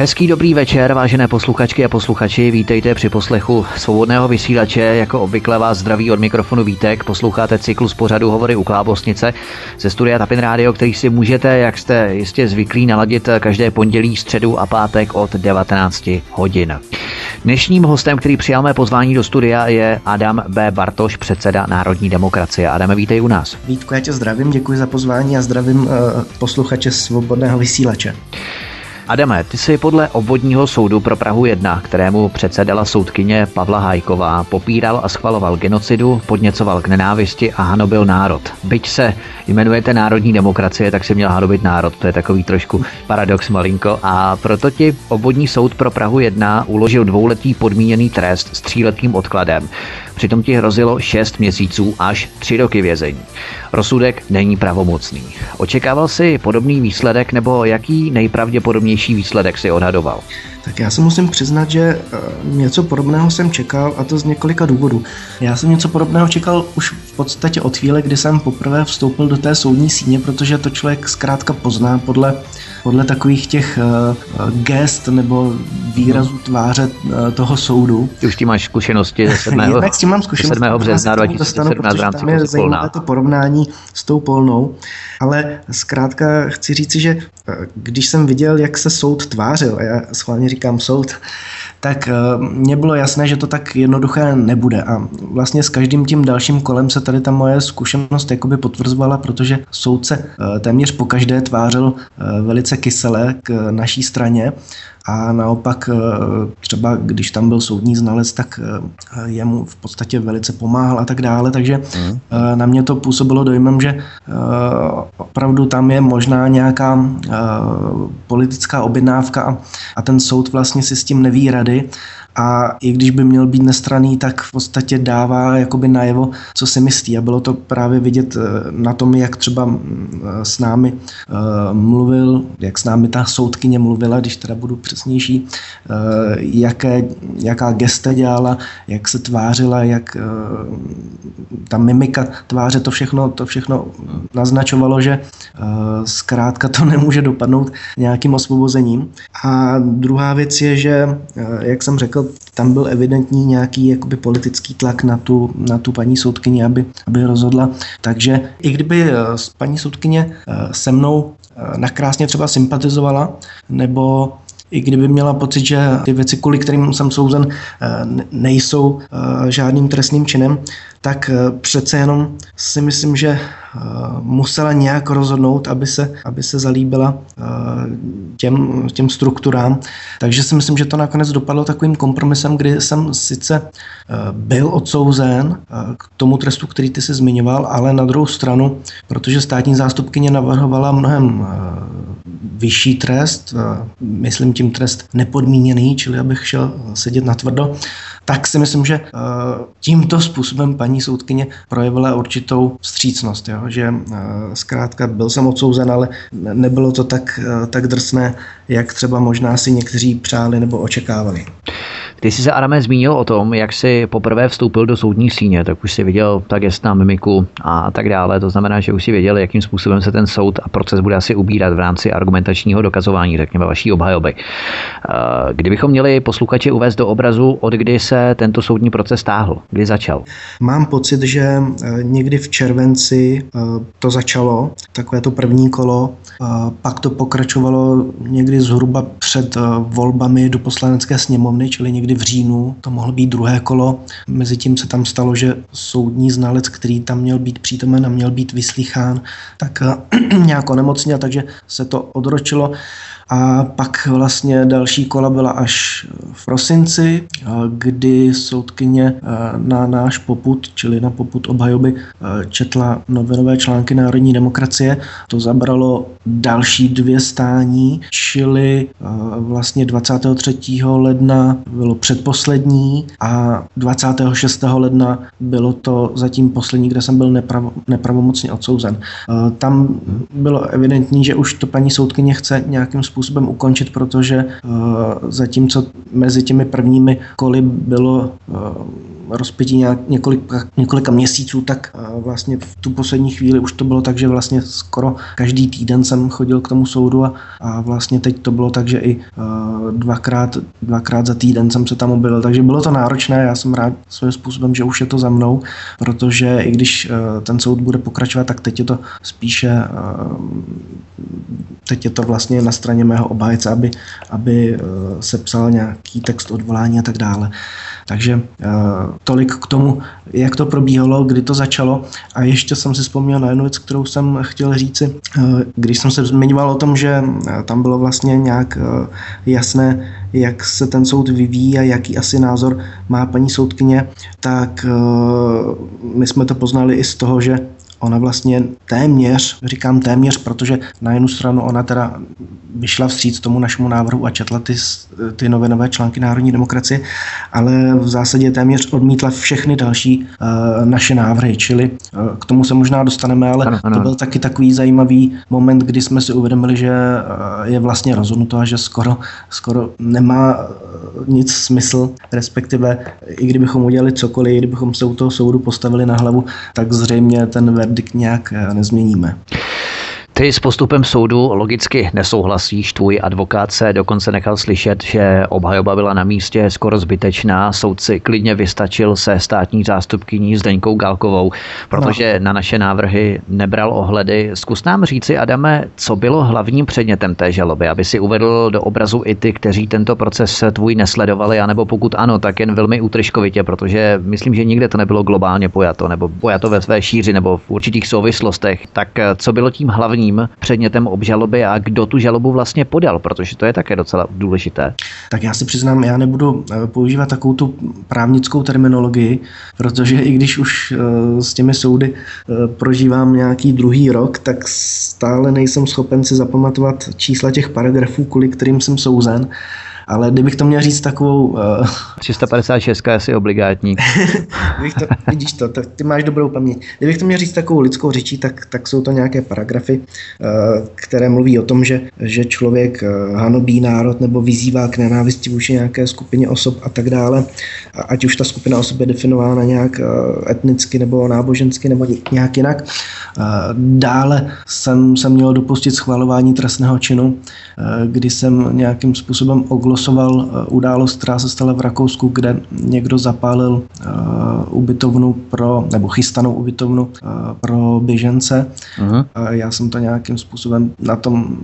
Hezký dobrý večer, vážené posluchačky a posluchači, vítejte při poslechu svobodného vysílače. Jako obvykle vás zdraví od mikrofonu Vítek, posloucháte cyklus pořadu Hovory u Klábosnice ze studia Tapin Radio, který si můžete, jak jste jistě zvyklí, naladit každé pondělí, středu a pátek od 19 hodin. Dnešním hostem, který přijal mé pozvání do studia, je Adam B. Bartoš, předseda Národní demokracie. Adame, vítej u nás. Vítku, já tě zdravím, děkuji za pozvání a zdravím uh, posluchače svobodného vysílače. Adame, ty jsi podle obvodního soudu pro Prahu 1, kterému předsedala soudkyně Pavla Hajková, popíral a schvaloval genocidu, podněcoval k nenávisti a hanobil národ. Byť se jmenujete Národní demokracie, tak si měl hanobit národ. To je takový trošku paradox malinko. A proto ti obvodní soud pro Prahu 1 uložil dvouletý podmíněný trest s tříletým odkladem. Přitom ti hrozilo 6 měsíců až 3 roky vězení. Rozsudek není pravomocný. Očekával si podobný výsledek nebo jaký nejpravděpodobnější výsledek si odhadoval? Tak já se musím přiznat, že eh, něco podobného jsem čekal a to z několika důvodů. Já jsem něco podobného čekal už v podstatě od chvíle, kdy jsem poprvé vstoupil do té soudní síně, protože to člověk zkrátka pozná podle, podle takových těch uh, gest nebo výrazů tváře uh, toho soudu. Ty už tím máš zkušenosti ze 7. s tím mám zkušenosti. 7. března 2017 v rámci tam je zajímavé to porovnání s tou polnou, ale zkrátka chci říci, že když jsem viděl, jak se soud tvářil, a já schválně říkám soud, tak eh, mně bylo jasné, že to tak jednoduché nebude. A vlastně s každým tím dalším kolem se tady ta moje zkušenost jakoby potvrzovala, protože soudce eh, téměř po každé tvářil eh, velice kyselé k naší straně a naopak třeba když tam byl soudní znalec, tak jemu v podstatě velice pomáhal a tak dále, takže mm. na mě to působilo dojmem, že opravdu tam je možná nějaká politická objednávka a ten soud vlastně si s tím neví rady a i když by měl být nestraný, tak v podstatě dává jakoby najevo, co si myslí a bylo to právě vidět eh, na tom, jak třeba mm, eh, s námi eh, mluvil, jak s námi ta soudkyně mluvila, když teda budu přesnější, jaké, jaká gesta dělala, jak se tvářila, jak ta mimika tváře, to všechno, to všechno naznačovalo, že zkrátka to nemůže dopadnout nějakým osvobozením. A druhá věc je, že, jak jsem řekl, tam byl evidentní nějaký jakoby politický tlak na tu, na tu paní soudkyni, aby, aby rozhodla. Takže i kdyby eh, paní soudkyně eh, se mnou eh, nakrásně třeba sympatizovala, nebo i kdyby měla pocit, že ty věci, kvůli kterým jsem souzen, nejsou žádným trestným činem, tak přece jenom si myslím, že musela nějak rozhodnout, aby se, aby se zalíbila těm, těm strukturám. Takže si myslím, že to nakonec dopadlo takovým kompromisem, kdy jsem sice byl odsouzen k tomu trestu, který ty si zmiňoval, ale na druhou stranu, protože státní zástupkyně navrhovala mnohem vyšší trest, myslím tím trest nepodmíněný, čili abych šel sedět na tvrdo, tak si myslím, že tímto způsobem paní soudkyně projevila určitou vstřícnost. Jo? že eh, zkrátka byl jsem odsouzen, ale nebylo to tak, eh, tak drsné, jak třeba možná si někteří přáli nebo očekávali. Ty jsi se, Arame, zmínil o tom, jak jsi poprvé vstoupil do soudní síně, tak už si viděl ta gesta, mimiku a tak dále. To znamená, že už si věděl, jakým způsobem se ten soud a proces bude asi ubírat v rámci argumentačního dokazování, řekněme, vaší obhajoby. Eh, kdybychom měli posluchače uvést do obrazu, od kdy se tento soudní proces stáhl, kdy začal? Mám pocit, že eh, někdy v červenci eh, to začalo, takové to první kolo, pak to pokračovalo někdy zhruba před volbami do poslanecké sněmovny, čili někdy v říjnu, to mohlo být druhé kolo. Mezitím se tam stalo, že soudní znalec, který tam měl být přítomen a měl být vyslychán, tak nějak onemocněl, takže se to odročilo. A pak vlastně další kola byla až v prosinci, kdy soudkyně na náš poput, čili na poput obhajoby, četla novinové články Národní demokracie. To zabralo další dvě stání, čili vlastně 23. ledna bylo předposlední a 26. ledna bylo to zatím poslední, kde jsem byl nepravo, nepravomocně odsouzen. Tam bylo evidentní, že už to paní soudkyně chce nějakým způsobem způsobem ukončit, protože uh, zatímco mezi těmi prvními koly bylo uh, rozpětí nějak, několika, několika měsíců, tak vlastně v tu poslední chvíli už to bylo tak, že vlastně skoro každý týden jsem chodil k tomu soudu a, a vlastně teď to bylo tak, že i dvakrát, dvakrát za týden jsem se tam objevil, takže bylo to náročné, já jsem rád svým způsobem, že už je to za mnou, protože i když ten soud bude pokračovat, tak teď je to spíše teď je to vlastně na straně mého obhájce, aby, aby se psal nějaký text odvolání a tak dále. Takže tolik k tomu, jak to probíhalo, kdy to začalo. A ještě jsem si vzpomněl na jednu věc, kterou jsem chtěl říci, když jsem se zmiňoval o tom, že tam bylo vlastně nějak jasné, jak se ten soud vyvíjí a jaký asi názor má paní soudkyně, tak my jsme to poznali i z toho, že ona vlastně téměř, říkám téměř, protože na jednu stranu ona teda vyšla vstříc tomu našemu návrhu a četla ty, ty novinové články Národní demokracie, ale v zásadě téměř odmítla všechny další uh, naše návrhy, čili uh, k tomu se možná dostaneme, ale ano, ano. to byl taky takový zajímavý moment, kdy jsme si uvědomili, že uh, je vlastně rozhodnuto a že skoro, skoro nemá nic smysl, respektive i kdybychom udělali cokoliv, i kdybychom se u toho soudu postavili na hlavu, tak zřejmě ten verdikt nějak eh, nezměníme. Ty s postupem soudu logicky nesouhlasíš. Tvůj advokát se dokonce nechal slyšet, že obhajoba byla na místě skoro zbytečná. Soudci klidně vystačil se státní zástupkyní Zdeňkou Galkovou, protože no. na naše návrhy nebral ohledy. Zkus nám říci, Adame, co bylo hlavním předmětem té žaloby, aby si uvedl do obrazu i ty, kteří tento proces tvůj nesledovali, anebo pokud ano, tak jen velmi útržkovitě, protože myslím, že nikde to nebylo globálně pojato, nebo pojato ve své šíři, nebo v určitých souvislostech. Tak co bylo tím hlavním hlavním předmětem obžaloby a kdo tu žalobu vlastně podal, protože to je také docela důležité. Tak já si přiznám, já nebudu eh, používat takovou tu právnickou terminologii, protože i když už eh, s těmi soudy eh, prožívám nějaký druhý rok, tak stále nejsem schopen si zapamatovat čísla těch paragrafů, kvůli kterým jsem souzen ale kdybych to měl říct takovou... Uh... 356 je asi obligátní. to, vidíš to, to, ty máš dobrou paměť. Kdybych to měl říct takovou lidskou řečí, tak, tak jsou to nějaké paragrafy, uh, které mluví o tom, že, že člověk uh, hanobí národ nebo vyzývá k nenávisti vůči nějaké skupině osob a tak dále. A ať už ta skupina osob je definována nějak uh, etnicky nebo nábožensky nebo nějak jinak. Uh, dále jsem, jsem měl dopustit schvalování trestného činu, uh, kdy jsem nějakým způsobem oglosil glosoval eh, událost, která se stala v Rakousku, kde někdo zapálil ubytovnu pro, nebo chystanou ubytovnu pro běžence. Uh-huh. Uh, já jsem to nějakým způsobem na tom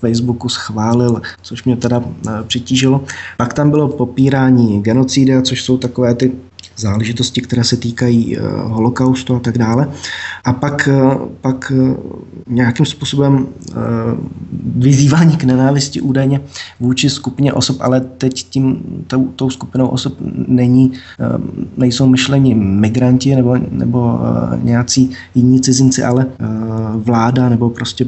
Facebooku schválil, což mě teda přitížilo. Pak tam bylo popírání genocidy, což jsou takové ty záležitosti, které se týkají holokaustu a tak dále. A pak, pak nějakým způsobem vyzývání k nenávisti údajně vůči skupině osob, ale teď tím tou, tou skupinou osob není, nejsou myšlení migranti nebo, nebo nějací jiní cizinci, ale vláda nebo prostě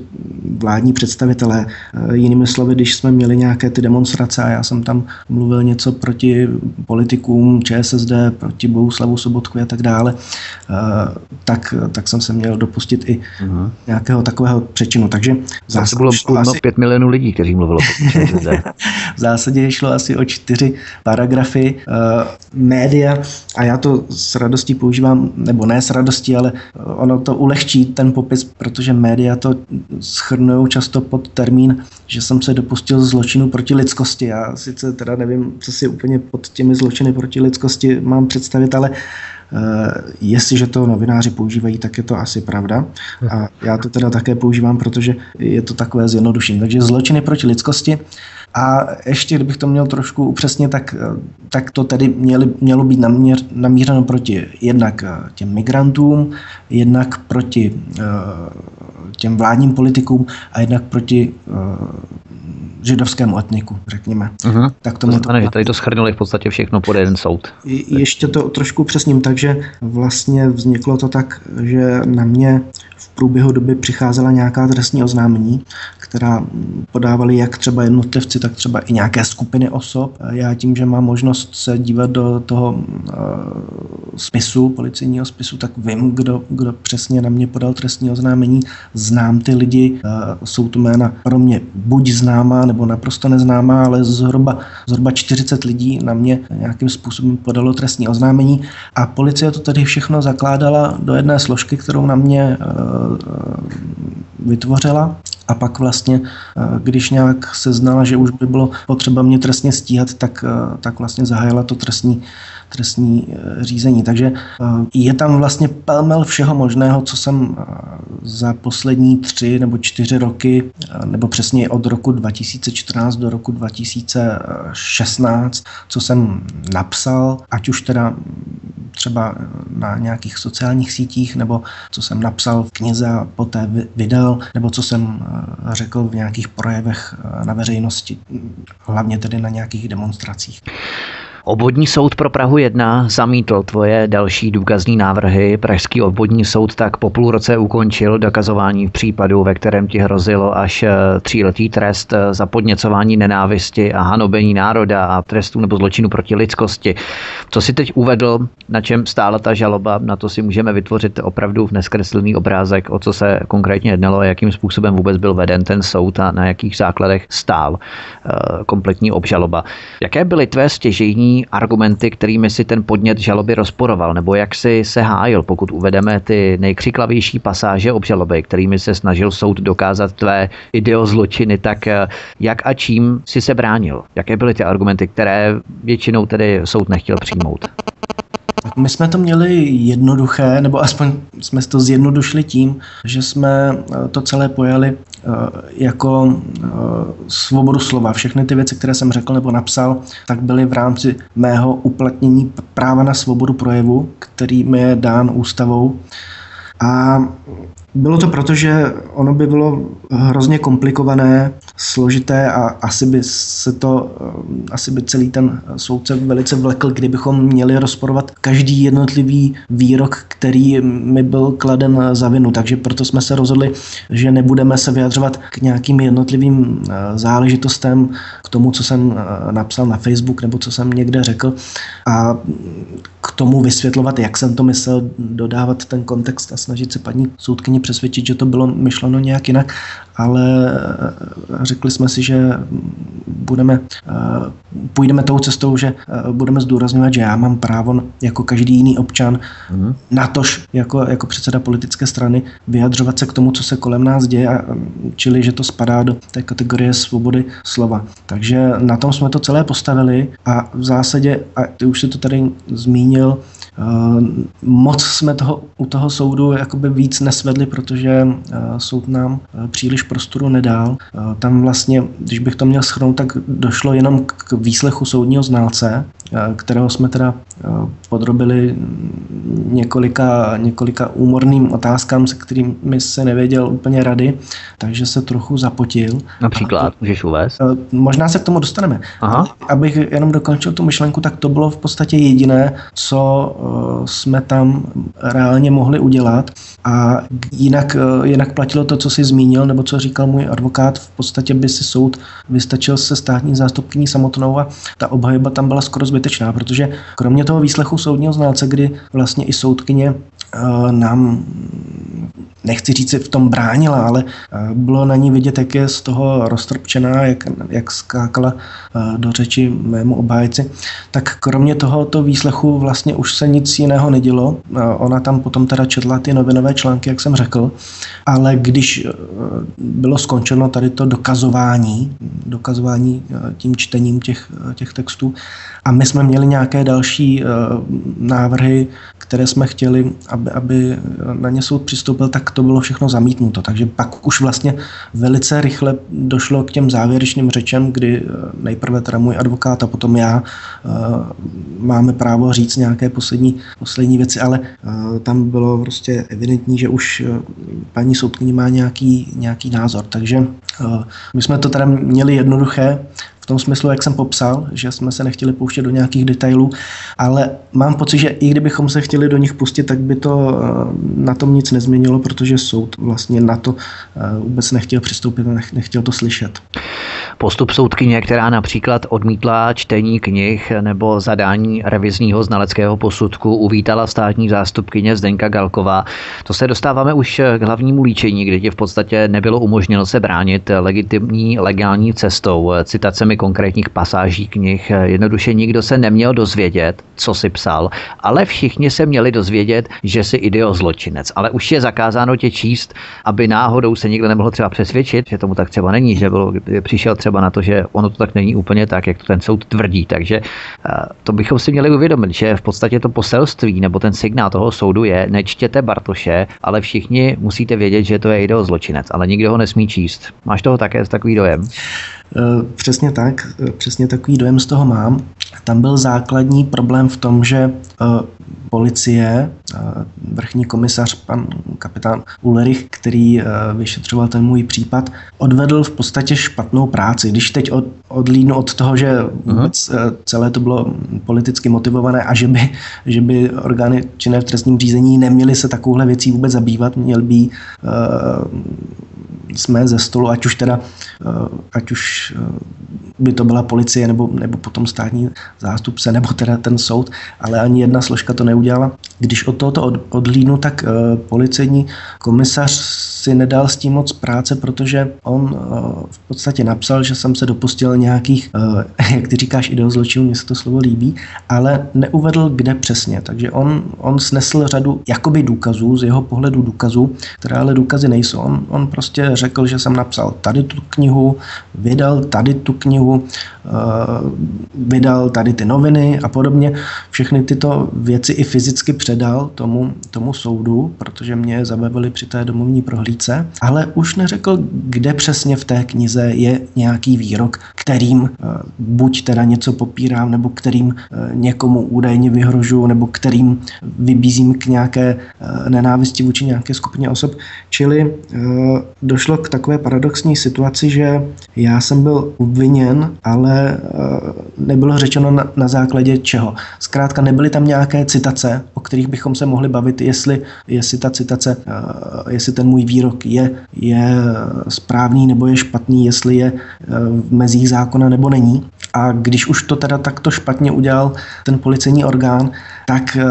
vládní představitelé. Jinými slovy, když jsme měli nějaké ty demonstrace a já jsem tam mluvil něco proti politikům ČSSD, proti Bohuslavu Sobotku a tak dále, tak, tak jsem se měl dopustit i uh-huh. nějakého takového přečinu. Takže zase bylo asi... 5 milionů lidí, kteří mluvilo v zásadě šlo asi o čtyři paragrafy. Uh, média, a já to s radostí používám, nebo ne s radostí, ale ono to ulehčí ten popis, protože média to schrnují často pod termín, že jsem se dopustil zločinu proti lidskosti. Já sice teda nevím, co si úplně pod těmi zločiny proti lidskosti mám představit, ale Uh, jestliže to novináři používají, tak je to asi pravda. A já to teda také používám, protože je to takové zjednodušení. Takže zločiny proti lidskosti a ještě, kdybych to měl trošku upřesnit, tak, tak to tedy měli, mělo být naměř, namířeno proti jednak eh, těm migrantům, jednak proti uh, těm vládním politikům a jednak proti uh, židovskému etniku, řekněme. Uh-huh. Tak to, to znamená, to... že tady to schrnuli v podstatě všechno pod jeden soud. Ještě to trošku upřesním, takže vlastně vzniklo to tak, že na mě v průběhu doby přicházela nějaká trestní oznámení, která podávali jak třeba jednotlivci, tak třeba i nějaké skupiny osob. Já tím, že mám možnost se dívat do toho uh, spisu, policejního spisu, tak vím, kdo, kdo přesně na mě podal trestní oznámení, znám ty lidi, uh, jsou to jména pro mě buď známá nebo naprosto neznámá, ale zhruba, zhruba 40 lidí na mě nějakým způsobem podalo trestní oznámení. A policie to tady všechno zakládala do jedné složky, kterou na mě uh, vytvořila a pak vlastně, když nějak se znala, že už by bylo potřeba mě trestně stíhat, tak, tak vlastně zahájila to trestní trestní eh, řízení. Takže eh, je tam vlastně pelmel všeho možného, co jsem eh, za poslední tři nebo čtyři roky, nebo přesně od roku 2014 do roku 2016, co jsem napsal, ať už teda třeba na nějakých sociálních sítích, nebo co jsem napsal v knize a poté vydal, nebo co jsem řekl v nějakých projevech na veřejnosti, hlavně tedy na nějakých demonstracích. Obvodní soud pro Prahu 1 zamítl tvoje další důkazní návrhy. Pražský obvodní soud tak po půl roce ukončil dokazování v případu, ve kterém ti hrozilo až eh, tříletý trest eh, za podněcování nenávisti a hanobení národa a trestu nebo zločinu proti lidskosti. Co si teď uvedl, na čem stála ta žaloba, na to si můžeme vytvořit opravdu neskreslený obrázek, o co se konkrétně jednalo a jakým způsobem vůbec byl veden ten soud a na jakých základech stál eh, kompletní obžaloba. Jaké byly tvé argumenty, kterými si ten podnět žaloby rozporoval, nebo jak si se hájil, pokud uvedeme ty nejkřiklavější pasáže obžaloby, kterými se snažil soud dokázat tvé ideozločiny, tak eh, jak a čím si se bránil? Jaké byly ty argumenty, které většinou tedy soud nechtěl přijmout? My jsme to měli jednoduché, nebo aspoň jsme to zjednodušili tím, že jsme eh, to celé pojali jako eh, svobodu slova. Všechny ty věci, které jsem řekl nebo napsal, tak byly v rámci mého uplatnění práva na svobodu projevu, který mi je dán ústavou. A bylo to proto, že ono by bylo hrozně komplikované, složité a asi by se to, eh, asi by celý ten soudce velice vlekl, kdybychom měli rozporovat každý jednotlivý výrok, který mi byl kladen za vinu. Takže proto jsme se rozhodli, že nebudeme se vyjadřovat k nějakým jednotlivým eh, záležitostem, k tomu, co jsem eh, napsal na Facebook nebo co jsem někde řekl a tomu vysvětlovat, jak jsem to myslel, dodávat ten kontext a snažit se paní soudkyni přesvědčit, že to bylo myšleno nějak jinak, ale eh, řekli jsme si, že budeme, eh, půjdeme tou cestou, že eh, budeme zdůrazňovat, že já mám právo jako každý jiný občan mm. natož jako, jako předseda politické strany vyjadřovat se k tomu, co se kolem nás děje, čili že to spadá do té kategorie svobody slova. Takže na tom jsme to celé postavili a v zásadě, a ty už si to tady zmínil, Moc jsme toho, u toho soudu jakoby víc nesvedli, protože soud nám příliš prostoru nedál. Tam vlastně, když bych to měl schnout, tak došlo jenom k výslechu soudního znalce, kterého jsme teda podrobili několika, několika úmorným otázkám, se kterými se nevěděl úplně rady, takže se trochu zapotil. Například, můžeš uvést? Možná se k tomu dostaneme. Aha. Abych jenom dokončil tu myšlenku, tak to bylo v podstatě jediné, co jsme tam reálně mohli udělat a jinak, jinak platilo to, co jsi zmínil, nebo co říkal můj advokát, v podstatě by si soud vystačil se státní zástupkyní samotnou a ta obhajoba tam byla skoro zbytečná, protože kromě toho výslechu soudního znalce, kdy vlastně i soudkyně nám nechci říct, v tom bránila, ale eh, bylo na ní vidět, jak je z toho roztrpčená, jak, jak skákala eh, do řeči mému obhájci. Tak kromě tohoto výslechu vlastně už se nic jiného nedělo. Ona tam potom teda četla ty novinové články, jak jsem řekl, ale když bylo skončeno tady to dokazování, dokazování eh, tím čtením těch, eh, těch textů. A my jsme měli nějaké další eh, návrhy, které jsme chtěli, aby, aby na ně soud přistoupil, tak to bylo všechno zamítnuto. Takže pak už vlastně velice rychle došlo k těm závěrečným řečem, kdy nejprve teda můj advokát a potom já máme právo říct nějaké poslední, poslední věci, ale tam bylo prostě evidentní, že už paní soudkyně má nějaký, nějaký názor. Takže my jsme to teda měli jednoduché tom smyslu, jak jsem popsal, že jsme se nechtěli pouštět do nějakých detailů, ale mám pocit, že i kdybychom se chtěli do nich pustit, tak by to na tom nic nezměnilo, protože soud vlastně na to vůbec nechtěl přistoupit a nechtěl to slyšet. Postup soudkyně, která například odmítla čtení knih nebo zadání revizního znaleckého posudku, uvítala státní zástupkyně Zdenka Galková. To se dostáváme už k hlavnímu líčení, kdy ti v podstatě nebylo umožněno se bránit legitimní legální cestou, citacemi konkrétních pasáží knih. Jednoduše nikdo se neměl dozvědět, co si psal, ale všichni se měli dozvědět, že si idio zločinec. Ale už je zakázáno tě číst, aby náhodou se nikdo nemohl třeba přesvědčit, že tomu tak třeba není, že bylo, přišel třeba na to, že ono to tak není úplně tak, jak to ten soud tvrdí. Takže eh, to bychom si měli uvědomit, že v podstatě to poselství nebo ten signál toho soudu je, nečtěte Bartoše, ale všichni musíte vědět, že to je ideo zločinec, ale nikdo ho nesmí číst. Máš toho také takový dojem? Eh, přesně tak, eh, přesně takový dojem z toho mám. Tam byl základní problém v tom, že policie, vrchní komisař, pan kapitán Ulrich, který vyšetřoval ten můj případ, odvedl v podstatě špatnou práci. Když teď od, odlídnu od toho, že vůbec uh-huh. celé to bylo politicky motivované a že by, že by orgány činné v trestním řízení neměly se takovouhle věcí vůbec zabývat, měl by uh, jsme ze stolu, ať už teda, ať už by to byla policie nebo, nebo potom státní zástupce nebo teda ten soud, ale ani jedna složka to neudělala. Když od tohoto od, odhlídnu, tak uh, policejní komisař si nedal s tím moc práce, protože on uh, v podstatě napsal, že jsem se dopustil nějakých, uh, jak ty říkáš, ideozločinů, mně se to slovo líbí, ale neuvedl, kde přesně. Takže on, on snesl řadu jakoby důkazů, z jeho pohledu důkazů, které ale důkazy nejsou. On, on prostě řekl, že jsem napsal tady tu knihu, vydal tady tu knihu, vydal tady ty noviny a podobně. Všechny tyto věci i fyzicky předal tomu, tomu soudu, protože mě zabavili při té domovní prohlídce, ale už neřekl, kde přesně v té knize je nějaký výrok, kterým eh, buď teda něco popírám, nebo kterým eh, někomu údajně vyhrožuju, nebo kterým vybízím k nějaké nenávisti vůči nějaké skupině osob. Čili došlo k takové paradoxní situaci, že já jsem byl obviněn, ale eh, nebylo řečeno na, na základě čeho. Zkrátka nebyly tam nějaké citace, o kterých bychom se mohli bavit, jestli, jestli ta citace, eh, jestli ten můj výrok je, je správný nebo je špatný, jestli je eh, v mezích zákona nebo není. A když už to teda takto špatně udělal ten policejní orgán, tak eh,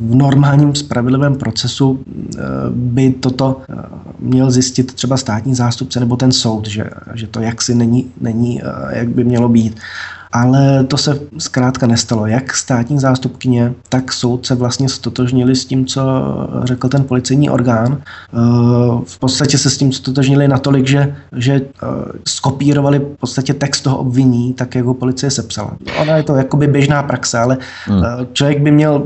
v normálním spravedlivém procesu eh, by toto eh, měl zjistit třeba státní zástupce nebo ten soud, že, že to jaksi není, není, jak by mělo být ale to se zkrátka nestalo. Jak státní zástupkyně, tak soudce vlastně stotožnili s tím, co řekl ten policejní orgán. Eh, v podstatě se s tím stotožnili natolik, že, že eh, skopírovali v podstatě text toho obviní, tak jak ho policie sepsala. Ona je to jakoby běžná praxe, ale hmm. Eh, člověk by měl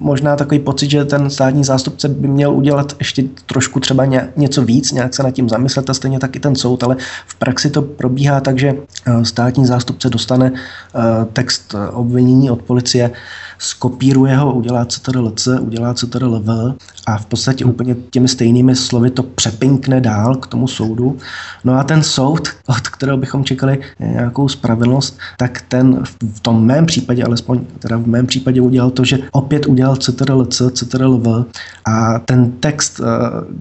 možná takový pocit, že ten státní zástupce by měl udělat ještě trošku třeba něco víc, nějak se nad tím zamyslet a stejně taky ten soud, ale v praxi to probíhá tak, že státní zástupce dostane dostane eh, text eh, obvinění od policie, skopíruje ho, udělá CTRL-C, udělá CTRL-V a v podstatě úplně těmi stejnými slovy to přepinkne dál k tomu soudu. No a ten soud, od kterého bychom čekali nějakou spravedlnost, tak ten v tom mém případě, alespoň teda v mém případě udělal to, že opět udělal CTRL-C, CTRL-V a ten text, eh,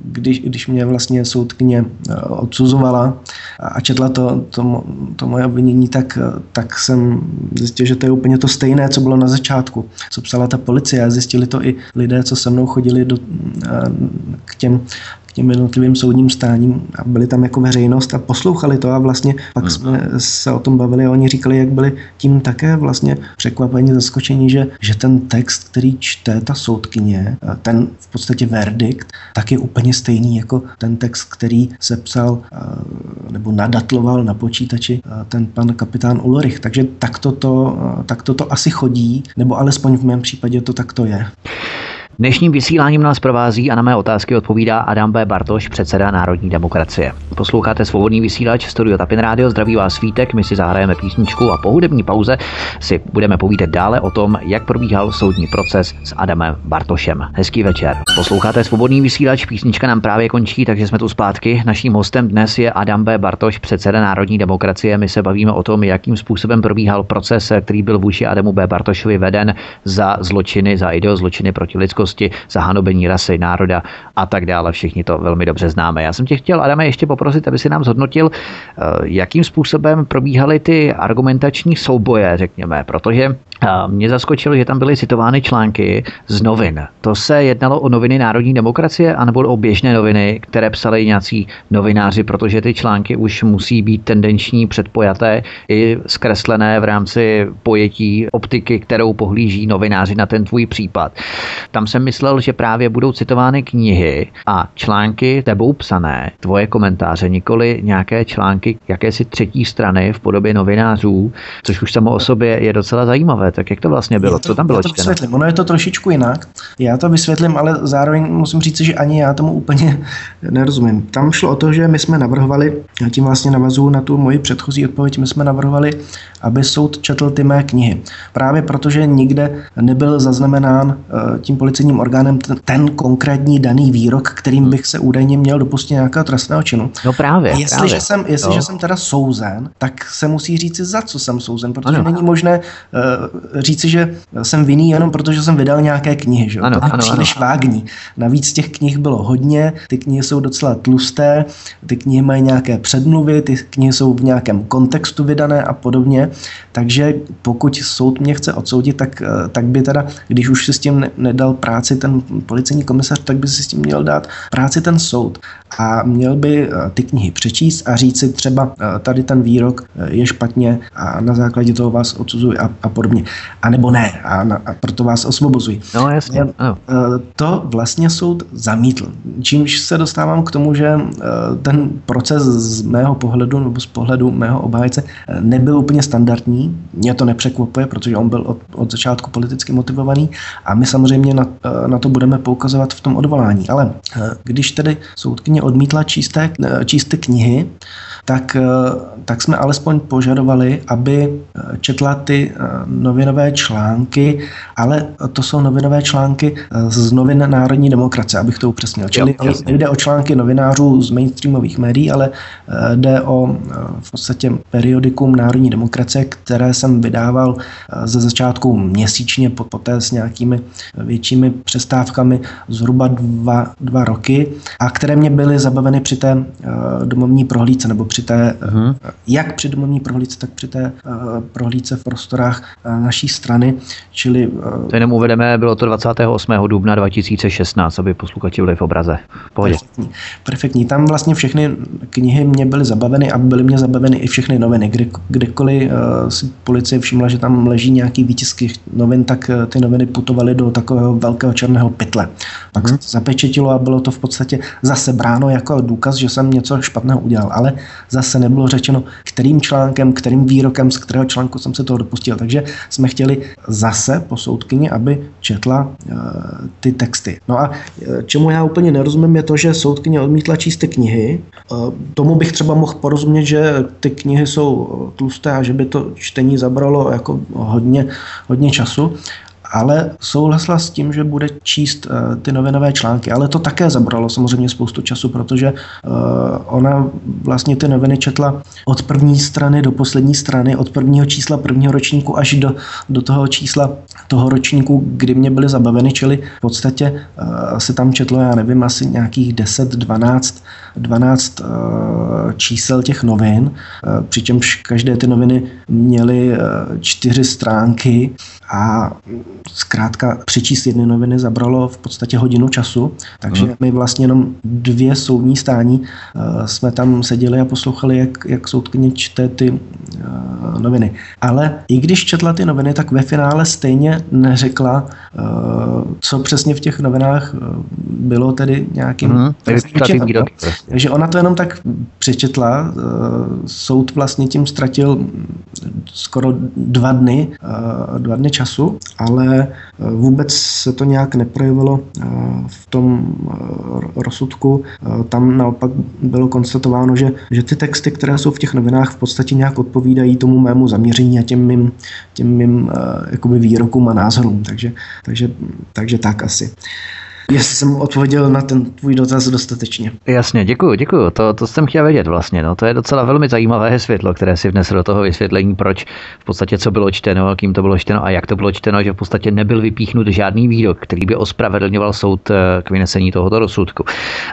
když, když mě vlastně soudkyně odsuzovala a četla to, to, to moje obvinění, tak, tak jsem zjistil, že to je úplně to stejné, co bylo na začátku, co psala ta policie a zjistili to i lidé, co se mnou chodili do, k těm těm jednotlivým soudním stáním a byli tam jako veřejnost a poslouchali to a vlastně pak hmm. jsme se o tom bavili a oni říkali, jak byli tím také vlastně překvapení, zaskočení, že, že ten text, který čte ta soudkyně, ten v podstatě verdikt, tak je úplně stejný jako ten text, který se psal nebo nadatloval na počítači ten pan kapitán Ulrich. Takže takto to, takto to asi chodí, nebo alespoň v mém případě to takto je. Dnešním vysíláním nás provází a na mé otázky odpovídá Adam B. Bartoš, předseda Národní demokracie. Posloucháte svobodný vysílač Studio Tapin Radio, zdraví vás svítek, my si zahrajeme písničku a po hudební pauze si budeme povídat dále o tom, jak probíhal soudní proces s Adamem Bartošem. Hezký večer. Posloucháte svobodný vysílač, písnička nám právě končí, takže jsme tu zpátky. Naším hostem dnes je Adam B. Bartoš, předseda Národní demokracie. My se bavíme o tom, jakým způsobem probíhal proces, který byl vůči Adamu B. Bartošovi veden za zločiny, za ideozločiny proti lidskosti, za hanobení rasy, národa a tak dále. Všichni to velmi dobře známe. Já jsem tě chtěl, Adame, ještě poprosit, aby si nám zhodnotil, eh, jakým způsobem probíhaly ty argumentační souboje, řekněme, protože mě zaskočilo, že tam byly citovány články z novin. To se jednalo o noviny Národní demokracie anebo o běžné noviny, které psali nějací novináři, protože ty články už musí být tendenční, předpojaté i zkreslené v rámci pojetí optiky, kterou pohlíží novináři na ten tvůj případ. Tam jsem myslel, že právě budou citovány knihy a články tebou psané, tvoje komentáře, nikoli nějaké články jakési třetí strany v podobě novinářů, což už samo o sobě je docela zajímavé tak jak to vlastně bylo? To, Co tam bylo já to vysvětlím. Ono je to trošičku jinak. Já to vysvětlím, ale zároveň musím říct, že ani já tomu úplně nerozumím. Tam šlo o to, že my jsme navrhovali, já tím vlastně navazuju na tu moji předchozí odpověď, my jsme navrhovali, aby soud četl ty mé knihy. Právě protože nikde nebyl zaznamenán eh, tím policejním orgánem ten, ten konkrétní daný výrok, kterým hmm. bych se údajně měl dopustit nějakého trestného činu. No právě. A jestliže, právě. Jsem, jestliže no. jsem teda souzen, tak se musí říci, za co jsem souzen, protože ano. není možné uh, říci, že jsem vinný jenom protože jsem vydal nějaké knihy. Že? Ano, to je ano, příliš ano. vágní. Navíc těch knih bylo hodně, ty knihy jsou docela tlusté, ty knihy mají nějaké předmluvy, ty knihy jsou v nějakém kontextu vydané a podobně. Takže pokud soud mě chce odsoudit, tak, eh, tak by teda, když už si s tím nedal práci ten policejní komisař, tak by si s tím měl dát práci ten soud. A měl by eh, ty knihy přečíst a říct si třeba eh, tady ten výrok je špatně a na základě toho vás odsuzuji a, a podobně a nebo ne a, na, a proto vás osvobozují. No jasně. Ano. Eh, to vlastně soud zamítl. Čímž se dostávám k tomu, že eh, ten proces z mého pohledu nebo z pohledu mého obhájce eh, nebyl úplně standardní. Mě to nepřekvapuje, protože on byl od, od začátku politicky motivovaný a my samozřejmě na, na to budeme poukazovat v tom odvolání. Ale když tedy soudkyně odmítla čísté, čísté knihy, tak, tak jsme alespoň požadovali, aby četla ty novinové články, ale to jsou novinové články eh, z novin Národní demokracie, abych to upřesnil. Čili jde o články novinářů z mainstreamových médií, ale eh, jde o eh, v podstatě periodikum Národní demokracie, které jsem vydával ze začátku měsíčně, poté s nějakými většími přestávkami zhruba dva, dva roky a které mě byly zabaveny při té domovní prohlídce, nebo při té, uh-huh. jak při domovní prohlídce, tak při té prohlídce v prostorách naší strany, čili... Eh, to jenom uvedeme, bylo to 28. dubna 2016, aby posluchači byli v obraze. Pohodě. Perfektní. Perfektní. Tam vlastně všechny knihy mě byly zabaveny a byly mě zabaveny i všechny noviny. Kdy, kdykoliv uh, si policie všimla, že tam leží nějaký výtisky novin, tak uh, ty noviny putovaly do takového velkého černého pytle. Pak hmm. se to zapečetilo a bylo to v podstatě zase bráno jako důkaz, že jsem něco špatného udělal. Ale zase nebylo řečeno, kterým článkem, kterým výrokem, z kterého článku jsem se toho dopustil. Takže jsme chtěli zase po soudkyni, aby četla uh, ty texty. No a uh, čemu já úplně nerozumím je to, že soudkyně odmítla číst ty knihy. Uh, tomu bych třeba mohl porozumět, že ty knihy jsou tlusté a že by to čtení zabralo jako hodně, hodně času ale souhlasila s tím, že bude číst uh, ty novinové články. Ale to také zabralo samozřejmě spoustu času, protože uh, ona vlastně ty noviny četla od první strany do poslední strany, od prvního čísla prvního ročníku až do, do toho čísla toho ročníku, kdy mě byly zabaveny, čili v podstatě uh, se tam četlo, já nevím, asi nějakých 10, 12 12 uh, čísel těch novin, uh, přičemž každé ty noviny měly uh, čtyři stránky a zkrátka přečíst jedny noviny zabralo v podstatě hodinu času, takže hmm. my vlastně jenom dvě soudní stání uh, jsme tam seděli a poslouchali, jak, jak soudkyně čte ty uh, noviny. Ale i když četla ty noviny, tak ve finále stejně neřekla, co přesně v těch novinách bylo tedy nějakým... Hmm. Takže ona to jenom tak přečetla. Soud vlastně tím ztratil skoro dva dny, dva dny času, ale vůbec se to nějak neprojevilo v tom rozsudku. Tam naopak bylo konstatováno, že, že ty texty, které jsou v těch novinách, v podstatě nějak odpovídají tomu mému zaměření a těm mým, těm mým jakoby výrokům a názorům. Takže, takže, takže tak asi jestli jsem odpověděl na ten tvůj dotaz dostatečně. Jasně, děkuji, děkuji. To, to jsem chtěl vědět vlastně. No, to je docela velmi zajímavé světlo, které si vnesl do toho vysvětlení, proč v podstatě co bylo čteno, kým to bylo čteno a jak to bylo čteno, že v podstatě nebyl vypíchnut žádný výrok, který by ospravedlňoval soud eh, k vynesení tohoto rozsudku.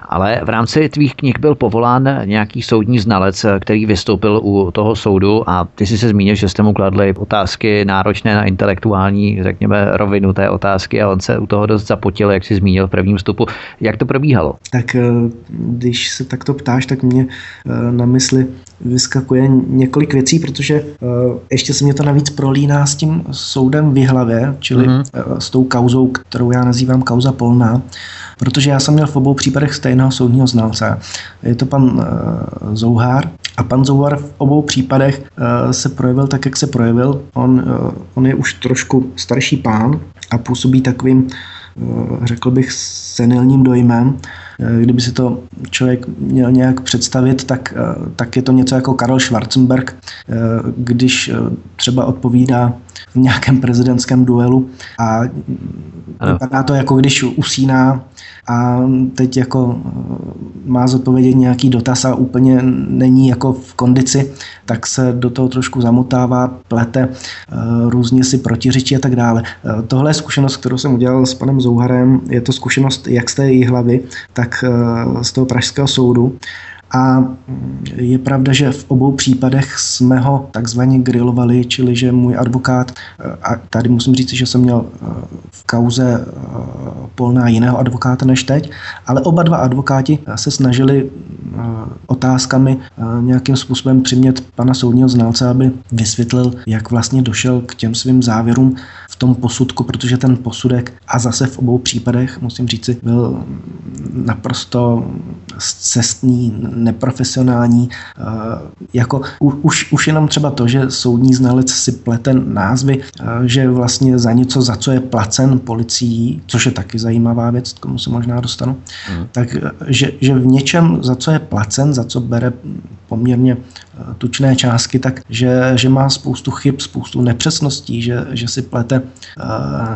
Ale v rámci tvých knih byl povolán nějaký soudní znalec, eh, který vystoupil u toho soudu a ty si se zmínil, že jste mu kladli otázky náročné na intelektuální, řekněme, rovinu té otázky a on se u toho dost zapotil, jak si zmínil v prvním vstupu. Jak to probíhalo? Tak eh, když se takto ptáš, tak mě eh, na mysli vyskakuje několik věcí, protože eh, ještě se mě to navíc prolíná s tím soudem v hlavě, čili mm-hmm. s tou kauzou, kterou já nazývám kauza polná, protože já jsem měl v obou případech stejného soudního znalce. Je to pan Zouhár a pan Zouhár v obou případech se projevil tak, jak se projevil. On, on je už trošku starší pán a působí takovým řekl bych, senilním dojmem. Eh, kdyby si to člověk měl nějak představit, tak, eh, tak je to něco jako Karel Schwarzenberg, když třeba odpovídá v nějakém prezidentském duelu a vypadá to jako když usíná a teď jako má zodpovědět nějaký dotaz a úplně není jako v kondici, tak se do toho trošku zamotává, plete, různě si protiřečí a tak dále. Tohle je zkušenost, kterou jsem udělal s panem Zouharem, je to zkušenost jak z té hlavy, tak z toho pražského soudu. A je pravda, že v obou případech jsme ho takzvaně grilovali, čili že můj advokát, a tady musím říct, že jsem měl eh, v kauze eh, polná jiného advokáta než teď, ale oba dva advokáti se snažili eh, otázkami nějakým způsobem přimět pana soudního znalce, aby vysvětlil, jak vlastně došel k těm svým závěrům tom posudku, protože ten posudek a zase v obou případech, musím říci, byl naprosto cestní, neprofesionální. Eh, jako už, už jenom třeba to, že soudní znalec si plete názvy, eh, že vlastně za něco, za co je placen policií, což je taky zajímavá věc, k tomu se možná dostanu, mm. tak eh, že, že v něčem, za co je placen, za co bere poměrně tučné částky, tak že, že má spoustu chyb, spoustu nepřesností, že, že si plete uh,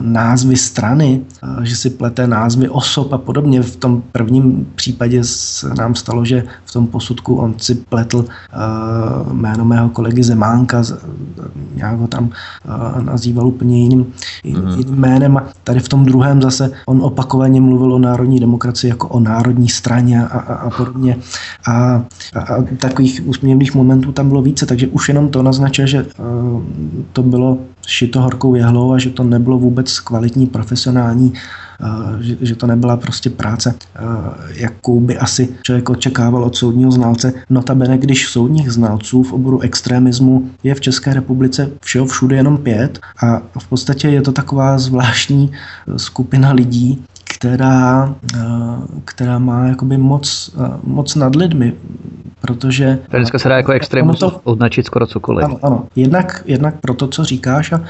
názvy strany, uh, že si plete názvy osob a podobně. V tom prvním případě se nám stalo, že v tom posudku on si pletl jméno mého kolegy Zemánka, nějak ho tam nazýval úplně jiným, mm-hmm. jiným jménem a tady v tom druhém zase on opakovaně mluvil o národní demokracii jako o národní straně a, a, a podobně. A, a, a takových úsměvných momentů tam bylo více, takže už jenom to naznačuje, že uh, to bylo šito horkou jehlou a že to nebylo vůbec kvalitní profesionální že, že to nebyla prostě práce, jakou by asi člověk očekával od soudního znalce. Notabene, když soudních znalců v oboru extremismu je v České republice všeho všude jenom pět a v podstatě je to taková zvláštní skupina lidí, která, která má jakoby moc, moc nad lidmi protože... Dneska se dá jako extremus to, označit skoro cokoliv. Ano, ano. Jednak, jednak pro to, co říkáš a uh,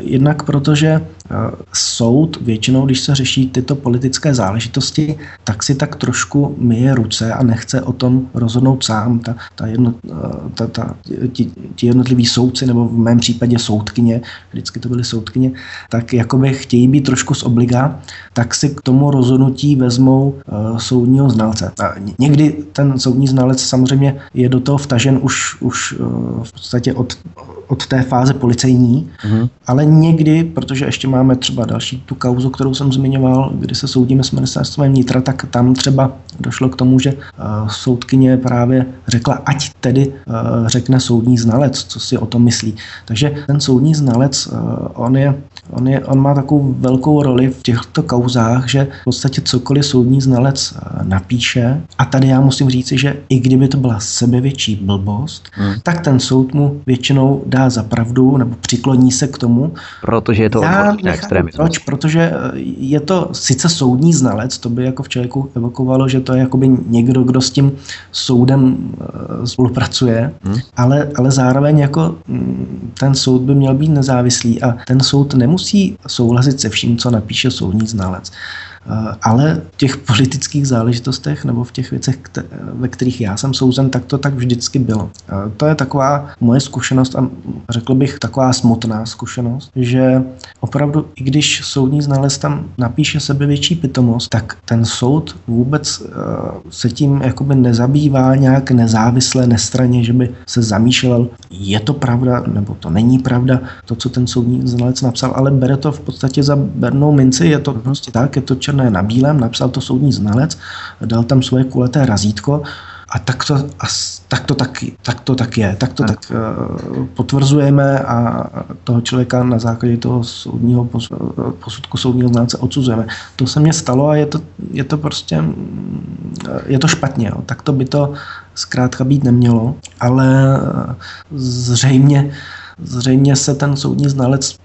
jednak protože uh, soud většinou, když se řeší tyto politické záležitosti, tak si tak trošku myje ruce a nechce o tom rozhodnout sám. Ta, ta jedno, uh, ta, ta, ti, ti jednotliví soudci, nebo v mém případě soudkyně, vždycky to byly soudkyně, tak jakoby chtějí být trošku z obliga, tak si k tomu rozhodnutí vezmou uh, soudního znalce. A někdy ten soudní znalec samozřejmě je do toho vtažen už, už eh, v podstatě od, od té fáze policejní, mm-hmm. ale někdy, protože ještě máme třeba další tu kauzu, kterou jsem zmiňoval, kdy se soudíme s ministerstvem vnitra, tak tam třeba došlo k tomu, že uh, soudkyně právě řekla, ať tedy uh, řekne soudní znalec, co si o tom myslí. Takže ten soudní znalec, uh, on je on, je, on má takovou velkou roli v těchto kauzách, že v podstatě cokoliv soudní znalec eh, napíše, a tady já musím říci, že i kdyby to byla sebevětší blbost, hmm. tak ten soud mu většinou dá za pravdu nebo přikloní se k tomu. Protože je to odborný extremismus. Proč? Protože eh, je to sice soudní znalec, to by jako v člověku evokovalo, že to je jakoby někdo, kdo s tím soudem eh, spolupracuje, hmm. ale, ale zároveň jako mm, ten soud by měl být nezávislý a ten soud nemusí souhlasit se vším, co napíše soudní znalec. Eh, ale v těch politických záležitostech nebo v těch věcech, ve kterých já jsem souzen, tak to tak vždycky bylo. Eh, to je taková moje zkušenost a řekl bych taková smutná zkušenost, že opravdu, i když soudní znalec tam napíše sebe větší pitomost, tak ten soud vůbec eh, se tím jakoby nezabývá nějak nezávisle, nestraně, že by se zamýšlel, je to pravda nebo to není pravda, to, co ten soudní znalec napsal, ale bere to v podstatě za bernou minci, je to prostě tak, je to černé na bílém, napsal to soudní znalec, dal tam svoje kuleté razítko a tak to, a tak to, tak, tak to tak je. Tak to tak uh, potvrzujeme a toho člověka na základě toho soudního posudku soudního znalce odsuzujeme. To se mně stalo a je to, je to prostě je to špatně. Jo. Tak to by to zkrátka být nemělo, ale zřejmě Zřejmě se ten soudní znalec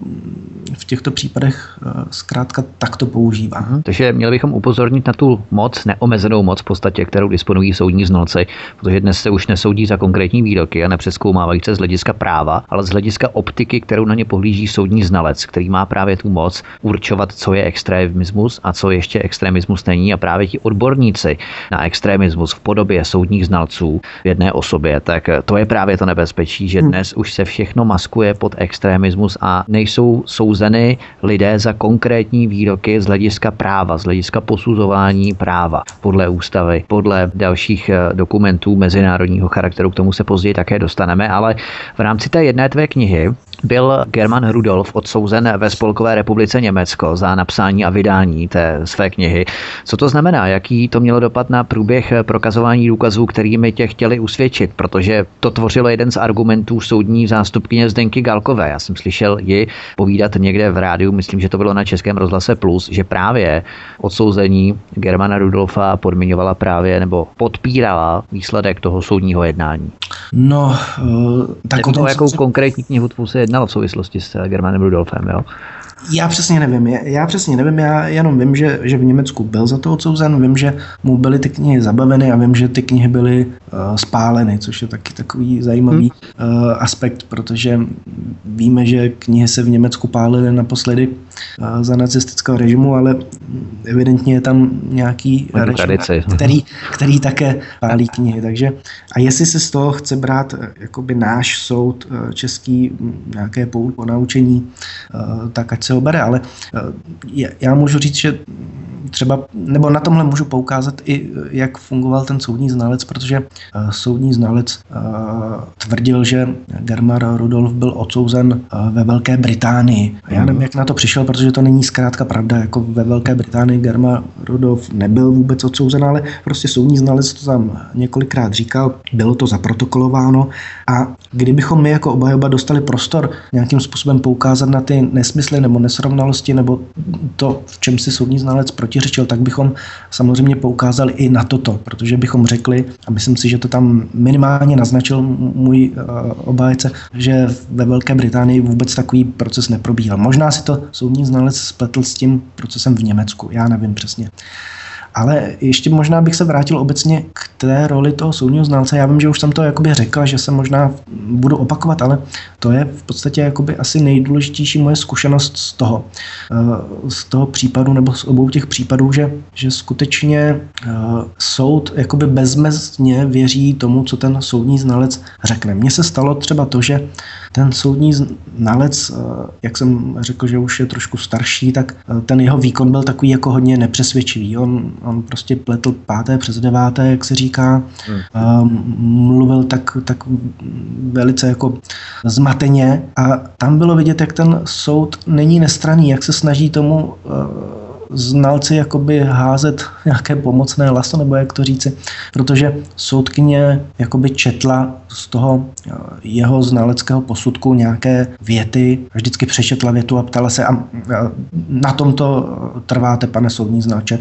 v těchto případech eh, zkrátka takto používá. Aha, takže měli bychom upozornit na tu moc, neomezenou moc v podstatě, kterou disponují soudní znalci, protože dnes se už nesoudí za konkrétní výroky a nepřeskoumávají se z hlediska práva, ale z hlediska optiky, kterou na ně pohlíží soudní znalec, který má právě tu moc určovat, co je extremismus a co ještě extremismus není. A právě ti odborníci na extremismus v podobě soudních znalců v jedné osobě, tak to je právě to nebezpečí, že hm. dnes už se všechno maskuje pod extremismus a nejsou souzeny lidé za konkrétní výroky z hlediska práva, z hlediska posuzování práva podle ústavy, podle dalších eh, dokumentů mezinárodního charakteru. K tomu se později také dostaneme, ale v rámci té jedné tvé knihy byl German Rudolf odsouzen ve Spolkové republice Německo za napsání a vydání té své knihy. Co to znamená? Jaký to mělo dopad na průběh prokazování důkazů, kterými tě chtěli usvědčit? Protože to tvořilo jeden z argumentů soudní zástupkyně Zdenky Galkové. Já jsem slyšel ji povídat někde v rádiu, myslím, že to bylo na Českém rozhlase Plus, že právě odsouzení Germana Rudolfa podmiňovala právě nebo podpírala výsledek toho soudního jednání. No, uh, tak o tom, jakou se... konkrétní knihu tvůj se jednalo v souvislosti s Germanem Rudolfem, jo? Já přesně nevím, já přesně nevím, já jenom vím, že, že v Německu byl za to odsouzen, vím, že mu byly ty knihy zabaveny a vím, že ty knihy byly uh, spáleny, což je taky takový zajímavý hmm. uh, aspekt, protože víme, že knihy se v Německu pálily naposledy za nacistického režimu, ale evidentně je tam nějaký režim, tradici. který, který také pálí knihy. Takže a jestli se z toho chce brát jakoby náš soud český nějaké ponaučení, tak ať se ho bere, ale já můžu říct, že třeba, nebo na tomhle můžu poukázat i, jak fungoval ten soudní znalec, protože soudní znalec tvrdil, že Germar Rudolf byl odsouzen ve Velké Británii. A já nevím, jak na to přišel, protože to není zkrátka pravda. Jako ve Velké Británii Germar Rudolf nebyl vůbec odsouzen, ale prostě soudní znalec to tam několikrát říkal, bylo to zaprotokolováno a kdybychom my jako obajoba dostali prostor nějakým způsobem poukázat na ty nesmysly nebo nesrovnalosti nebo to, v čem si soudní znalec proti protiřečil, tak bychom samozřejmě poukázali i na toto, protože bychom řekli, a myslím si, že to tam minimálně naznačil můj uh, obájce, že ve Velké Británii vůbec takový proces neprobíhal. Možná si to soudní znalec spletl s tím procesem v Německu, já nevím přesně. Ale ještě možná bych se vrátil obecně k té roli toho soudního znalce. Já vím, že už jsem to jakoby řekl, že se možná budu opakovat, ale to je v podstatě jakoby asi nejdůležitější moje zkušenost z toho, eh, z toho případu nebo z obou těch případů, že, že skutečně eh, soud jakoby bezmezně věří tomu, co ten soudní znalec řekne. Mně se stalo třeba to, že ten soudní znalec, eh, jak jsem řekl, že už je trošku starší, tak ten jeho výkon byl takový jako hodně nepřesvědčivý. On, on prostě pletl páté přes deváté, jak se říká, hmm. mluvil tak, tak velice jako zmateně a tam bylo vidět, jak ten soud není nestraný, jak se snaží tomu eh, znalci jakoby házet nějaké pomocné laso, nebo jak to říci, protože soudkyně jakoby četla z toho jeho znaleckého posudku nějaké věty, vždycky přečetla větu a ptala se, a na tomto trváte, pane soudní znače,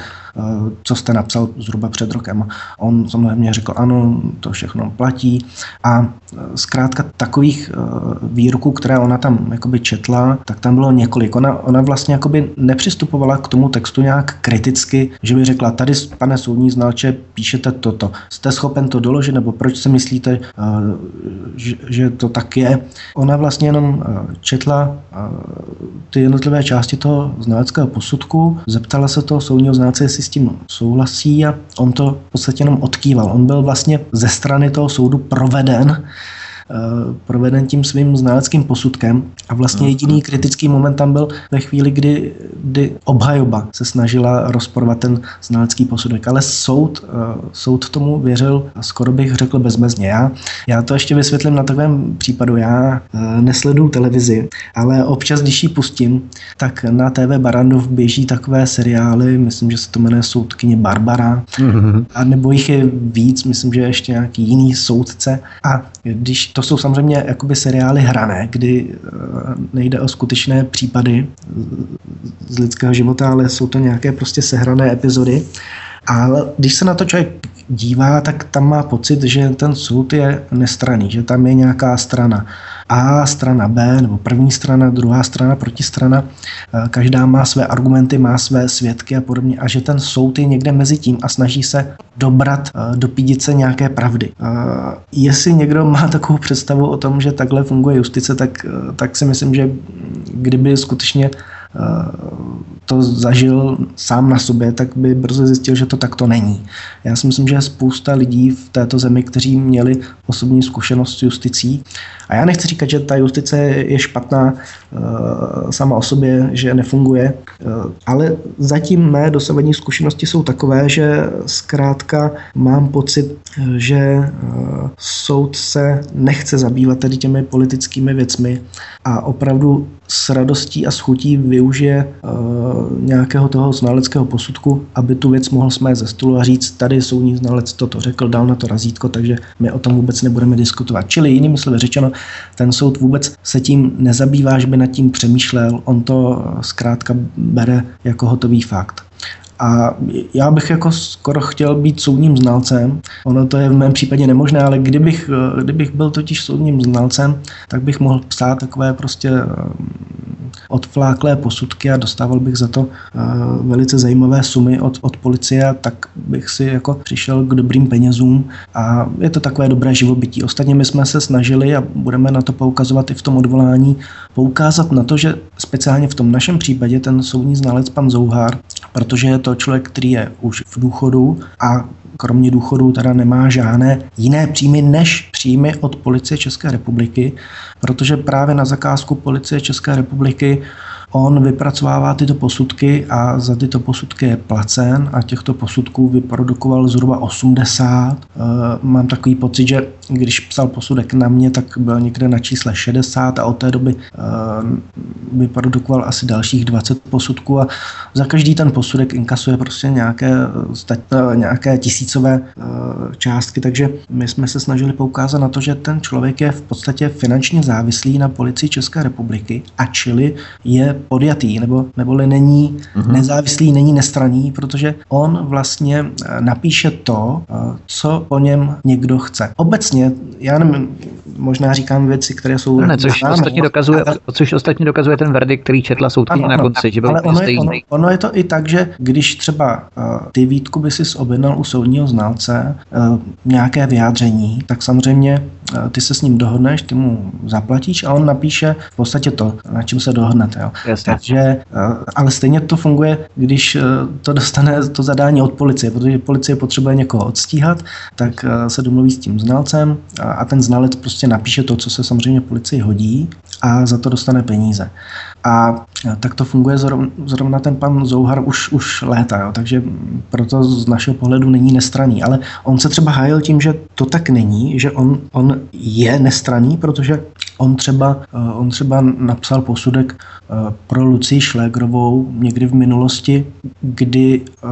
co jste napsal zhruba před rokem. On samozřejmě řekl, ano, to všechno platí. A zkrátka takových výroků, které ona tam jakoby četla, tak tam bylo několik. Ona, ona vlastně jakoby nepřistupovala k tomu textu nějak kriticky, že by řekla, tady, pane soudní znalče, píšete toto. Jste schopen to doložit, nebo proč si myslíte, že, to tak je? Ona vlastně jenom četla ty jednotlivé části toho znaleckého posudku, zeptala se toho soudního znalce, jestli s tím souhlasí a on to v podstatě jenom odkýval. On byl vlastně ze strany toho soudu proveden Eh, proveden tím svým znaleckým posudkem a vlastně jediný kritický moment tam byl ve chvíli, kdy, kdy obhajoba se snažila rozporovat ten znalecký posudek, ale soud, eh, soud tomu věřil skoro bych řekl bezmezně. Já, já to ještě vysvětlím na takovém případu. Já eh, nesleduju televizi, ale občas, když ji pustím, tak na TV Barandov běží takové seriály, myslím, že se to jmenuje Soudkyně Barbara, mm-hmm. a nebo jich je víc, myslím, že ještě nějaký jiný soudce. A když to jsou samozřejmě jakoby seriály hrané, kdy eh, nejde o skutečné případy z lidského života, ale jsou to nějaké prostě sehrané epizody. Ale když se na to člověk dívá, tak tam má pocit, že ten soud je nestraný, že tam je nějaká strana. A strana B, nebo první strana, druhá strana, protistrana. Eh, každá má své argumenty, má své svědky a podobně. A že ten soud je někde mezi tím a snaží se dobrat, eh, dopídit se nějaké pravdy. Eh, jestli někdo má takovou představu o tom, že takhle funguje justice, tak, tak si myslím, že kdyby skutečně to zažil sám na sobě, tak by brzo zjistil, že to takto není. Já si myslím, že je spousta lidí v této zemi, kteří měli osobní zkušenost s justicí. A já nechci říkat, že ta justice je špatná uh, sama o sobě, že nefunguje, uh, ale zatím mé dosavadní zkušenosti jsou takové, že zkrátka mám pocit, že soud se nechce zabývat tady těmi politickými věcmi a opravdu s radostí a s chutí využije uh, nějakého toho znaleckého posudku, aby tu věc mohl smést ze stolu a říct, tady soudní znalec toto řekl, dal na to razítko, takže my o tom vůbec nebudeme diskutovat. Čili jinými slovy řečeno, ten soud vůbec se tím nezabývá, že by nad tím přemýšlel, on to zkrátka bere jako hotový fakt. A já bych jako skoro chtěl být soudním znalcem. Ono to je v mém případě nemožné, ale kdybych, kdybych byl totiž soudním znalcem, tak bych mohl psát takové prostě odfláklé posudky a dostával bych za to eh, velice zajímavé sumy od, od policie, tak bych si jako přišel k dobrým penězům a je to takové dobré živobytí. Ostatně my jsme se snažili a budeme na to poukazovat i v tom odvolání, poukázat na to, že speciálně v tom našem případě ten soudní znalec pan Zouhár, protože je to člověk, který je už v důchodu a kromě důchodu teda nemá žádné jiné příjmy než příjmy od policie České republiky, protože právě na zakázku policie České republiky On vypracovává tyto posudky a za tyto posudky je placen a těchto posudků vyprodukoval zhruba 80. Eh, mám takový pocit, že když psal posudek na mě, tak byl někde na čísle 60 a od té doby eh, vyprodukoval asi dalších 20 posudků a za každý ten posudek inkasuje prostě nějaké, eh, nějaké tisícové částky, takže my jsme se snažili poukázat na to, že ten člověk je v podstatě finančně závislý na policii České republiky a čili je podjatý, nebo, neboli není mm-hmm. nezávislý, není nestraný, protože on vlastně eh, napíše to, eh, co po něm někdo chce. Obecně, já nevím, možná říkám věci, které jsou... Ne, což, známé, ostatně dokazuje, ale, což ostatně dokazuje ten verdikt, který četla soudkyně na konci, ano, že byl ale ono je, ono, ono je to i tak, že když třeba uh, ty Vítku by si objednal u soudního znalce uh, nějaké vyjádření, tak samozřejmě uh, ty se s ním dohodneš, ty mu zaplatíš a on napíše v podstatě to, na čem se dohodnete. Jo. Jasně. Takže, eh, ale stejně to funguje, když eh, to dostane to zadání od policie, protože policie potřebuje někoho odstíhat, tak eh, se domluví s tím znalcem a ten znalec prostě prostě napíše to, co se samozřejmě policii hodí a za to dostane peníze. A tak to funguje zrovna ten pan Zouhar už, už léta, jo, takže proto z našeho pohledu není nestraný. Ale on se třeba hájil tím, že to tak není, že on, on je nestraný, protože on třeba, eh, on třeba napsal posudek eh, pro Lucii Šlégrovou někdy v minulosti, kdy eh,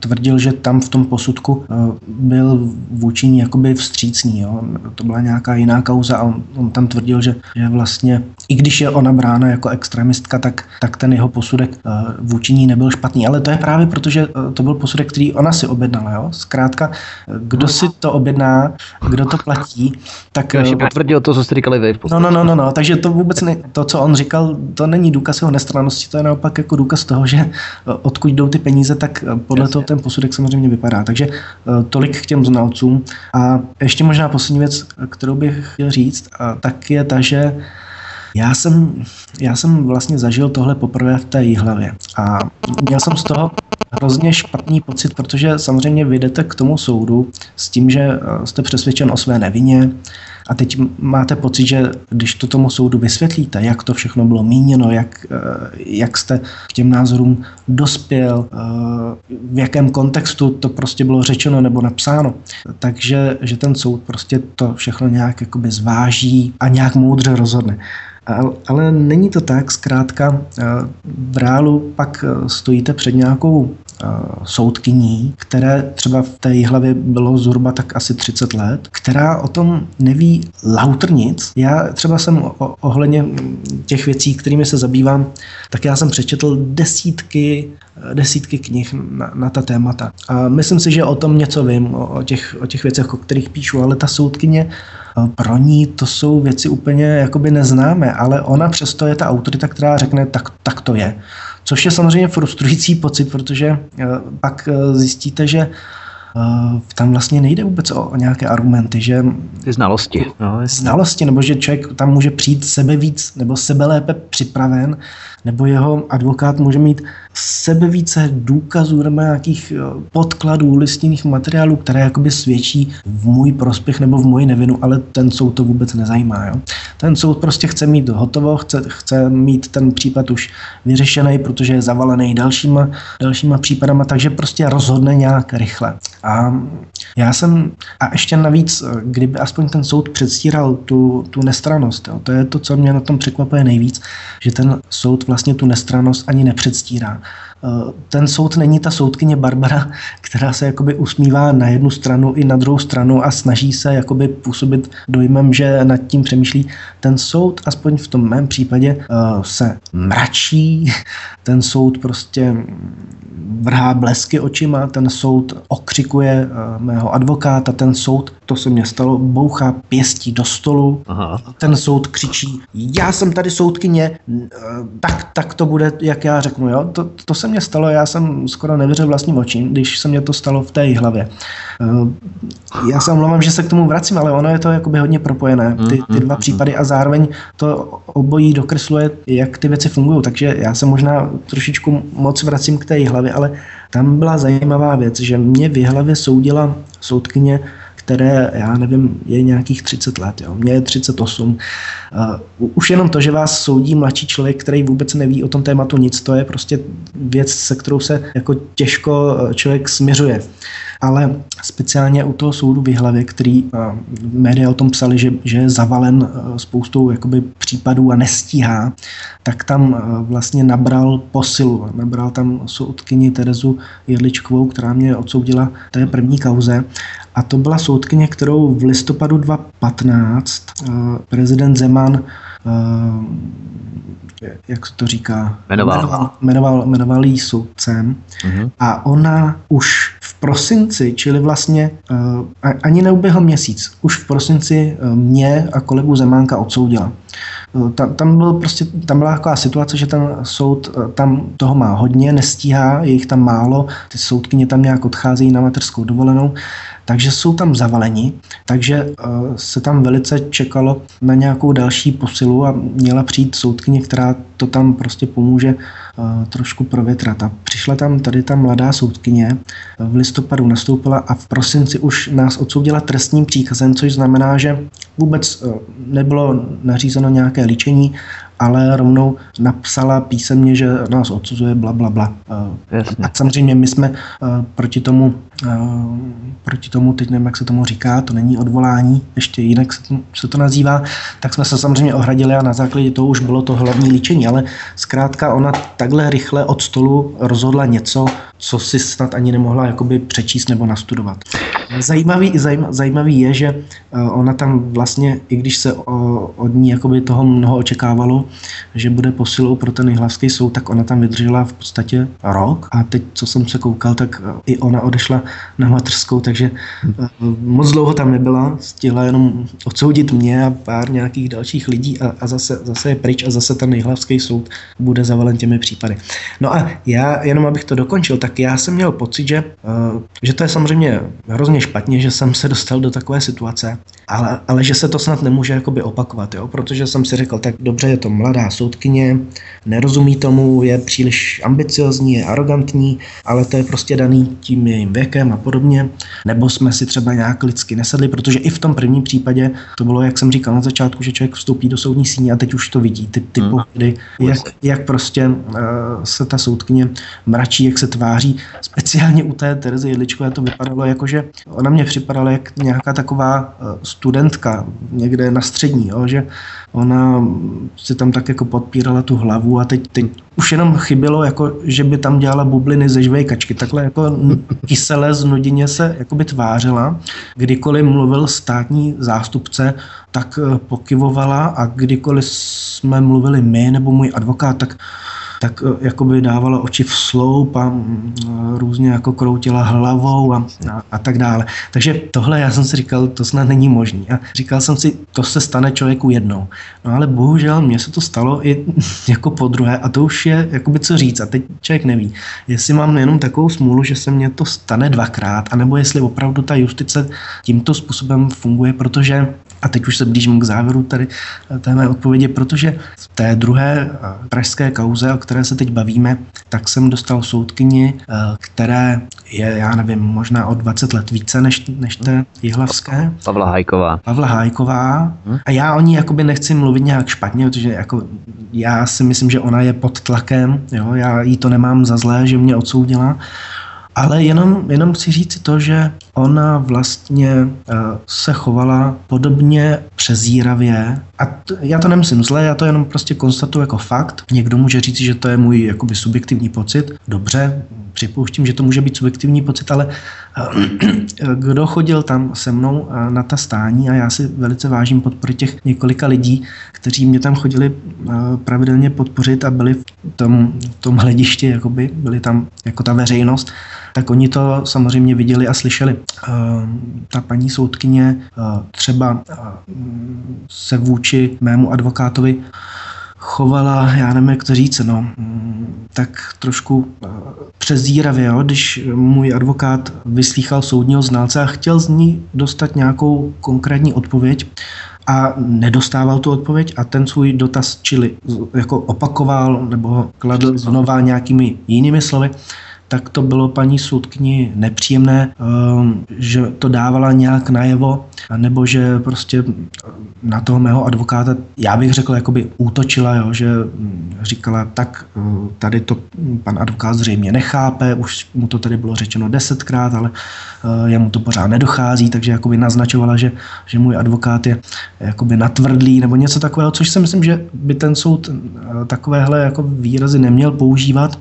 tvrdil, že tam v tom posudku byl vůči ní jakoby vstřícný. Jo. To byla nějaká jiná kauza a on, on tam tvrdil, že, že vlastně, i když je ona brána jako extremistka, tak, tak ten jeho posudek vůči ní nebyl špatný. Ale to je právě proto, že to byl posudek, který ona si objednala. Jo. Zkrátka, kdo si to objedná, kdo to platí, tak... potvrdil to, co jste říkali vy No, no, no, no, no, takže to vůbec ne, to, co on říkal, to není důkaz jeho nestranosti, to je naopak jako důkaz toho, že eh, odkud jdou ty peníze, tak eh, podle Jasně. toho ten posudek samozřejmě vypadá. Takže eh, tolik k těm znalcům. A ještě možná poslední věc, kterou bych chtěl říct, tak je ta, že já jsem, já jsem vlastně zažil tohle poprvé v té hlavě a měl jsem z toho hrozně špatný pocit, protože samozřejmě vyjdete k tomu soudu s tím, že jste přesvědčen o své nevině, a teď máte pocit, že když to tomu soudu vysvětlíte, jak to všechno bylo míněno, jak, eh, jak jste k těm názorům dospěl, eh, v jakém kontextu to prostě bylo řečeno nebo napsáno, takže že ten soud prostě to všechno nějak jakoby zváží a nějak moudře rozhodne. Ale není to tak, zkrátka eh, v reálu pak stojíte před nějakou soudkyní, které třeba v té hlavě bylo zhruba tak asi 30 let, která o tom neví lauter nic. Já třeba jsem ohledně těch věcí, kterými se zabývám, tak já jsem přečetl desítky desítky knih na, na ta témata. A myslím si, že o tom něco vím, o, o, těch, o těch věcech, o kterých píšu, ale ta soudkyně pro ní to jsou věci úplně jakoby neznámé, ale ona přesto je ta autorita, která řekne, tak, tak to je. Což je samozřejmě frustrující pocit, protože eh, pak eh, zjistíte, že eh, tam vlastně nejde vůbec o, nějaké argumenty, že... Ty znalosti. No, znalosti, nebo že člověk tam může přijít sebe víc nebo sebe lépe připraven, nebo jeho advokát může mít sebe více důkazů nebo nějakých eh, podkladů, listinných materiálů, které jakoby svědčí v můj prospěch nebo v moji nevinu, ale ten soud to vůbec nezajímá. Jo? Ten soud prostě chce mít hotovo, chce, chce mít ten případ už vyřešený, protože je zavalený dalšíma, dalšíma případama, takže prostě rozhodne nějak rychle. A já jsem, a ještě navíc, eh, kdyby aspoň ten soud předstíral tu, tu nestranost, jo, to je to, co mě na tom překvapuje nejvíc, že ten soud vlastně tu nestranost ani nepředstírá. Eh, ten soud není ta soudkyně Barbara, která se jakoby usmívá na jednu stranu i na druhou stranu a snaží se jakoby působit dojmem, že nad tím přemýšlí. Ten soud, aspoň v tom mém případě, eh, se mračí, ten soud prostě vrhá blesky očima, ten soud okřikuje uh, mého advokáta, ten soud, to se mně stalo, bouchá pěstí do stolu, Aha. ten soud křičí, já jsem tady soudkyně, uh, tak, tak to bude, jak já řeknu, jo, to, to se mně stalo, já jsem skoro nevěřil vlastním očím, když se mě to stalo v té hlavě. Uh, já se omlouvám, že se k tomu vracím, ale ono je to jakoby hodně propojené, ty, ty mm, dva mm, případy a zároveň to obojí dokresluje, jak ty věci fungují, takže já se možná trošičku moc vracím k té hlavě, ale tam byla zajímavá věc, že mě v hlavě soudila soudkyně, které, já nevím, je nějakých 30 let, jo. Mně je 38. Uh, už jenom to, že vás soudí mladší člověk, který vůbec neví o tom tématu nic, to je prostě věc, se kterou se jako těžko uh, člověk směřuje. Ale speciálně u toho soudu v hlavě, který uh, média o tom psali, že, že je zavalen uh, spoustou jakoby, případů a nestíhá, tak tam uh, vlastně nabral posilu. Nabral tam soudkyni Terezu Jedličkovou, která mě odsoudila té první kauze a to byla soudkyně, kterou v listopadu 2015 eh, prezident Zeman eh, jak se to říká? Jmenoval. Jmenoval, jmenoval, jmenoval jí soudcem. Uh-huh. A ona už prosinci, čili vlastně uh, ani neuběhl měsíc, už v prosinci uh, mě a kolegu Zemánka odsoudila. Uh, tam, tam, byl prostě, tam byla taková situace, že ten soud uh, tam toho má hodně, nestíhá, je jich tam málo, ty soudkyně tam nějak odcházejí na mateřskou dovolenou takže jsou tam zavaleni, takže se tam velice čekalo na nějakou další posilu a měla přijít soudkyně, která to tam prostě pomůže trošku provětrat. A přišla tam tady ta mladá soudkyně, v listopadu nastoupila a v prosinci už nás odsoudila trestním příkazem, což znamená, že vůbec nebylo nařízeno nějaké líčení, ale rovnou napsala písemně, že nás odsuzuje bla, bla, bla. Jasně. A samozřejmě my jsme proti tomu, proti tomu, teď nevím, jak se tomu říká, to není odvolání, ještě jinak se to, se to nazývá, tak jsme se samozřejmě ohradili a na základě toho už bylo to hlavní líčení, ale zkrátka ona takhle rychle od stolu rozhodla něco, co si snad ani nemohla jakoby přečíst nebo nastudovat. Zajímavý, zajímavý je, že ona tam vlastně, i když se od ní jakoby toho mnoho očekávalo, že bude posilou pro ten hlavský soud, tak ona tam vydržela v podstatě rok a teď, co jsem se koukal, tak i ona odešla na mateřskou, takže eh, moc dlouho tam nebyla, stihla jenom odsoudit mě a pár nějakých dalších lidí a, a zase, zase je pryč a zase ten nejhlavský soud bude zavalen těmi případy. No a já, jenom abych to dokončil, tak já jsem měl pocit, že, eh, že to je samozřejmě hrozně špatně, že jsem se dostal do takové situace, ale, ale že se to snad nemůže jakoby opakovat, jo? protože jsem si řekl, tak dobře, je to mladá soudkyně, nerozumí tomu, je příliš ambiciozní, je arrogantní, ale to je prostě daný tím jejím věkem a podobně. Nebo jsme si třeba nějak lidsky nesedli, protože i v tom prvním případě to bylo, jak jsem říkal na začátku, že člověk vstoupí do soudní síně a teď už to vidí, ty, ty hmm. pohledy, jak, jak prostě uh, se ta soudkyně mračí, jak se tváří. Speciálně u té Terezy Jedličkové to vypadalo jako, že ona mě připadala jak nějaká taková uh, studentka někde na střední, jo, že ona si tam tak jako podpírala tu hlavu a teď, teď už jenom chybělo, jako, že by tam dělala bubliny ze žvejkačky. Takhle jako kyselé znudině se jako by tvářila. Kdykoliv mluvil státní zástupce, tak eh, pokyvovala a kdykoliv jsme mluvili my nebo můj advokát, tak tak eh, jako by dávala oči v sloup a mm, různě jako kroutila hlavou a, a, a tak dále. Takže tohle já jsem si říkal, to snad není možný. A říkal jsem si, to se stane člověku jednou. No ale bohužel mně se to stalo i jako po druhé a to už je jakoby co říct a teď člověk neví, jestli mám jenom takovou smůlu, že se mně to stane dvakrát, anebo jestli opravdu ta justice tímto způsobem funguje, protože a teď už se blížím k závěru tady té mé odpovědi, protože v té druhé pražské kauze, o které se teď bavíme, tak jsem dostal soudkyni, eh, které je, já nevím, možná o 20 let více než, než té jihlavské. Pavla Hajková. Pavla Hajková. Hmm. A já o ní jakoby nechci mluvit nějak špatně, protože jako já si myslím, že ona je pod tlakem, jo, já jí to nemám za zlé, že mě odsoudila, ale jenom, jenom chci říct to, že ona vlastně eh, se chovala podobně přezíravě a t- já to nemyslím zle, já to jenom prostě konstatuju jako fakt. Někdo může říct, že to je můj jakoby subjektivní pocit. Dobře, připouštím, že to může být subjektivní pocit, ale eh, kdo chodil tam se mnou eh, na ta stání a já si velice vážím podpory těch několika lidí, kteří mě tam chodili pravidelně podpořit a byli v tom, v tom hledišti, jakoby, byli tam jako ta veřejnost, tak oni to samozřejmě viděli a slyšeli. Eh, ta paní soudkyně eh, třeba eh, se vůči mému advokátovi chovala, já nevím, jak to říct, no, mm, tak trošku přezíravě, jo, když můj advokát vyslýchal soudního znalce a chtěl z ní dostat nějakou konkrétní odpověď, a nedostával tu odpověď a ten svůj dotaz čili jako opakoval nebo kladl znova nějakými jinými slovy, tak to bylo paní soudkyni nepříjemné, ehm, že to dávala nějak najevo, nebo že prostě na toho mého advokáta, já bych řekl, jakoby útočila, jo, že říkala, tak eh, tady to pan advokát zřejmě nechápe, už mu to tady bylo řečeno desetkrát, ale eh, jemu to pořád nedochází, takže jakoby naznačovala, že, že můj advokát je jakoby natvrdlý nebo něco takového, což si myslím, že by ten soud eh, takovéhle jako výrazy neměl používat,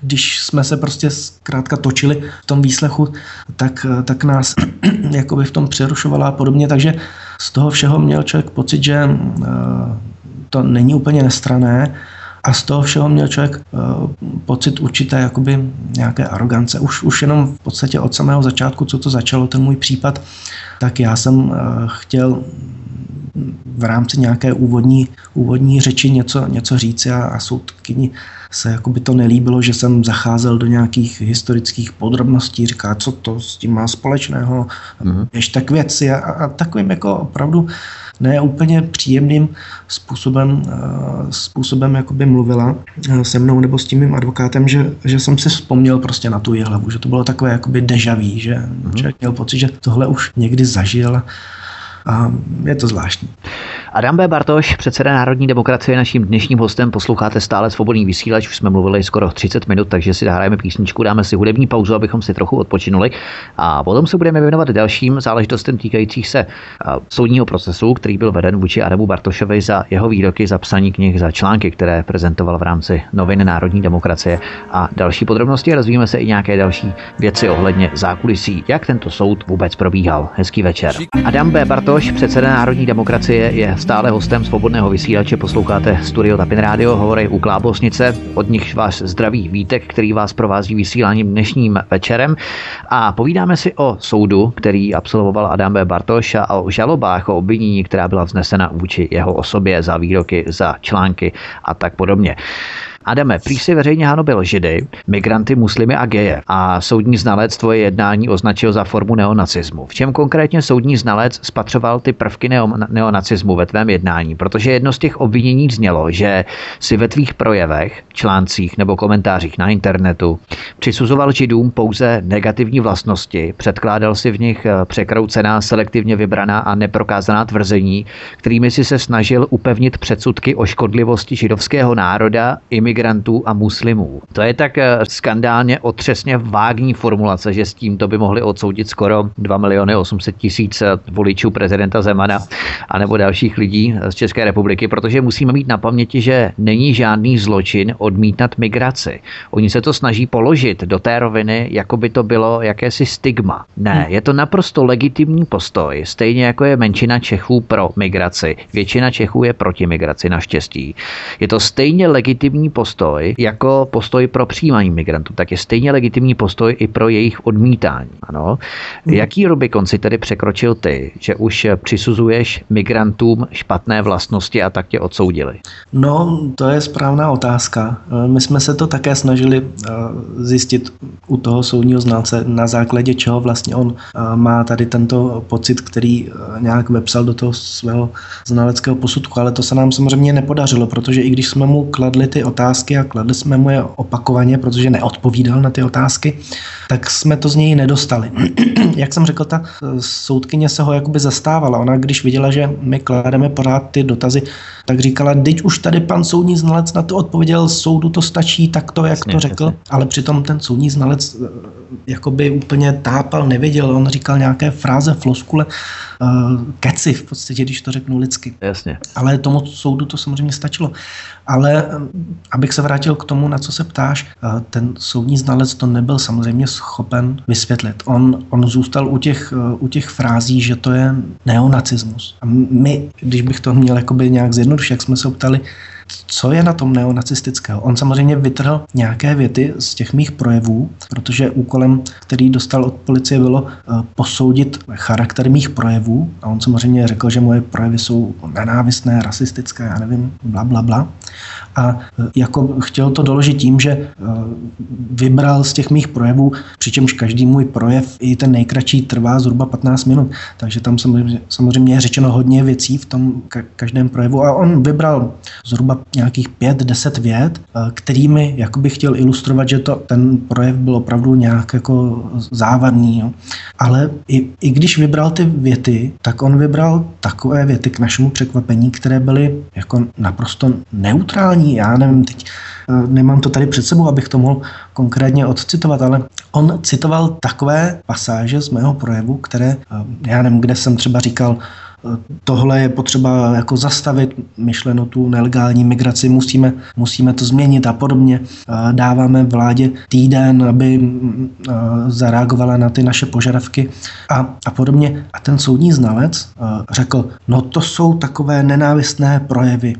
když jsme se prostě zkrátka točili v tom výslechu, tak, tak nás jakoby v tom přerušovala a podobně, takže z toho všeho měl člověk pocit, že to není úplně nestrané a z toho všeho měl člověk pocit určité jakoby nějaké arogance. Už, už jenom v podstatě od samého začátku, co to začalo, ten můj případ, tak já jsem chtěl v rámci nějaké úvodní, úvodní řeči něco, něco říct a, a soudkyni se jako by to nelíbilo, že jsem zacházel do nějakých historických podrobností, říká, co to s tím má společného, mm-hmm. ještě tak věci a, a takovým jako opravdu ne úplně příjemným způsobem, eh, způsobem jakoby mluvila eh, se mnou nebo s tím mým advokátem, že, že jsem si vzpomněl prostě na tu hlavu, že to bylo takové jakoby dejaví, že mm-hmm. člověk měl pocit, že tohle už někdy zažil a je to zvláštní. Adam B. Bartoš, předseda Národní demokracie, naším dnešním hostem. Posloucháte stále svobodný vysílač, už jsme mluvili skoro 30 minut, takže si zahrajeme písničku, dáme si hudební pauzu, abychom si trochu odpočinuli. A potom se budeme věnovat dalším záležitostem týkajících se soudního procesu, který byl veden vůči Adamu Bartošovi za jeho výroky, za psaní knih, za články, které prezentoval v rámci novin Národní demokracie a další podrobnosti. Rozvíjíme se i nějaké další věci ohledně zákulisí, jak tento soud vůbec probíhal. Hezký večer. Adam B. Bartoš, předseda Národní demokracie, je stále hostem svobodného vysílače. Posloucháte Studio Tapin Radio, hovory u Klábosnice. Od nich vás zdraví Vítek, který vás provází vysíláním dnešním večerem. A povídáme si o soudu, který absolvoval Adam B. Bartoš a o žalobách, o obvinění, která byla vznesena vůči jeho osobě za výroky, za články a tak podobně. Adame, prý si veřejně hanobil židy, migranty, muslimy a geje a soudní znalec tvoje jednání označil za formu neonacismu. V čem konkrétně soudní znalec spatřoval ty prvky neo- neonacismu ve tvém jednání? Protože jedno z těch obvinění znělo, že si ve tvých projevech, článcích nebo komentářích na internetu přisuzoval židům pouze negativní vlastnosti, předkládal si v nich eh, překroucená, selektivně vybraná a neprokázaná tvrzení, kterými si se snažil upevnit předsudky o škodlivosti židovského národa, imigrantů imigrantů a muslimů. To je tak eh, skandálně otřesně vágní formulace, že s tímto by mohli odsoudit skoro 2 miliony 800 tisíc eh, voličů prezidenta Zemana anebo dalších lidí z České republiky, protože musíme mít na paměti, že není žádný zločin odmítat migraci. Oni se to snaží položit do té roviny, jako by to bylo jakési stigma. Ne, hmm. je to naprosto legitimní postoj, stejně jako je menšina Čechů pro migraci. Většina Čechů je proti migraci, naštěstí. Je to stejně legitimní postoj jako postoj pro přijímání migrantů, tak je stejně legitimní postoj i pro jejich odmítání. Ano. Hmm. Jaký Rubikon si tedy překročil ty, že už přisuzuješ migrantům špatné vlastnosti a tak tě odsoudili? No, to je správná otázka. My jsme se to také snažili eh, zjistit u toho soudního znalce, na základě čeho vlastně on eh, má tady tento pocit, který nějak vepsal do toho svého znaleckého posudku, ale to se nám samozřejmě nepodařilo, protože i když jsme mu kladli ty otázky, otázky a kladli jsme mu je opakovaně, protože neodpovídal na ty otázky, tak jsme to z něj nedostali. Jak jsem řekl, ta eh, soudkyně se ho jakoby zastávala. Ona, když viděla, že my klademe pořád ty dotazy, tak říkala, teď už tady pan soudní znalec na to odpověděl, soudu to stačí, tak to, jak jasně, to řekl. Jasně. Ale přitom ten soudní znalec eh, jakoby úplně tápal, nevěděl. On říkal nějaké fráze, floskule, uh, keci v podstatě, když to řeknu lidsky. Jasně. Ale tomu soudu to samozřejmě stačilo. Ale abych se vrátil k tomu, na co se ptáš, ten soudní znalec to nebyl samozřejmě schopen vysvětlit. On, on zůstal u těch, u těch frází, že to je neonacismus. A my, když bych to měl jakoby nějak zjednodušit, jak jsme se ptali, co je na tom neonacistického? On samozřejmě vytrhl nějaké věty z těch mých projevů, protože úkolem, který dostal od policie, bylo eh, posoudit charakter mých projevů a on samozřejmě řekl, že moje projevy jsou nenávistné, rasistické, já nevím, bla, bla, bla. A eh, jako chtěl to doložit tím, že eh, vybral z těch mých projevů, přičemž každý můj projev, i ten nejkratší, trvá zhruba 15 minut. Takže tam samozřejmě, samozřejmě je řečeno hodně věcí v tom každém projevu a on vybral zhruba nějakých pět, deset vět, eh, kterými jakoby chtěl ilustrovat, že to, ten projev byl opravdu nějak jako závadný. Jo. Ale i, i když vybral ty věty, tak on vybral takové věty k našemu překvapení, které byly jako naprosto neutrální. Já nevím, teď eh, nemám to tady před sebou, abych to mohl konkrétně odcitovat, ale on citoval takové pasáže z mého projevu, které, eh, já nevím, kde jsem třeba říkal, tohle je potřeba jako zastavit, myšleno tu nelegální migraci, musíme, musíme to změnit a podobně. Dáváme vládě týden, aby zareagovala na ty naše požadavky a, a podobně. A ten soudní znalec řekl, no to jsou takové nenávistné projevy.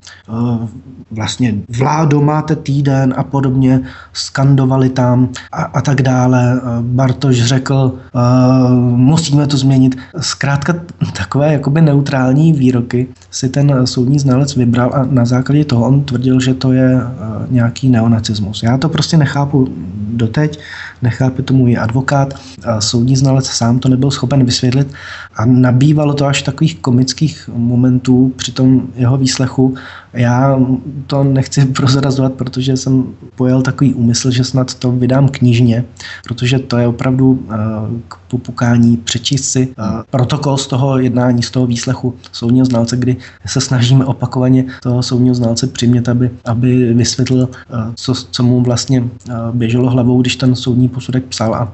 Vlastně vládo máte týden a podobně, skandovali tam a, a tak dále. Bartoš řekl, musíme to změnit. Zkrátka takové jakoby neutrální výroky si ten soudní znalec vybral a na základě toho on tvrdil, že to je nějaký neonacismus. Já to prostě nechápu doteď, nechápe tomu i advokát, soudní znalec sám to nebyl schopen vysvětlit a nabývalo to až takových komických momentů při tom jeho výslechu. Já to nechci prozrazovat, protože jsem pojel takový úmysl, že snad to vydám knižně, protože to je opravdu eh, k popukání přečíst si eh, protokol z toho jednání, z toho výslechu soudního znalce, kdy se snažíme opakovaně toho soudního znalce přimět, aby, aby vysvětlil, eh, co, co mu vlastně běželo hlavou, když ten soudní posudek psal a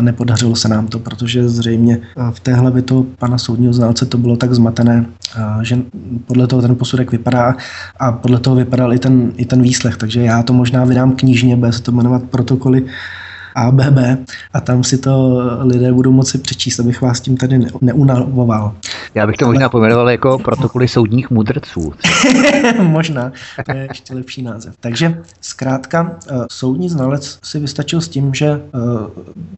nepodařilo se nám to, protože zřejmě v té hlavě toho pana soudního znalce to bylo tak zmatené, že podle toho ten posudek vypadá a podle toho vypadal i ten, i ten výslech, takže já to možná vydám knižně, bude se to jmenovat protokoly ABB a tam si to lidé budou moci přečíst, abych vás tím tady neunavoval. Já bych to možná pojmenoval jako protokoly soudních mudrců. možná, to je ještě lepší název. Takže zkrátka eh, soudní znalec si vystačil s tím, že eh,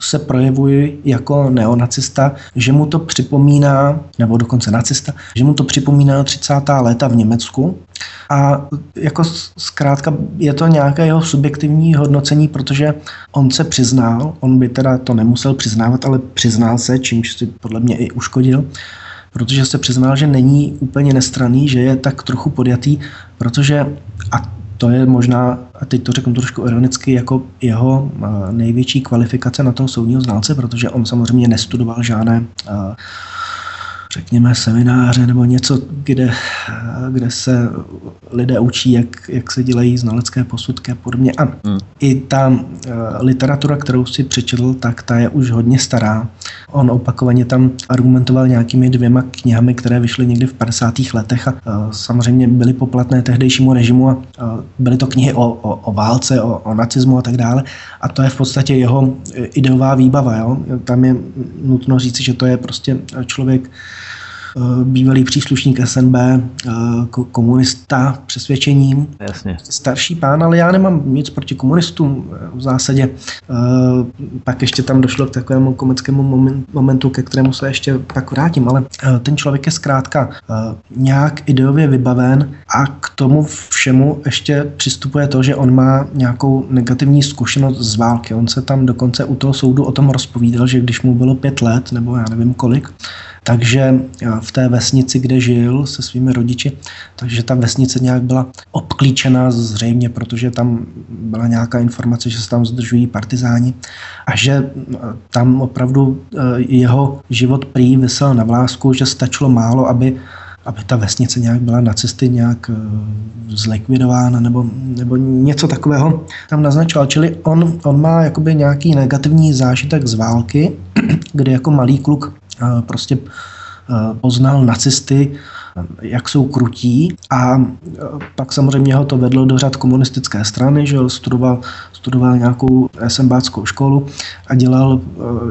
se projevuji jako neonacista, že mu to připomíná, nebo dokonce nacista, že mu to připomíná 30. léta v Německu, a jako zkrátka je to nějaké jeho subjektivní hodnocení, protože on se přiznal, on by teda to nemusel přiznávat, ale přiznal se, čímž si podle mě i uškodil, protože se přiznal, že není úplně nestraný, že je tak trochu podjatý, protože, a to je možná, a teď to řeknu trošku ironicky, jako jeho největší kvalifikace na toho soudního znalce, protože on samozřejmě nestudoval žádné řekněme, semináře nebo něco, kde, kde se lidé učí, jak, jak se dělají znalecké posudky a podobně. A hmm. i ta uh, literatura, kterou si přečetl, tak ta je už hodně stará. On opakovaně tam argumentoval nějakými dvěma knihami, které vyšly někdy v 50. letech a uh, samozřejmě byly poplatné tehdejšímu režimu a uh, byly to knihy o, o, o válce, o, o nacismu a tak dále. A to je v podstatě jeho ideová výbava. Jo? Tam je nutno říci, že to je prostě člověk, Eh, bývalý příslušník SNB, eh, komunista přesvědčením. Jasně. Starší pán, ale já nemám nic proti komunistům eh, v zásadě. Pak ještě tam došlo k takovému komickému momentu, ke kterému se ještě pak vrátím, ale ten člověk je zkrátka nějak ideově vybaven a k tomu všemu ještě přistupuje to, že on má nějakou negativní zkušenost z války. On se tam dokonce u toho soudu o tom rozpovídal, že když mu bylo pět let, nebo já nevím kolik, takže v té vesnici, kde žil se svými rodiči, takže ta vesnice nějak byla obklíčena zřejmě, protože tam byla nějaká informace, že se tam zdržují partizáni a že tam opravdu e, jeho život prý vysel na vlásku, že stačilo málo, aby aby ta vesnice nějak byla nacisty nějak zlikvidována nebo, nebo něco takového tam naznačoval. Čili on, on má jakoby nějaký negativní zážitek z války, kde jako malý kluk prostě poznal nacisty, jak jsou krutí a pak samozřejmě ho to vedlo do řad komunistické strany, že studoval, studoval nějakou SMBáckou školu a dělal,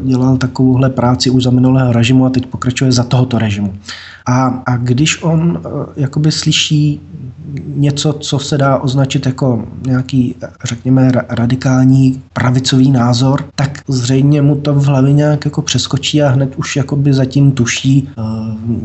dělal takovouhle práci už za minulého režimu a teď pokračuje za tohoto režimu. A, a když on jakoby slyší něco, co se dá označit jako nějaký, řekněme, radikální pravicový názor, tak zřejmě mu to v hlavě nějak jako přeskočí a hned už jakoby zatím tuší uh,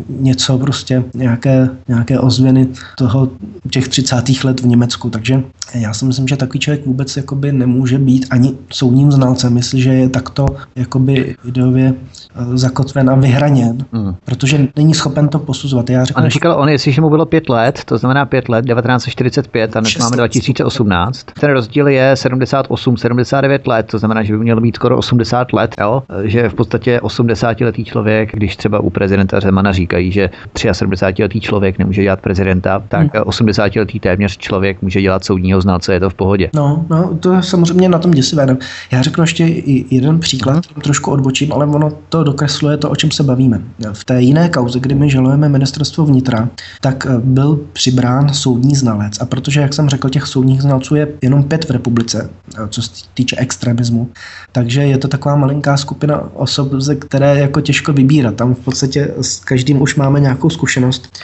něco prostě, nějaké, nějaké ozvěny toho těch 30. let v Německu. Takže já si myslím, že takový člověk vůbec jakoby nemůže být ani soudním znalcem, myslí, že je takto jakoby ideově uh, zakotven a vyhraněn, hmm. protože není schopen to posuzovat. Já řeknu, on říkal, on jestliže mu bylo pět let, to znamená pět let, 1945 a dnes máme 2018. Ten rozdíl je 78-79 let, to znamená, že by měl mít skoro 80 let, jo? že v podstatě 80-letý člověk, když třeba u prezidenta Zemana říkají, že 73-letý člověk nemůže dělat prezidenta, tak hmm. 80-letý téměř člověk může dělat soudního znalce, je to v pohodě. No, no to samozřejmě na tom děsivé. Já řeknu ještě jeden příklad, trošku odbočím, ale ono to dokresluje to, o čem se bavíme. V té jiné kauze, kdy my žalujeme ministerstvo vnitra, tak byl přibrán soudní znalec. A protože, jak jsem řekl, těch soudních znalců je jenom pět v republice, co se týče extremismu, takže je to taková malinká skupina osob, ze které jako těžko vybírat. Tam v podstatě s každým už máme nějakou zkušenost.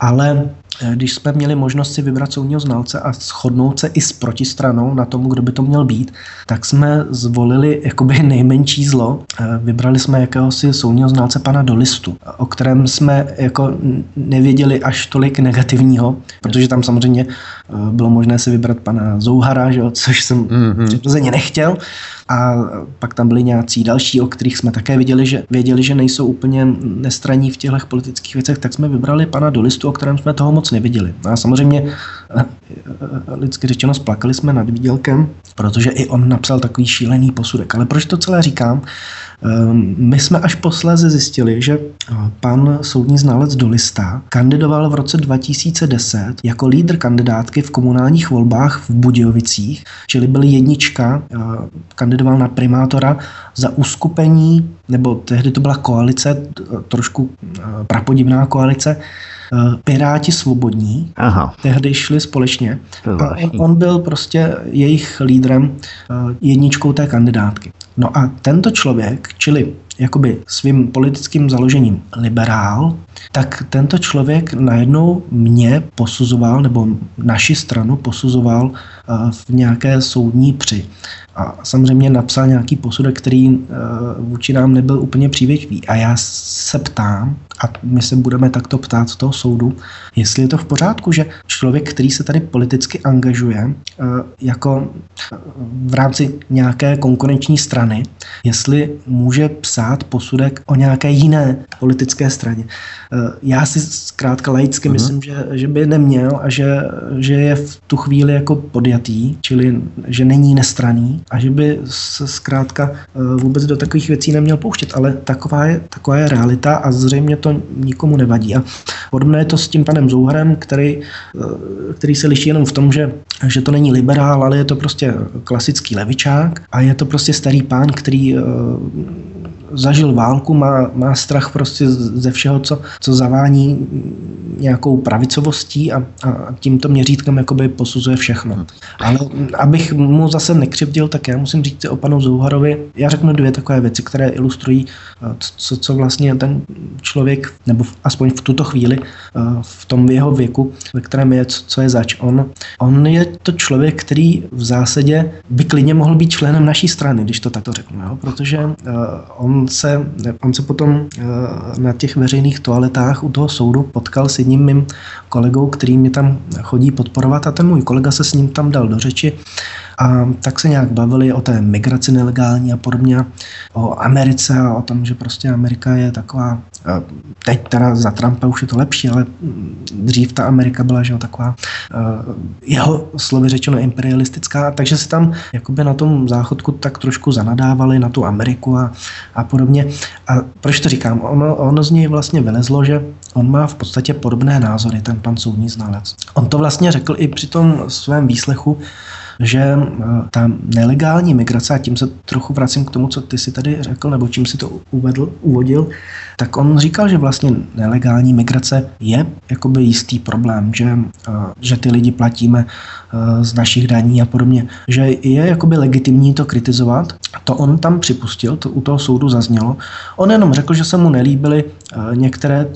Ale když jsme měli možnost si vybrat soudního znalce a shodnout se i s protistranou na tom, kdo by to měl být, tak jsme zvolili jakoby nejmenší zlo. Vybrali jsme jakéhosi soudního znalce pana Dolistu, o kterém jsme jako nevěděli až tolik negativního, protože tam samozřejmě bylo možné si vybrat pana Zouhara, že jo, což jsem mm-hmm. přirozeně nechtěl. A pak tam byli nějací další, o kterých jsme také viděli, že, věděli, že nejsou úplně nestraní v těchto politických věcech, tak jsme vybrali pana Dolistu, o kterém jsme toho moc neviděli. No a samozřejmě eh, lidsky řečeno splakali jsme nad výdělkem, protože i on napsal takový šílený posudek. Ale proč to celé říkám? Ehm, my jsme až posléze zjistili, že eh, pan soudní znalec Dolista kandidoval v roce 2010 jako lídr kandidátky v komunálních volbách v Budějovicích, čili byl jednička, eh, kandidoval na primátora za uskupení, nebo tehdy to byla koalice, trošku eh, prapodivná koalice, Piráti svobodní, Aha. tehdy šli společně. A on, on byl prostě jejich lídrem, jedničkou té kandidátky. No a tento člověk, čili jakoby svým politickým založením liberál, tak tento člověk najednou mě posuzoval, nebo naši stranu posuzoval eh, v nějaké soudní při. A samozřejmě napsal nějaký posudek, který eh, vůči nám nebyl úplně přívětivý. A já se ptám, a my se budeme takto ptát z toho soudu, jestli je to v pořádku, že člověk, který se tady politicky angažuje eh, jako v rámci nějaké konkurenční strany, jestli může psát posudek o nějaké jiné politické straně. Eh, já si zkrátka laicky uh-huh. myslím, že, že by neměl a že, že je v tu chvíli jako podjatý, čili že není nestraný a že by se zkrátka eh, vůbec do takových věcí neměl pouštět, ale taková je, taková je realita a zřejmě to nikomu nevadí. A podobné je to s tím panem Zouharem, který, eh, který se liší jenom v tom, že, že to není liberál, ale je to prostě klasický levičák a je to prostě starý pán, který zažil válku, má, má strach prostě ze všeho, co, co zavání nějakou pravicovostí a, a tímto měřítkem jakoby posuzuje všechno. Ale abych mu zase nekřivdil, tak já musím říct o panu Zouharovi, já řeknu dvě takové věci, které ilustrují, eh, co, co vlastně ten člověk, nebo aspoň v tuto chvíli, eh, v tom jeho věku, ve kterém je, co je zač. On, on je to člověk, který v zásadě by klidně mohl být členem naší strany, když to takto řeknu, jo? protože uh, on se, on se potom eh, na těch veřejných toaletách u toho soudu potkal s jedním mým kolegou, který mě tam chodí podporovat a ten můj kolega se s ním tam dal do řeči a tak se nějak bavili o té migraci nelegální a podobně, o Americe a o tom, že prostě Amerika je taková, teď teda za Trumpa už je to lepší, ale dřív ta Amerika byla, že jo, taková eh, jeho slovy řečeno imperialistická, takže se tam jakoby na tom záchodku tak trošku zanadávali na tu Ameriku a, a podobně. A proč to říkám? Ono, ono z něj vlastně vylezlo, že on má v podstatě podobné názory, ten pan soudní znalec. On to vlastně řekl i při tom svém výslechu, že eh, ta nelegální migrace, a tím se trochu vracím k tomu, co ty si tady řekl, nebo čím si to uvedl, uvodil, tak on říkal, že vlastně nelegální migrace je jakoby jistý problém, že, eh, že ty lidi platíme eh, z našich daní a podobně, že je jakoby legitimní to kritizovat. To on tam připustil, to u toho soudu zaznělo. On jenom řekl, že se mu nelíbily některé,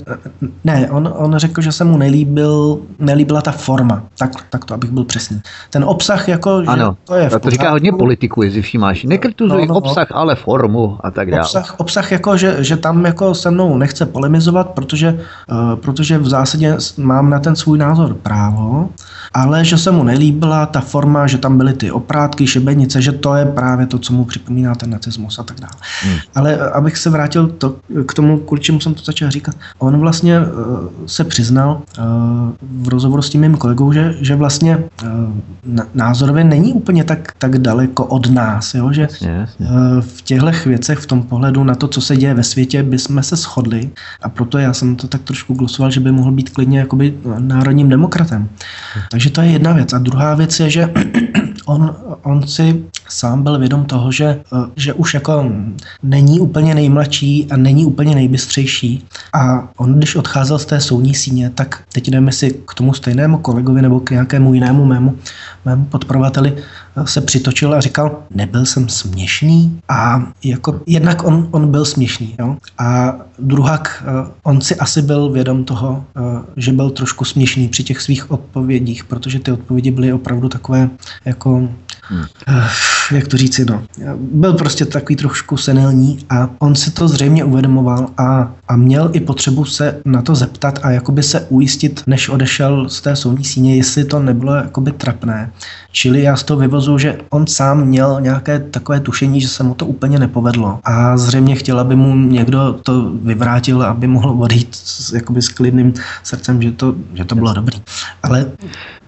ne, on, on řekl, že se mu nelíbil, nelíbila ta forma, tak, tak to, abych byl přesný. Ten obsah jako ano, že to je v to říká hodně politiku, jestli všímáš. Nekritizuj no, no, obsah, ale formu a tak dále. Obsah, obsah jako, že, že tam jako se mnou nechce polemizovat, protože, uh, protože v zásadě mám na ten svůj názor právo, ale že se mu nelíbila ta forma, že tam byly ty oprátky, šibenice, že to je právě to, co mu připomíná ten nacismus a tak dále. Hmm. Ale eh, abych se vrátil to, k tomu, kvůli čemu jsem to začal říkat, on vlastně uh, se přiznal v rozhovoru s tím mým kolegou, že, že vlastně názorově není úplně tak, tak daleko od nás, jo? že. Eh, v těchto věcech, v tom pohledu na to, co se děje ve světě, bychom se shodli a proto já jsem to tak trošku glosoval, že by mohl být klidně jakoby národním demokratem. Takže to je jedna věc. A druhá věc je, že on, on si sám byl vědom toho, že, eh, že už jako není úplně nejmladší a není úplně nejbystřejší. A on, když odcházel z té soudní síně, tak teď jdeme si k tomu stejnému kolegovi nebo k nějakému jinému mému, mému podporovateli, se přitočil a říkal, nebyl jsem směšný a jako jednak on, on byl směšný jo? a druhak eh, on si asi byl vědom toho, eh, že byl trošku směšný při těch svých odpovědích, protože ty odpovědi byly opravdu takové jako Hmm. Jak to říci, no. Byl prostě takový trošku senilní a on si to zřejmě uvědomoval a, a měl i potřebu se na to zeptat a jakoby se ujistit, než odešel z té soudní síně, jestli to nebylo jakoby trapné. Čili já z toho vyvozu, že on sám měl nějaké takové tušení, že se mu to úplně nepovedlo a zřejmě chtěl, aby mu někdo to vyvrátil, aby mohl odejít s, jakoby s klidným srdcem, že to, že to bylo dobrý. Ale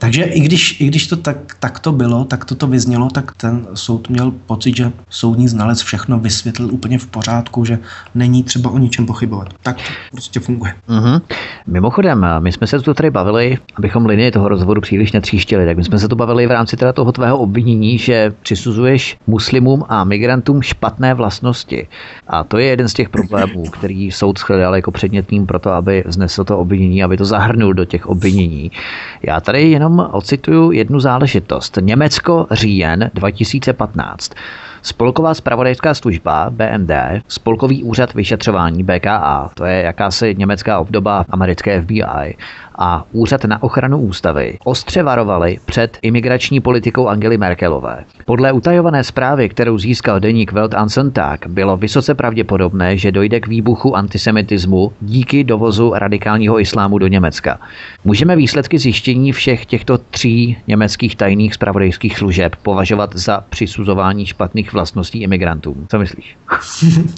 takže i když, i když to tak, tak to bylo, tak to to vyznělo, tak ten soud měl pocit, že soudní znalec všechno vysvětlil úplně v pořádku, že není třeba o ničem pochybovat. Tak to prostě funguje. Mm-hmm. Mimochodem, my jsme se tu tady bavili, abychom linii toho rozvodu příliš netříštili, tak my jsme se tu bavili v rámci teda toho tvého obvinění, že přisuzuješ muslimům a migrantům špatné vlastnosti. A to je jeden z těch problémů, který soud shledal jako předmětným pro to, aby znesl to obvinění, aby to zahrnul do těch obvinění. Já tady jenom ocituju jednu záležitost. Německo říjen 2015. Spolková spravodajská služba BND, Spolkový úřad vyšetřování BKA, to je jakási německá obdoba americké FBI, a Úřad na ochranu ústavy ostře varovali před imigrační politikou Angely Merkelové. Podle utajované zprávy, kterou získal deník Welt Ansentag, bylo vysoce pravděpodobné, že dojde k výbuchu antisemitismu díky dovozu radikálního islámu do Německa. Můžeme výsledky zjištění všech těchto tří německých tajných spravodajských služeb považovat za přisuzování špatných vlastností imigrantům. Co myslíš?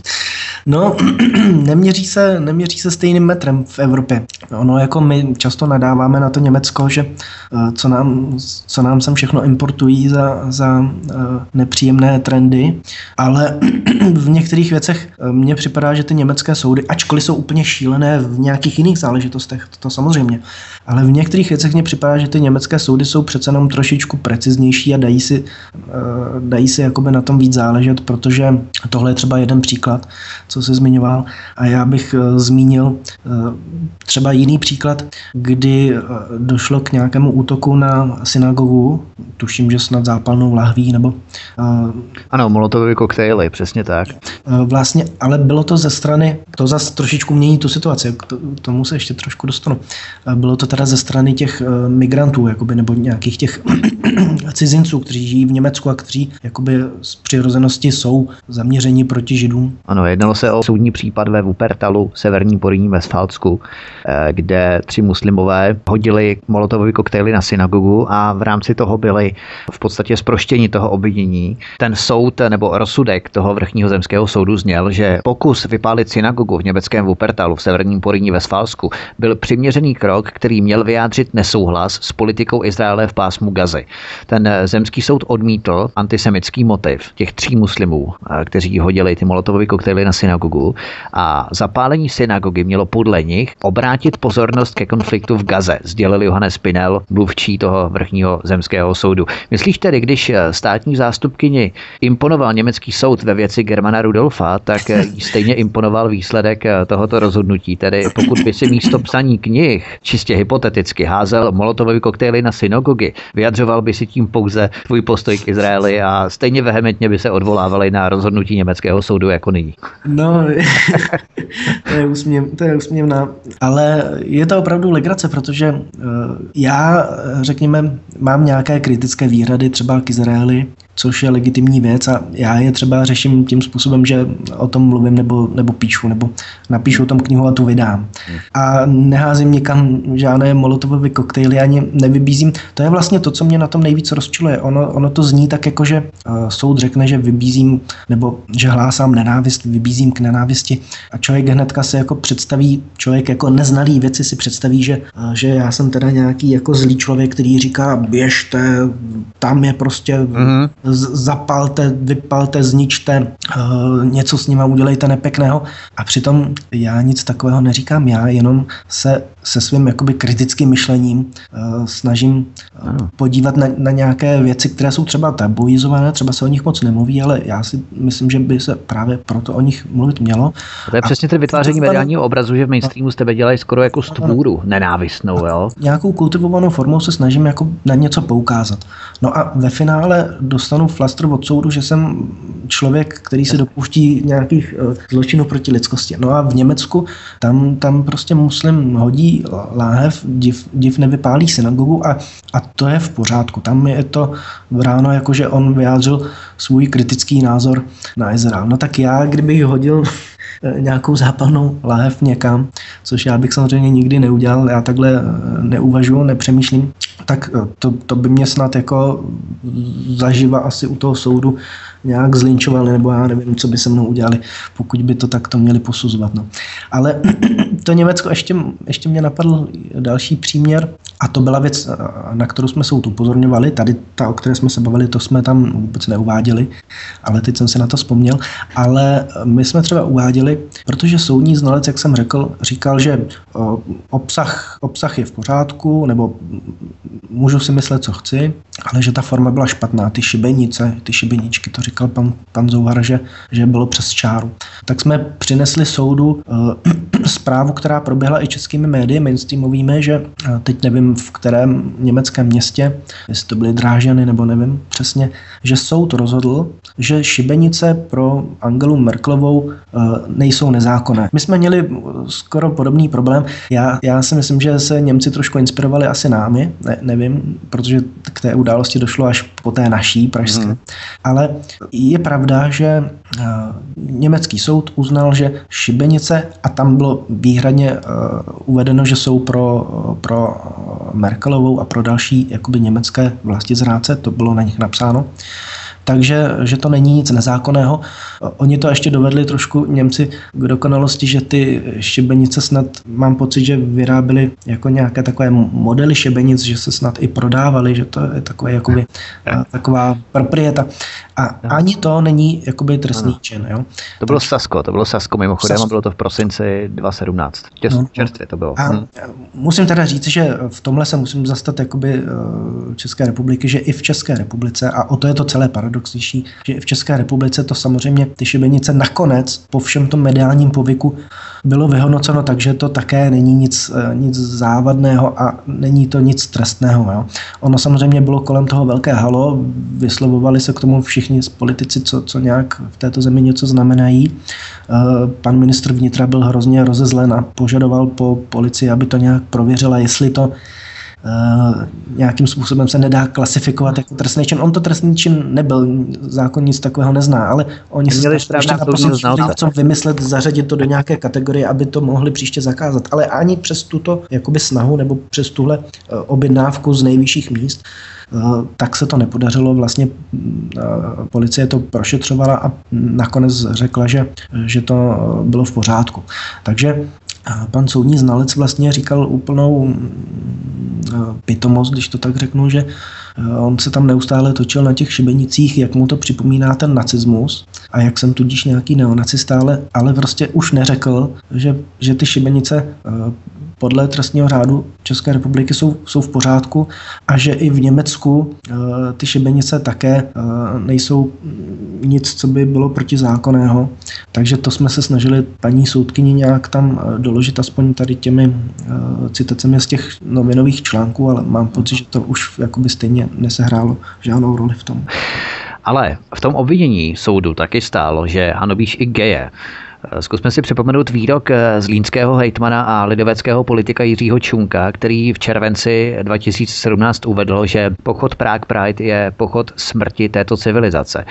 No, neměří se, neměří se stejným metrem v Evropě. Ono jako my často nadáváme na to Německo, že eh, co nám, co nám sem všechno importují za, za eh, nepříjemné trendy, ale v některých věcech eh, mně připadá, že ty německé soudy, ačkoliv jsou úplně šílené v nějakých jiných záležitostech, to, to samozřejmě, ale v některých věcech mně připadá, že ty německé soudy jsou přece jenom trošičku preciznější a dají si, dají si jakoby na tom víc záležet, protože tohle je třeba jeden příklad, co se zmiňoval. A já bych zmínil třeba jiný příklad, kdy eh, došlo k nějakému útoku na synagogu, tuším, že snad zápalnou lahví, nebo... Uh, ano, molotovy koktejly, přesně tak. Uh, vlastně, ale bylo to ze strany, to zase trošičku mění tu situaci, k tomu se ještě trošku dostanu. Uh, bylo to teda ze strany těch uh, migrantů, jakoby, nebo nějakých těch cizinců, kteří žijí v Německu a kteří jakoby z přirozenosti jsou zaměřeni proti židům. Ano, jednalo se o soudní případ ve Wuppertalu, severní Poríní ve Sfalsku, kde tři muslimové hodili molotovové koktejly na synagogu a v rámci toho byli v podstatě zproštění toho obvinění. Ten soud nebo rozsudek toho vrchního zemského soudu zněl, že pokus vypálit synagogu v německém Wuppertalu v severním Poríní ve Sfalsku byl přiměřený krok, který měl vyjádřit nesouhlas s politikou Izraele v pásmu Gazy. Ten zemský soud odmítl antisemický motiv těch tří muslimů, kteří hodili ty molotovové koktejly na synagogu a zapálení synagogy mělo podle nich obrátit pozornost ke konfliktu v Gaze, sdělil Johannes Spinel, mluvčí toho vrchního zemského soudu. Myslíš tedy, když eh, státní zástupkyni imponoval německý soud ve věci Germana Rudolfa, tak eh, stejně imponoval výsledek eh, tohoto rozhodnutí. Tedy pokud by si místo psaní knih čistě hypoteticky házel molotovové koktejly na synagogy, vyjadřoval by si tím pouze tvůj postoj k Izraeli a stejně vehementně by se odvolávali na rozhodnutí německého soudu jako nyní. No, to je, úsměv, to je úsměvná, ale je to opravdu legrace, protože eh, já, řekněme, mám nějaké kritické výhrady třeba k Izraeli, což je legitimní věc a já je třeba řeším tím způsobem, že o tom mluvím nebo, nebo píšu, nebo napíšu o tom knihu a tu vydám. A neházím nikam žádné molotovové koktejly, ani nevybízím. To je vlastně to, co mě na tom nejvíc rozčiluje. Ono, ono to zní tak, jako že uh, soud řekne, že vybízím, nebo že hlásám nenávist, vybízím k nenávisti a člověk hnedka se jako představí, člověk jako neznalý věci si představí, že, uh, že já jsem teda nějaký jako zlý člověk, který říká běžte, tam je prostě mm-hmm zapalte, vypalte, zničte, uh, něco s nima udělejte nepěkného. A přitom já nic takového neříkám, já jenom se se svým jakoby kritickým myšlením snažím ano. podívat na, na nějaké věci, které jsou třeba tabuizované, třeba se o nich moc nemluví, ale já si myslím, že by se právě proto o nich mluvit mělo. To je a přesně ten vytváření mediálního obrazu, že v mainstreamu z tebe dělají skoro jako stvůru nenávistnou. Jo? Nějakou kultivovanou formou se snažím jako na něco poukázat. No a ve finále dostanu flastr od soudu, že jsem člověk, který se dopouští nějakých uh, zločinů proti lidskosti. No a v Německu tam, tam prostě muslim hodí láhev, div, div nevypálí synagogu a, a to je v pořádku. Tam je to ráno, jakože on vyjádřil svůj kritický názor na Izrael. No tak já, kdybych hodil nějakou zápalnou láhev někam, což já bych samozřejmě nikdy neudělal, já takhle eh, neuvažuji, nepřemýšlím, tak eh, to, to by mě snad jako zaživa asi u toho soudu nějak zlinčovali, nebo já nevím, co by se mnou udělali, pokud by to takto měli posuzovat. No. Ale to Německo ještě, ještě mě napadl další příměr a to byla věc, na kterou jsme soud upozorňovali. Tady ta, o které jsme se bavili, to jsme tam vůbec neuváděli, ale teď jsem se na to vzpomněl. Ale my jsme třeba uváděli, protože soudní znalec, jak jsem řekl, říkal, že obsah, obsah je v pořádku, nebo můžu si myslet, co chci, ale že ta forma byla špatná, ty šibenice, ty šibeničky, to říkal pan, pan Zouhar, že, že bylo přes čáru. Tak jsme přinesli soudu zprávu, která proběhla i českými médii mainstreamovými, že teď nevím v kterém německém městě, jestli to byly Drážany nebo nevím přesně, že soud rozhodl, že šibenice pro Angelu Merklovou uh, nejsou nezákonné. My jsme měli skoro podobný problém. Já, já si myslím, že se Němci trošku inspirovali asi námi, ne, nevím, protože k té události došlo až po té naší pražské. Hmm. Ale je pravda, že eh, německý soud uznal, že šibenice, a tam bylo výhradně eh, uvedeno, že jsou pro, pro Merkelovou a pro další jakoby německé vlasti zráce, to bylo na nich napsáno, takže že to není nic nezákonného. Oni to ještě dovedli trošku Němci k dokonalosti, že ty šibenice snad, mám pocit, že vyráběli jako nějaké takové modely šibenic, že se snad i prodávali, že to je takové jakoby, taková proprieta. A ani to není jakoby trestný čin. Jo? To bylo Sasko, to bylo Sasko mimochodem Sasko. bylo to v prosinci 2017. Těs, no. Čerstvě to bylo. A hmm. musím teda říct, že v tomhle se musím zastat jakoby eh, České republiky, že i v České republice, a o to je to celé paradoxnější, že v České republice to samozřejmě ty šibenice nakonec po všem tom mediálním povyku bylo vyhodnoceno tak, že to také není nic, eh, nic závadného a není to nic trestného. Jo. Ono samozřejmě bylo kolem toho velké halo, vyslovovali se k tomu všichni politici, co, co nějak v této zemi něco znamenají. Eh, pan ministr vnitra byl hrozně rozezlen a požadoval po policii, aby to nějak prověřila, jestli to nějakým způsobem se nedá klasifikovat jako trestný čin. On to trestný čin nebyl, zákon nic takového nezná, ale oni se ještě co vymyslet, zařadit to do nějaké kategorie, aby to mohli příště zakázat. Ale ani přes tuto jakoby snahu nebo přes tuhle uh, objednávku z nejvyšších míst uh, tak se to nepodařilo. Vlastně policie to prošetřovala a nakonec řekla, že, že to bylo v pořádku. Takže pan soudní znalec vlastně říkal úplnou mm, pitomost, když to tak řeknu, že Eh, on se tam neustále točil na těch šibenicích, jak mu to připomíná ten nacismus a jak jsem tudíž nějaký neonacista, ale, ale prostě už neřekl, že, že ty šibenice eh, podle trestního řádu České republiky jsou, jsou v pořádku a že i v Německu eh, ty šibenice také nejsou nic, co by bylo protizákonného. Takže to jsme se snažili paní soudkyni nějak tam doložit aspoň tady těmi citacemi z těch novinových článků, ale mám pocit, že to už jakoby stejně nesehrálo žádnou roli v tom. Ale v tom obvinění soudu taky stálo, že hanobíš i geje. Zkusme si připomenout výrok z línského hejtmana a lidoveckého politika Jiřího Čunka, který v červenci 2017 uvedl, že pochod Prague Pride je pochod smrti této civilizace.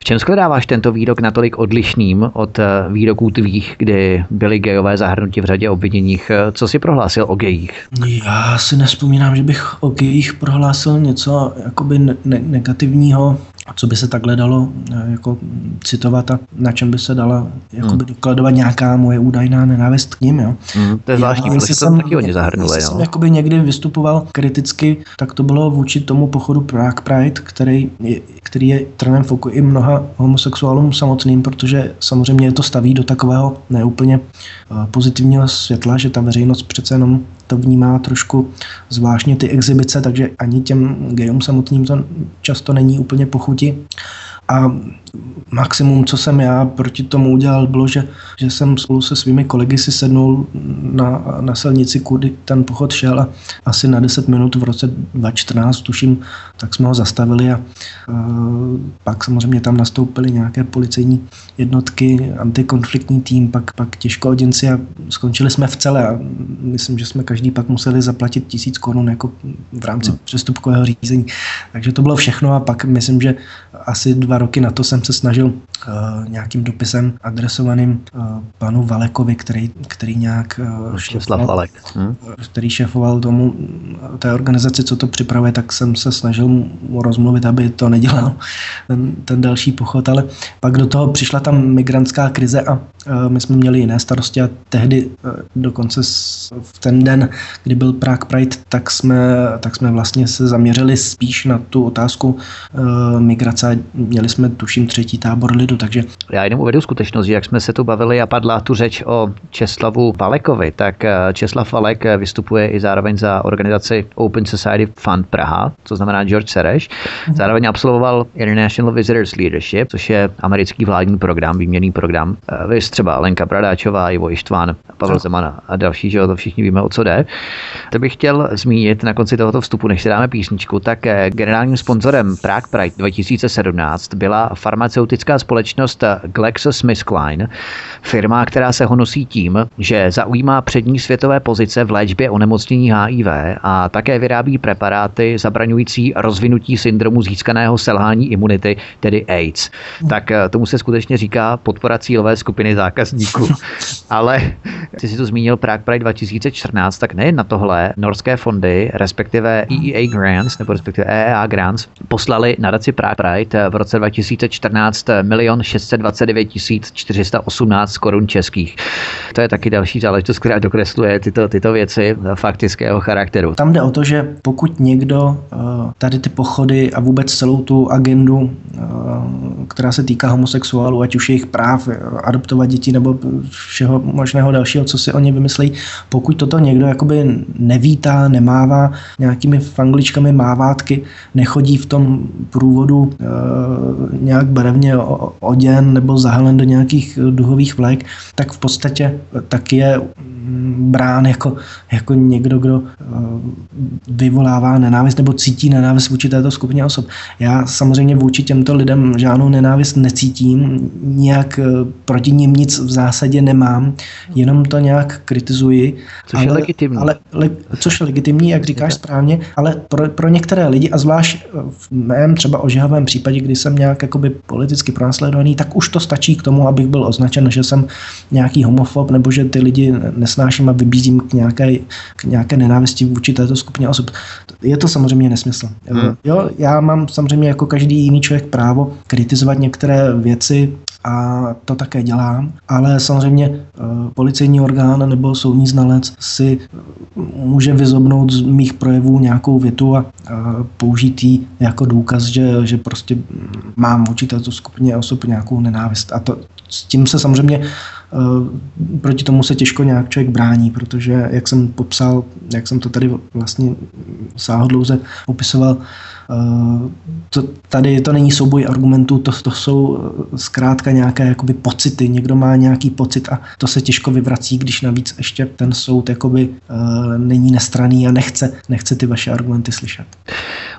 V čem shledáváš tento výrok natolik odlišným od eh, výroků tvých, kdy byli gejové zahrnuti v řadě obviněních? Co si prohlásil o gejích? Já si nespomínám, že bych o gejích prohlásil něco jakoby ne- negativního co by se takhle dalo eh, jako citovat a na čem by se dala jakoby hmm. dokladovat nějaká moje údajná nenávist k ním. Jo. Hmm, to je zvláštní, protože to taky oni zahrnuli. Jsem jakoby někdy vystupoval kriticky, tak to bylo vůči tomu pochodu Prague Pride, který, který je trnem v oku i mnoha homosexuálům samotným, protože samozřejmě je to staví do takového neúplně eh, pozitivního světla, že ta veřejnost přece jenom to vnímá trošku zvláštně ty exibice, takže ani těm gejům samotným to často není úplně pochuti. A maximum, co jsem já proti tomu udělal, bylo, že, že jsem spolu se svými kolegy si sednul na, na silnici, kudy ten pochod šel a asi na 10 minut v roce 2014, tuším, tak jsme ho zastavili a, a pak samozřejmě tam nastoupily nějaké policejní jednotky, antikonfliktní tým, pak, pak těžko oděnci a skončili jsme v celé a myslím, že jsme každý pak museli zaplatit tisíc korun jako v rámci no. přestupkového řízení. Takže to bylo všechno a pak myslím, že asi dva roky na to jsem se snažil uh, nějakým dopisem adresovaným uh, panu Valekovi, který, který nějak uh, šéfoval, Valek. Hm? který šéfoval tomu té organizaci, co to připravuje, tak jsem se snažil mu rozmluvit, aby to nedělal ten, ten další pochod, ale pak do toho přišla tam migrantská krize a uh, my jsme měli jiné starosti a tehdy uh, dokonce s, v ten den, kdy byl Prague Pride, tak jsme, tak jsme vlastně se zaměřili spíš na tu otázku uh, migrace. Měli jsme tuším třetí tábor lidu, takže... Já jenom uvedu skutečnost, že jak jsme se tu bavili a padla tu řeč o Česlavu Valekovi, tak eh, Česlav Valek eh, vystupuje i zároveň za organizaci Open Society Fund Praha, co znamená George Sereš. Mhm. Zároveň absolvoval International Visitors Leadership, což je americký vládní program, výměný program. Eh, vy třeba Lenka Bradáčová, Ivo Ištván, Pavel Zeman a další, že to všichni víme, o co jde. To bych chtěl zmínit na konci tohoto vstupu, než si dáme písničku, tak generálním sponzorem Prague Pride 2017 byla farmaceutická společnost GlaxoSmithKline, firma, která se honosí tím, že zaujímá přední světové pozice v léčbě onemocnění HIV a také vyrábí preparáty zabraňující rozvinutí syndromu získaného selhání imunity, tedy AIDS. Tak eh, tomu se skutečně říká podpora cílové skupiny zákazníků. Ale ty si to zmínil Prague Pride 2014, tak nejen na tohle norské fondy, respektive EEA Grants, nebo respektive EEA Grants, poslali nadaci Prague Pride v roce 2014 milion 629 418 korun českých. To je taky další záležitost, která dokresluje tyto, tyto věci faktického charakteru. Tam jde o to, že pokud někdo eh, tady ty pochody a vůbec celou tu agendu, eh, která se týká homosexuálů, ať už jejich práv, eh, adoptovat děti nebo všeho možného dalšího, co si oni vymyslí, pokud toto někdo jakoby nevítá, nemává nějakými fangličkami mávátky, nechodí v tom průvodu nějak barevně oděn nebo zahalen do nějakých duhových vlek, tak v podstatě tak je brán jako, jako někdo, kdo eh, vyvolává nenávist nebo cítí nenávist vůči této skupině osob. Já samozřejmě vůči těmto lidem žádnou nenávist necítím, nějak eh, proti ním nic v zásadě nemám, jenom to nějak kritizuji. Což ale, je legitimní. Ale, le, což je legitimní, jak říkáš správně, ale pro, pro některé lidi, a zvlášť v mém třeba ožehavém případě, kdy jsem nějak jakoby politicky pronásledovaný, tak už to stačí k tomu, abych byl označen, že jsem nějaký homofob nebo že ty lidi nesnáším a vybízím k nějaké, k nějaké nenávisti vůči této skupině osob. Je to samozřejmě nesmysl. Hmm. Jo, já mám samozřejmě jako každý jiný člověk právo kritizovat některé věci, a to také dělám, ale samozřejmě eh, policejní orgán nebo soudní znalec si může vyzobnout z mých projevů nějakou větu a použít ji jako důkaz, že, že prostě mám vůči této skupině osob nějakou nenávist. A to, s tím se samozřejmě Eh, proti tomu se těžko nějak člověk brání, protože, jak jsem popsal, jak jsem to tady vlastně sáhodlouze popisoval, Eh, to, tady to není souboj argumentů, to, to jsou eh, zkrátka nějaké jakoby pocity. Někdo má nějaký pocit a to se těžko vyvrací, když navíc ještě ten soud jakoby uh, není nestraný a nechce, nechce ty vaše argumenty slyšet.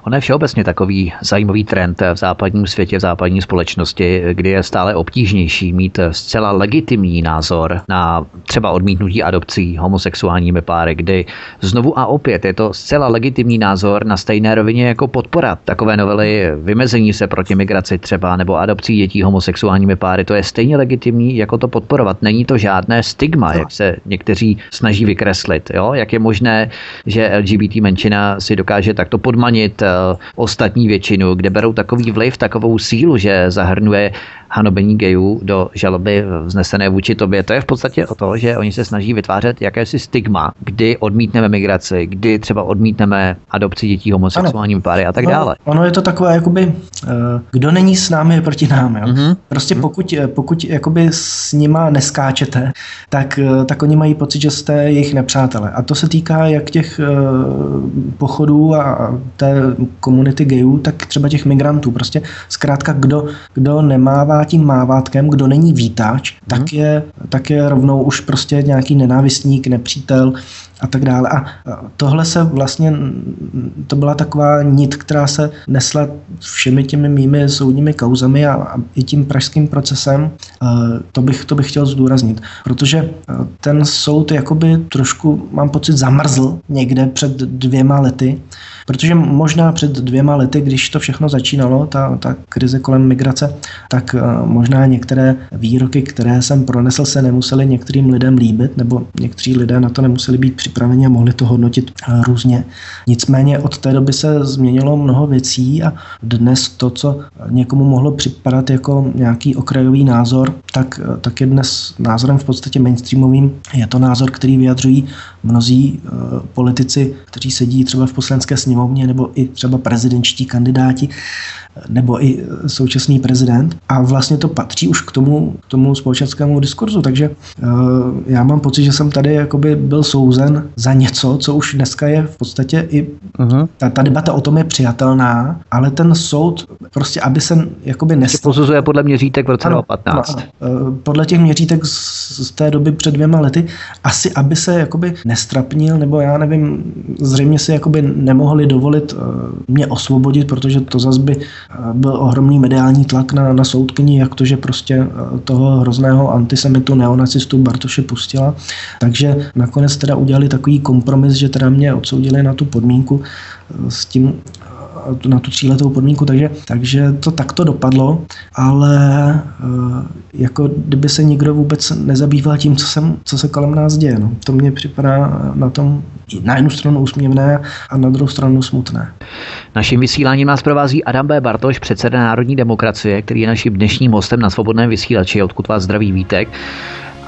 On je všeobecně takový zajímavý trend v západním světě, v západní společnosti, kdy je stále obtížnější mít zcela legitimní názor na třeba odmítnutí adopcí homosexuálními páry, kdy znovu a opět je to zcela legitimní názor na stejné rovině jako podpora podpora takové novely vymezení se proti migraci třeba nebo adopcí dětí homosexuálními páry, to je stejně legitimní, jako to podporovat. Není to žádné stigma, jak se někteří snaží vykreslit. Jo? Jak je možné, že LGBT menšina si dokáže takto podmanit uh, ostatní většinu, kde berou takový vliv, takovou sílu, že zahrnuje hanobení gejů do žaloby vznesené vůči tobě. To je v podstatě o to, že oni se snaží vytvářet jakési stigma, kdy odmítneme migraci, kdy třeba odmítneme adopci dětí homosexuálními páry a tak tak dále. Ono, ono je to takové, jakoby, uh, kdo není s námi, je proti nám. Jo? Mm-hmm. Prostě pokud, pokud jakoby s nima neskáčete, tak, tak oni mají pocit, že jste jejich nepřátelé. A to se týká jak těch pochodů a té komunity gayů, tak třeba těch migrantů. Prostě zkrátka, kdo, kdo nemává tím mávátkem, kdo není vítač, mm-hmm. tak, je, tak je rovnou už prostě nějaký nenávistník, nepřítel a tak dále. A tohle se vlastně, to byla taková nit, která se nesla všemi těmi mými soudními kauzami a, a i tím pražským procesem. To bych, to bych chtěl zdůraznit, protože ten soud jakoby trošku, mám pocit, zamrzl někde před dvěma lety, protože možná před dvěma lety, když to všechno začínalo, ta, ta krize kolem migrace, tak možná některé výroky, které jsem pronesl, se nemuseli některým lidem líbit, nebo někteří lidé na to nemuseli být připraveni a mohli to hodnotit eh, různě. Nicméně od té doby se změnilo mnoho věcí a dnes to, co někomu mohlo připadat jako nějaký okrajový názor, tak, eh, tak je dnes názorem v podstatě mainstreamovým. Je to názor, který vyjadřují mnozí politici, kteří sedí třeba v poslanské sněmovně nebo i třeba prezidentští kandidáti nebo i současný prezident. A vlastně to patří už k tomu, k tomu společenskému diskurzu. Takže uh, já mám pocit, že jsem tady jakoby byl souzen za něco, co už dneska je v podstatě i uh-huh. ta, ta debata o tom je přijatelná, ale ten soud prostě, aby se jakoby nest... posuzuje podle měřítek v roce 2015. Uh, podle těch měřítek z, z té doby před dvěma lety, asi aby se jakoby nestrapnil, nebo já nevím, zřejmě si jakoby nemohli dovolit uh, mě osvobodit, protože to zase by byl ohromný mediální tlak na, na soudkyni, jak to, že prostě eh, toho hrozného antisemitu, neonacistu Bartoše pustila. Takže nakonec teda udělali takový kompromis, že teda mě odsoudili na tu podmínku eh, s tím na tu tříletou podmínku, takže, takže to takto dopadlo, ale eh, jako kdyby se nikdo vůbec nezabýval tím, co, jsem, co se kolem nás děje. No. To mně připadá na tom na jednu stranu úsměvné a na druhou stranu smutné. Naším vysíláním nás provází Adam B. Bartoš, předseda Národní demokracie, který je naším dnešním hostem na svobodném vysílači, odkud vás zdraví Vítek.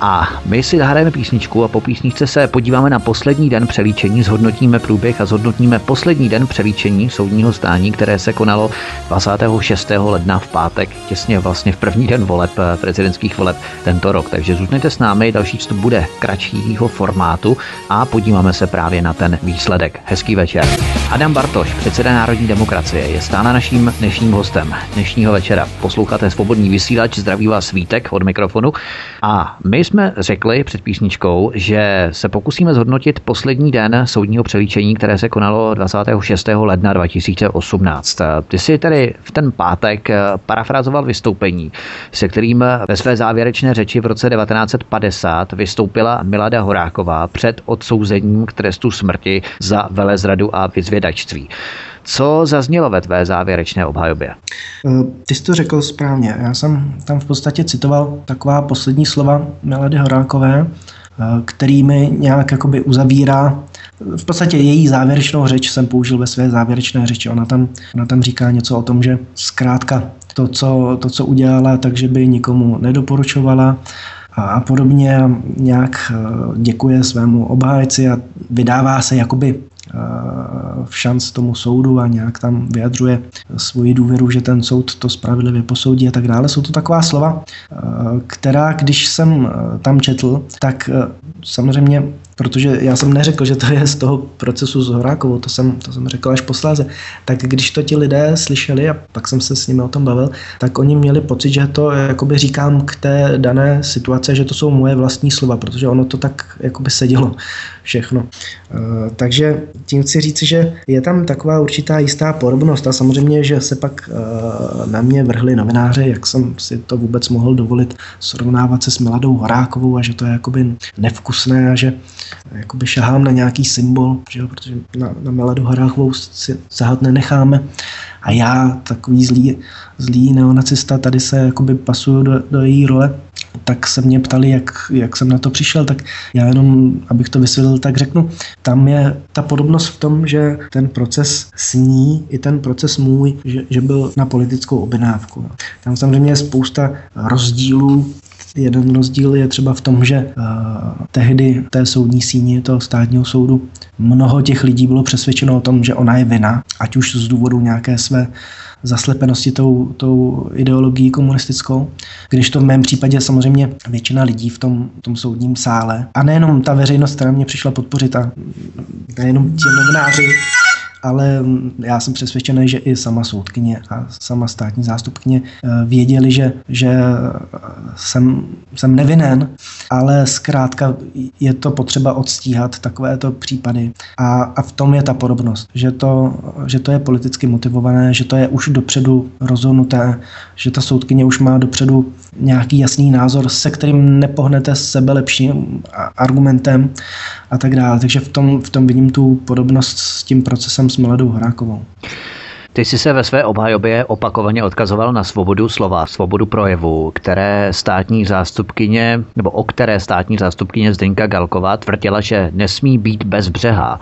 A my si zahrajeme písničku a po písničce se podíváme na poslední den přelíčení, zhodnotíme průběh a zhodnotíme poslední den přelíčení soudního stání, které se konalo 26. ledna v pátek, těsně vlastně v první den voleb, eh, prezidentských voleb tento rok. Takže zůstněte s námi, další vstup bude kratšího formátu a podíváme se právě na ten výsledek. Hezký večer. Adam Bartoš, předseda Národní demokracie, je stále naším dnešním hostem dnešního večera. Posloucháte svobodný vysílač, zdraví vás Svítek od mikrofonu a my jsme řekli před písničkou, že se pokusíme zhodnotit poslední den soudního přelíčení, které se konalo 26. ledna 2018. Ty si tedy v ten pátek parafrazoval vystoupení, se kterým ve své závěrečné řeči v roce 1950 vystoupila Milada Horáková před odsouzením k trestu smrti za velezradu a vyzvědačství. Co zaznělo ve tvé závěrečné obhajobě? Eh, ty jsi to řekl správně. Já jsem tam v podstatě citoval taková poslední slova Melody Horákové, eh, kterými nějak jakoby uzavírá v podstatě její závěrečnou řeč jsem použil ve své závěrečné řeči. Ona tam, ona tam říká něco o tom, že zkrátka to, co, to, co udělala, takže by nikomu nedoporučovala a, a podobně nějak eh, děkuje svému obhájci a vydává se jakoby v šanc tomu soudu a nějak tam vyjadřuje svoji důvěru, že ten soud to spravedlivě posoudí a tak dále. Jsou to taková slova, která, když jsem tam četl, tak samozřejmě protože já jsem neřekl, že to je z toho procesu s Horákovou, to jsem, to jsem řekl až posléze, tak když to ti lidé slyšeli a pak jsem se s nimi o tom bavil, tak oni měli pocit, že to jakoby říkám k té dané situace, že to jsou moje vlastní slova, protože ono to tak jakoby sedělo všechno. E, takže tím chci říct, že je tam taková určitá jistá podobnost a samozřejmě, že se pak e, na mě vrhli novináři, jak jsem si to vůbec mohl dovolit srovnávat se s Miladou Horákovou a že to je jakoby nevkusné a že jakoby šahám na nějaký symbol, že jo, protože na, na Meladu Horákovou si sahat nenecháme. A já, takový zlý, zlý neonacista, tady se jakoby pasuju do, do její role, tak se mě ptali, jak, jak jsem na to přišel, tak já jenom, abych to vysvětlil, tak řeknu, tam je ta podobnost v tom, že ten proces s ní i ten proces můj, že, že byl na politickou objednávku. Tam samozřejmě je spousta rozdílů Jeden rozdíl je třeba v tom, že uh, tehdy té soudní síni toho státního soudu mnoho těch lidí bylo přesvědčeno o tom, že ona je vina, ať už z důvodu nějaké své zaslepenosti tou, tou ideologií komunistickou, když to v mém případě samozřejmě většina lidí v tom, v tom soudním sále a nejenom ta veřejnost, která mě přišla podpořit a nejenom ti novináři, ale já jsem přesvědčený, že i sama soudkyně a sama státní zástupkyně eh, věděli, že, že jsem, jsem nevinen, ale zkrátka je to potřeba odstíhat takovéto případy. A, a v tom je ta podobnost, že to, že to je politicky motivované, že to je už dopředu rozhodnuté, že ta soudkyně už má dopředu nějaký jasný názor, se kterým nepohnete sebe lepším argumentem a tak dále. Takže v tom, v tom vidím tu podobnost s tím procesem s Miladou Horákovou. Ty jsi se ve své obhajobě opakovaně odkazoval na svobodu slova, svobodu projevu, které státní zástupkyně, nebo o které státní zástupkyně Zdenka Galková tvrdila, že nesmí být bez břeha.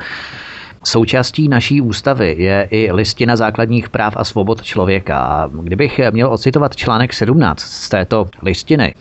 Součástí naší ústavy je i listina základních práv a svobod člověka. Kdybych měl ocitovat článek 17 z této listiny,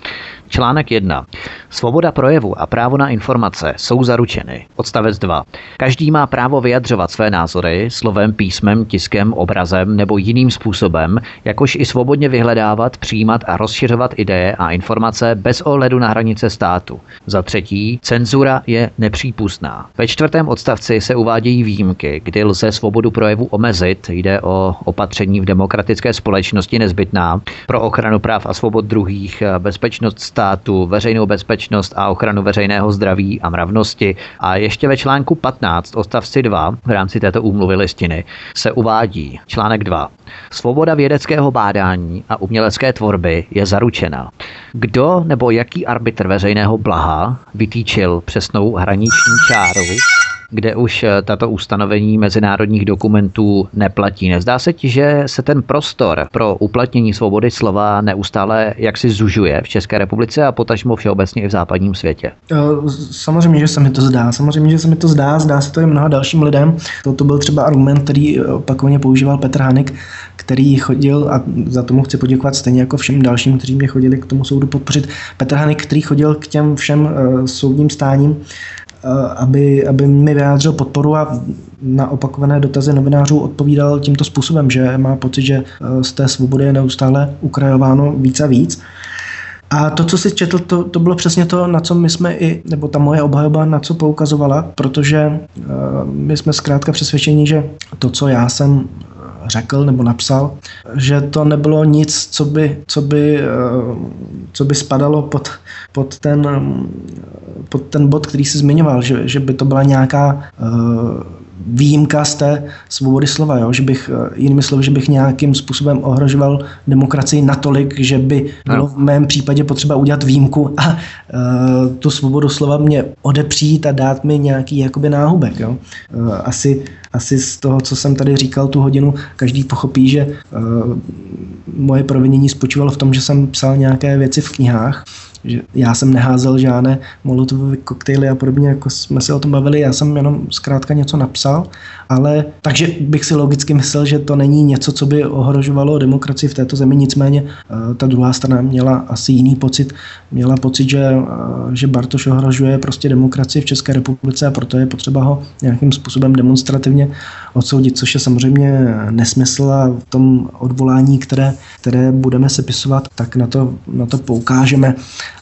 Článek 1. Svoboda projevu a právo na informace jsou zaručeny. Odstavec 2. Každý má právo vyjadřovat své názory slovem, písmem, tiskem, obrazem nebo jiným způsobem, jakož i svobodně vyhledávat, přijímat a rozšiřovat ideje a informace bez ohledu na hranice státu. Za třetí, cenzura je nepřípustná. Ve čtvrtém odstavci se uvádějí výjimky, kdy lze svobodu projevu omezit. Jde o opatření v demokratické společnosti nezbytná pro ochranu práv a svobod druhých, bezpečnost státu, veřejnou bezpečnost a ochranu veřejného zdraví a mravnosti. A ještě ve článku 15 odstavci 2 v rámci této úmluvy listiny se uvádí článek 2. Svoboda vědeckého bádání a umělecké tvorby je zaručena. Kdo nebo jaký arbitr veřejného blaha vytýčil přesnou hraniční čáru kde už eh, tato ustanovení mezinárodních dokumentů neplatí. Nezdá se ti, že se ten prostor pro uplatnění svobody slova neustále jaksi zužuje v České republice a potažmo všeobecně i v západním světě? Eh, samozřejmě, že se mi to zdá. Samozřejmě, že se mi to zdá. Zdá se to i mnoha dalším lidem. To byl třeba argument, který opakovaně používal Petr Hanik, který chodil, a za tomu chci poděkovat stejně jako všem dalším, kteří mě chodili k tomu soudu podpořit, Petr Hanik, který chodil k těm všem soudním stáním, Eh, aby, aby mi vyjádřil podporu a na opakované dotazy novinářů odpovídal tímto způsobem, že má pocit, že eh, z té svobody je neustále ukrajováno víc a víc. A to, co si četl, to, to bylo přesně to, na co my jsme i, nebo ta moje obhajoba, na co poukazovala, protože uh, my jsme zkrátka přesvědčeni, že to, co já jsem řekl nebo napsal, že to nebylo nic, co by, co by, co by spadalo pod, pod ten pod ten bod, který jsi zmiňoval, že, že by to byla nějaká uh, výjimka z té svobody slova, jo? že bych, eh, jinými slovy, že bych nějakým způsobem ohrožoval demokracii natolik, že by bylo v mém případě potřeba udělat výjimku a uh, tu svobodu slova mě odepřít a dát mi nějaký jakoby náhubek. Jo? Uh, asi, asi z toho, co jsem tady říkal tu hodinu, každý pochopí, že uh, moje provinění spočívalo v tom, že jsem psal nějaké věci v knihách, že já jsem neházel žádné molotovové koktejly a podobně, jako jsme se o tom bavili, já jsem jenom zkrátka něco napsal, ale takže bych si logicky myslel, že to není něco, co by ohrožovalo demokracii v této zemi, nicméně eh, ta druhá strana měla asi jiný pocit, měla pocit, že, eh, že Bartoš ohrožuje prostě demokracii v České republice a proto je potřeba ho nějakým způsobem demonstrativně odsoudit, což je samozřejmě nesmysl a v tom odvolání, které, které budeme sepisovat, tak na to, na to poukážeme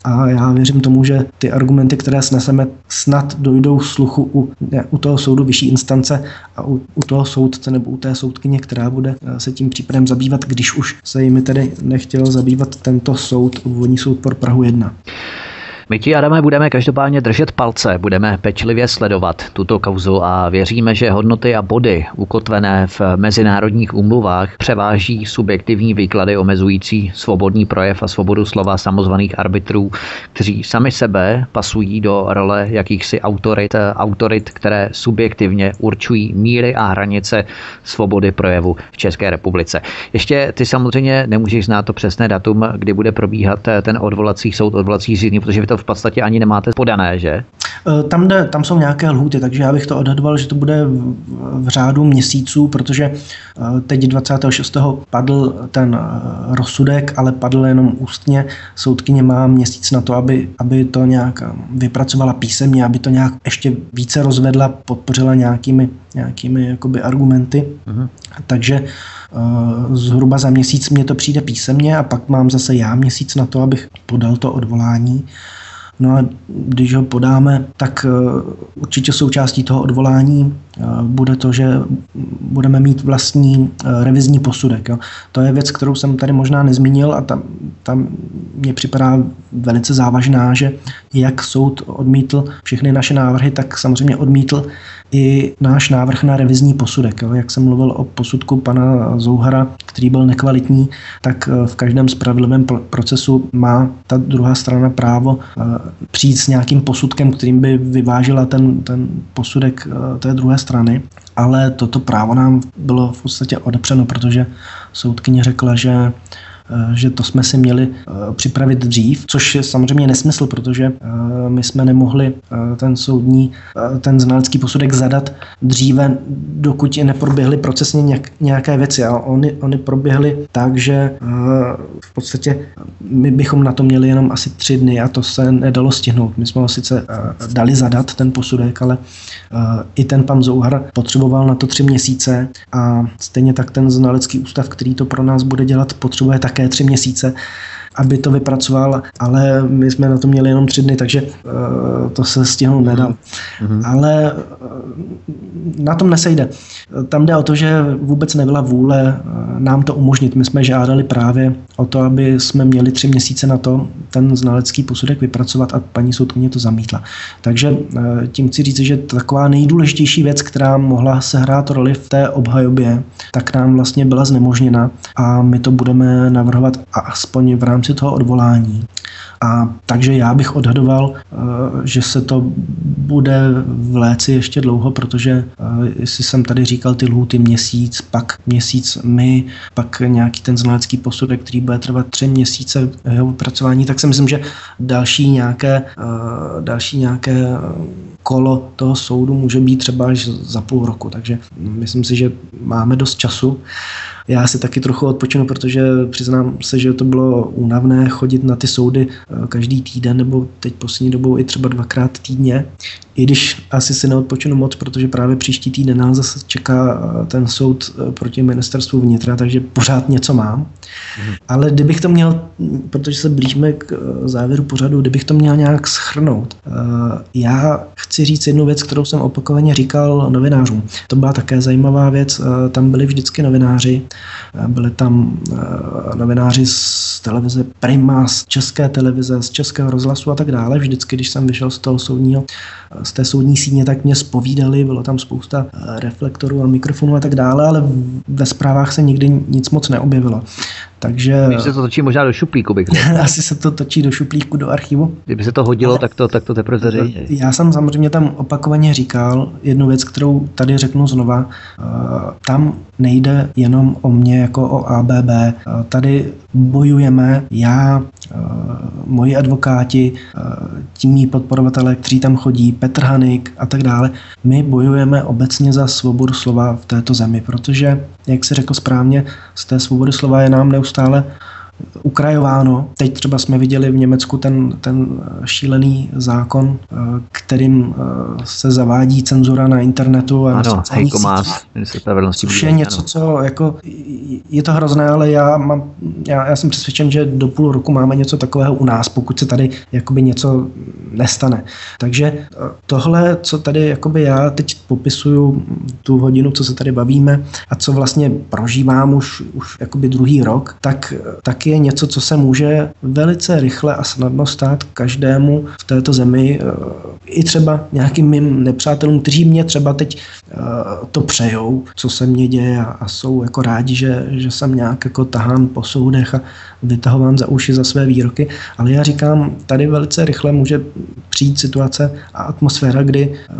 a já věřím tomu, že ty argumenty, které sneseme, snad dojdou sluchu u, ne, u toho soudu vyšší instance a u, u toho soudce nebo u té soudkyně, která bude eh, se tím případem zabývat, když už se jimi tedy nechtěl zabývat tento soud, úvodní soud pro Prahu 1. My ti, Adame, budeme každopádně držet palce, budeme pečlivě sledovat tuto kauzu a věříme, že hodnoty a body ukotvené v mezinárodních úmluvách převáží subjektivní výklady omezující svobodný projev a svobodu slova samozvaných arbitrů, kteří sami sebe pasují do role jakýchsi autorit, autorit, které subjektivně určují míry a hranice svobody projevu v České republice. Ještě ty samozřejmě nemůžeš znát to přesné datum, kdy bude probíhat ten odvolací soud, odvolací řízení, protože vy to v podstatě ani nemáte podané, že? Eh, tam, jde, tam jsou nějaké lhuty, takže já bych to odhadoval, že to bude v, řádu měsíců, protože eh, teď 26. padl ten eh, rozsudek, ale padl jenom ústně. Soudkyně má měsíc na to, aby, aby to nějak vypracovala písemně, aby to nějak ještě více rozvedla, podpořila nějakými, nějakými jakoby argumenty. Uh-huh. Takže zhruba za měsíc mě to přijde písemně a pak mám zase já měsíc na to, abych podal to odvolání. No a když ho podáme, tak eh, určitě součástí toho odvolání eh, bude to, že budeme mít vlastní eh, revizní posudek. Jo. To je věc, kterou jsem tady možná nezmínil a tam, tam mně připadá velice závažná, že jak soud odmítl všechny naše návrhy, tak samozřejmě odmítl i náš návrh na revizní posudek. Jo. Jak jsem mluvil o posudku pana Zouhara, který byl nekvalitní, tak eh, v každém spravedlivém procesu má ta druhá strana právo eh, přijít s nějakým posudkem, kterým by vyvážila ten, ten posudek eh, té druhé strany. Ale toto právo nám bylo v podstatě odepřeno, protože soudkyně řekla, že že to jsme si měli eh, připravit dřív, což je samozřejmě nesmysl, protože eh, my jsme nemohli ten soudní, ten znalecký posudek zadat dříve, dokud neproběhly procesně nějaké věci. A oni, oni proběhly tak, že v podstatě my bychom na to měli jenom asi tři dny a to se nedalo stihnout. My jsme ho sice dali zadat, ten posudek, ale i ten pan Zouhar potřeboval na to tři měsíce a stejně tak ten znalecký ústav, který to pro nás bude dělat, potřebuje také také tři měsíce aby to vypracoval, ale my jsme na to měli jenom tři dny, takže uh, to se stihnout nedal. Mm-hmm. Ale uh, na tom nesejde. Tam jde o to, že vůbec nebyla vůle uh, nám to umožnit. My jsme žádali právě o to, aby jsme měli tři měsíce na to ten znalecký posudek vypracovat a paní soudkyně to zamítla. Takže tím chci říct, že taková nejdůležitější věc, která mohla sehrát roli v té obhajobě, tak nám vlastně byla znemožněna a my to budeme navrhovat aspoň v rámci rámci toho odvolání. A takže já bych odhadoval, eh, že se to bude v léci ještě dlouho, protože eh, jestli jsem tady říkal ty lhuty měsíc, pak měsíc my, pak nějaký ten znalecký posudek, který bude trvat tři měsíce jeho vypracování, tak si myslím, že další nějaké, eh, další nějaké kolo toho soudu může být třeba až za půl roku. Takže myslím si, že máme dost času. Já si taky trochu odpočinu, protože přiznám se, že to bylo únavné chodit na ty soudy každý týden nebo teď poslední dobou i třeba dvakrát týdně. I když asi si neodpočinu moc, protože právě příští týden nás zase čeká eh, ten soud eh, proti ministerstvu vnitra, takže pořád něco mám. Mhm. Ale kdybych to měl, protože se blížíme k závěru pořadu, kdybych to měl nějak schrnout. Já chci říct jednu věc, kterou jsem opakovaně říkal novinářům. To byla také zajímavá věc. Tam byli vždycky novináři, Byli tam eh, novináři z televize Prima, z české televize, z českého rozhlasu a tak dále. Vždycky, když jsem vyšel z toho soudního, eh, z té soudní síně, tak mě spovídali, bylo tam spousta eh, reflektorů a mikrofonů a tak dále, ale ve zprávách se nikdy nic moc neobjevilo. Takže... Když se to točí možná do šuplíku, bych řekl. Asi se to točí do šuplíku, do archivu. Kdyby se to hodilo, Ale tak to, tak to teprve Já jsem samozřejmě tam opakovaně říkal jednu věc, kterou tady řeknu znova. Tam nejde jenom o mě jako o ABB. Tady bojujeme já, moji advokáti, tím mý podporovatelé, kteří tam chodí, Petr Hanik a tak dále. My bojujeme obecně za svobodu slova v této zemi, protože, jak se řekl správně, z té svobody slova je nám neustále postá-la ukrajováno. Teď třeba jsme viděli v Německu ten, ten šílený zákon, eh, kterým eh, se zavádí cenzura na internetu a ano, Heiko Maas, což je něco, co jako, je to hrozné, ale já, mám, já, já jsem přesvědčen, že do půl roku máme něco takového u nás, pokud se tady jakoby něco nestane. Takže eh, tohle, co tady jakoby já teď popisuju, tu hodinu, co se tady bavíme a co vlastně prožívám už, už jakoby druhý rok, tak, tak je něco, co se může velice rychle a snadno stát každému v této zemi, eh, i třeba nějakým mým nepřátelům, kteří mě třeba teď eh, to přejou, co se mně děje a, jsou jako rádi, že, že jsem nějak jako tahán po soudech a vytahován za uši za své výroky, ale já říkám, tady velice rychle může přijít situace a atmosféra, kdy, eh,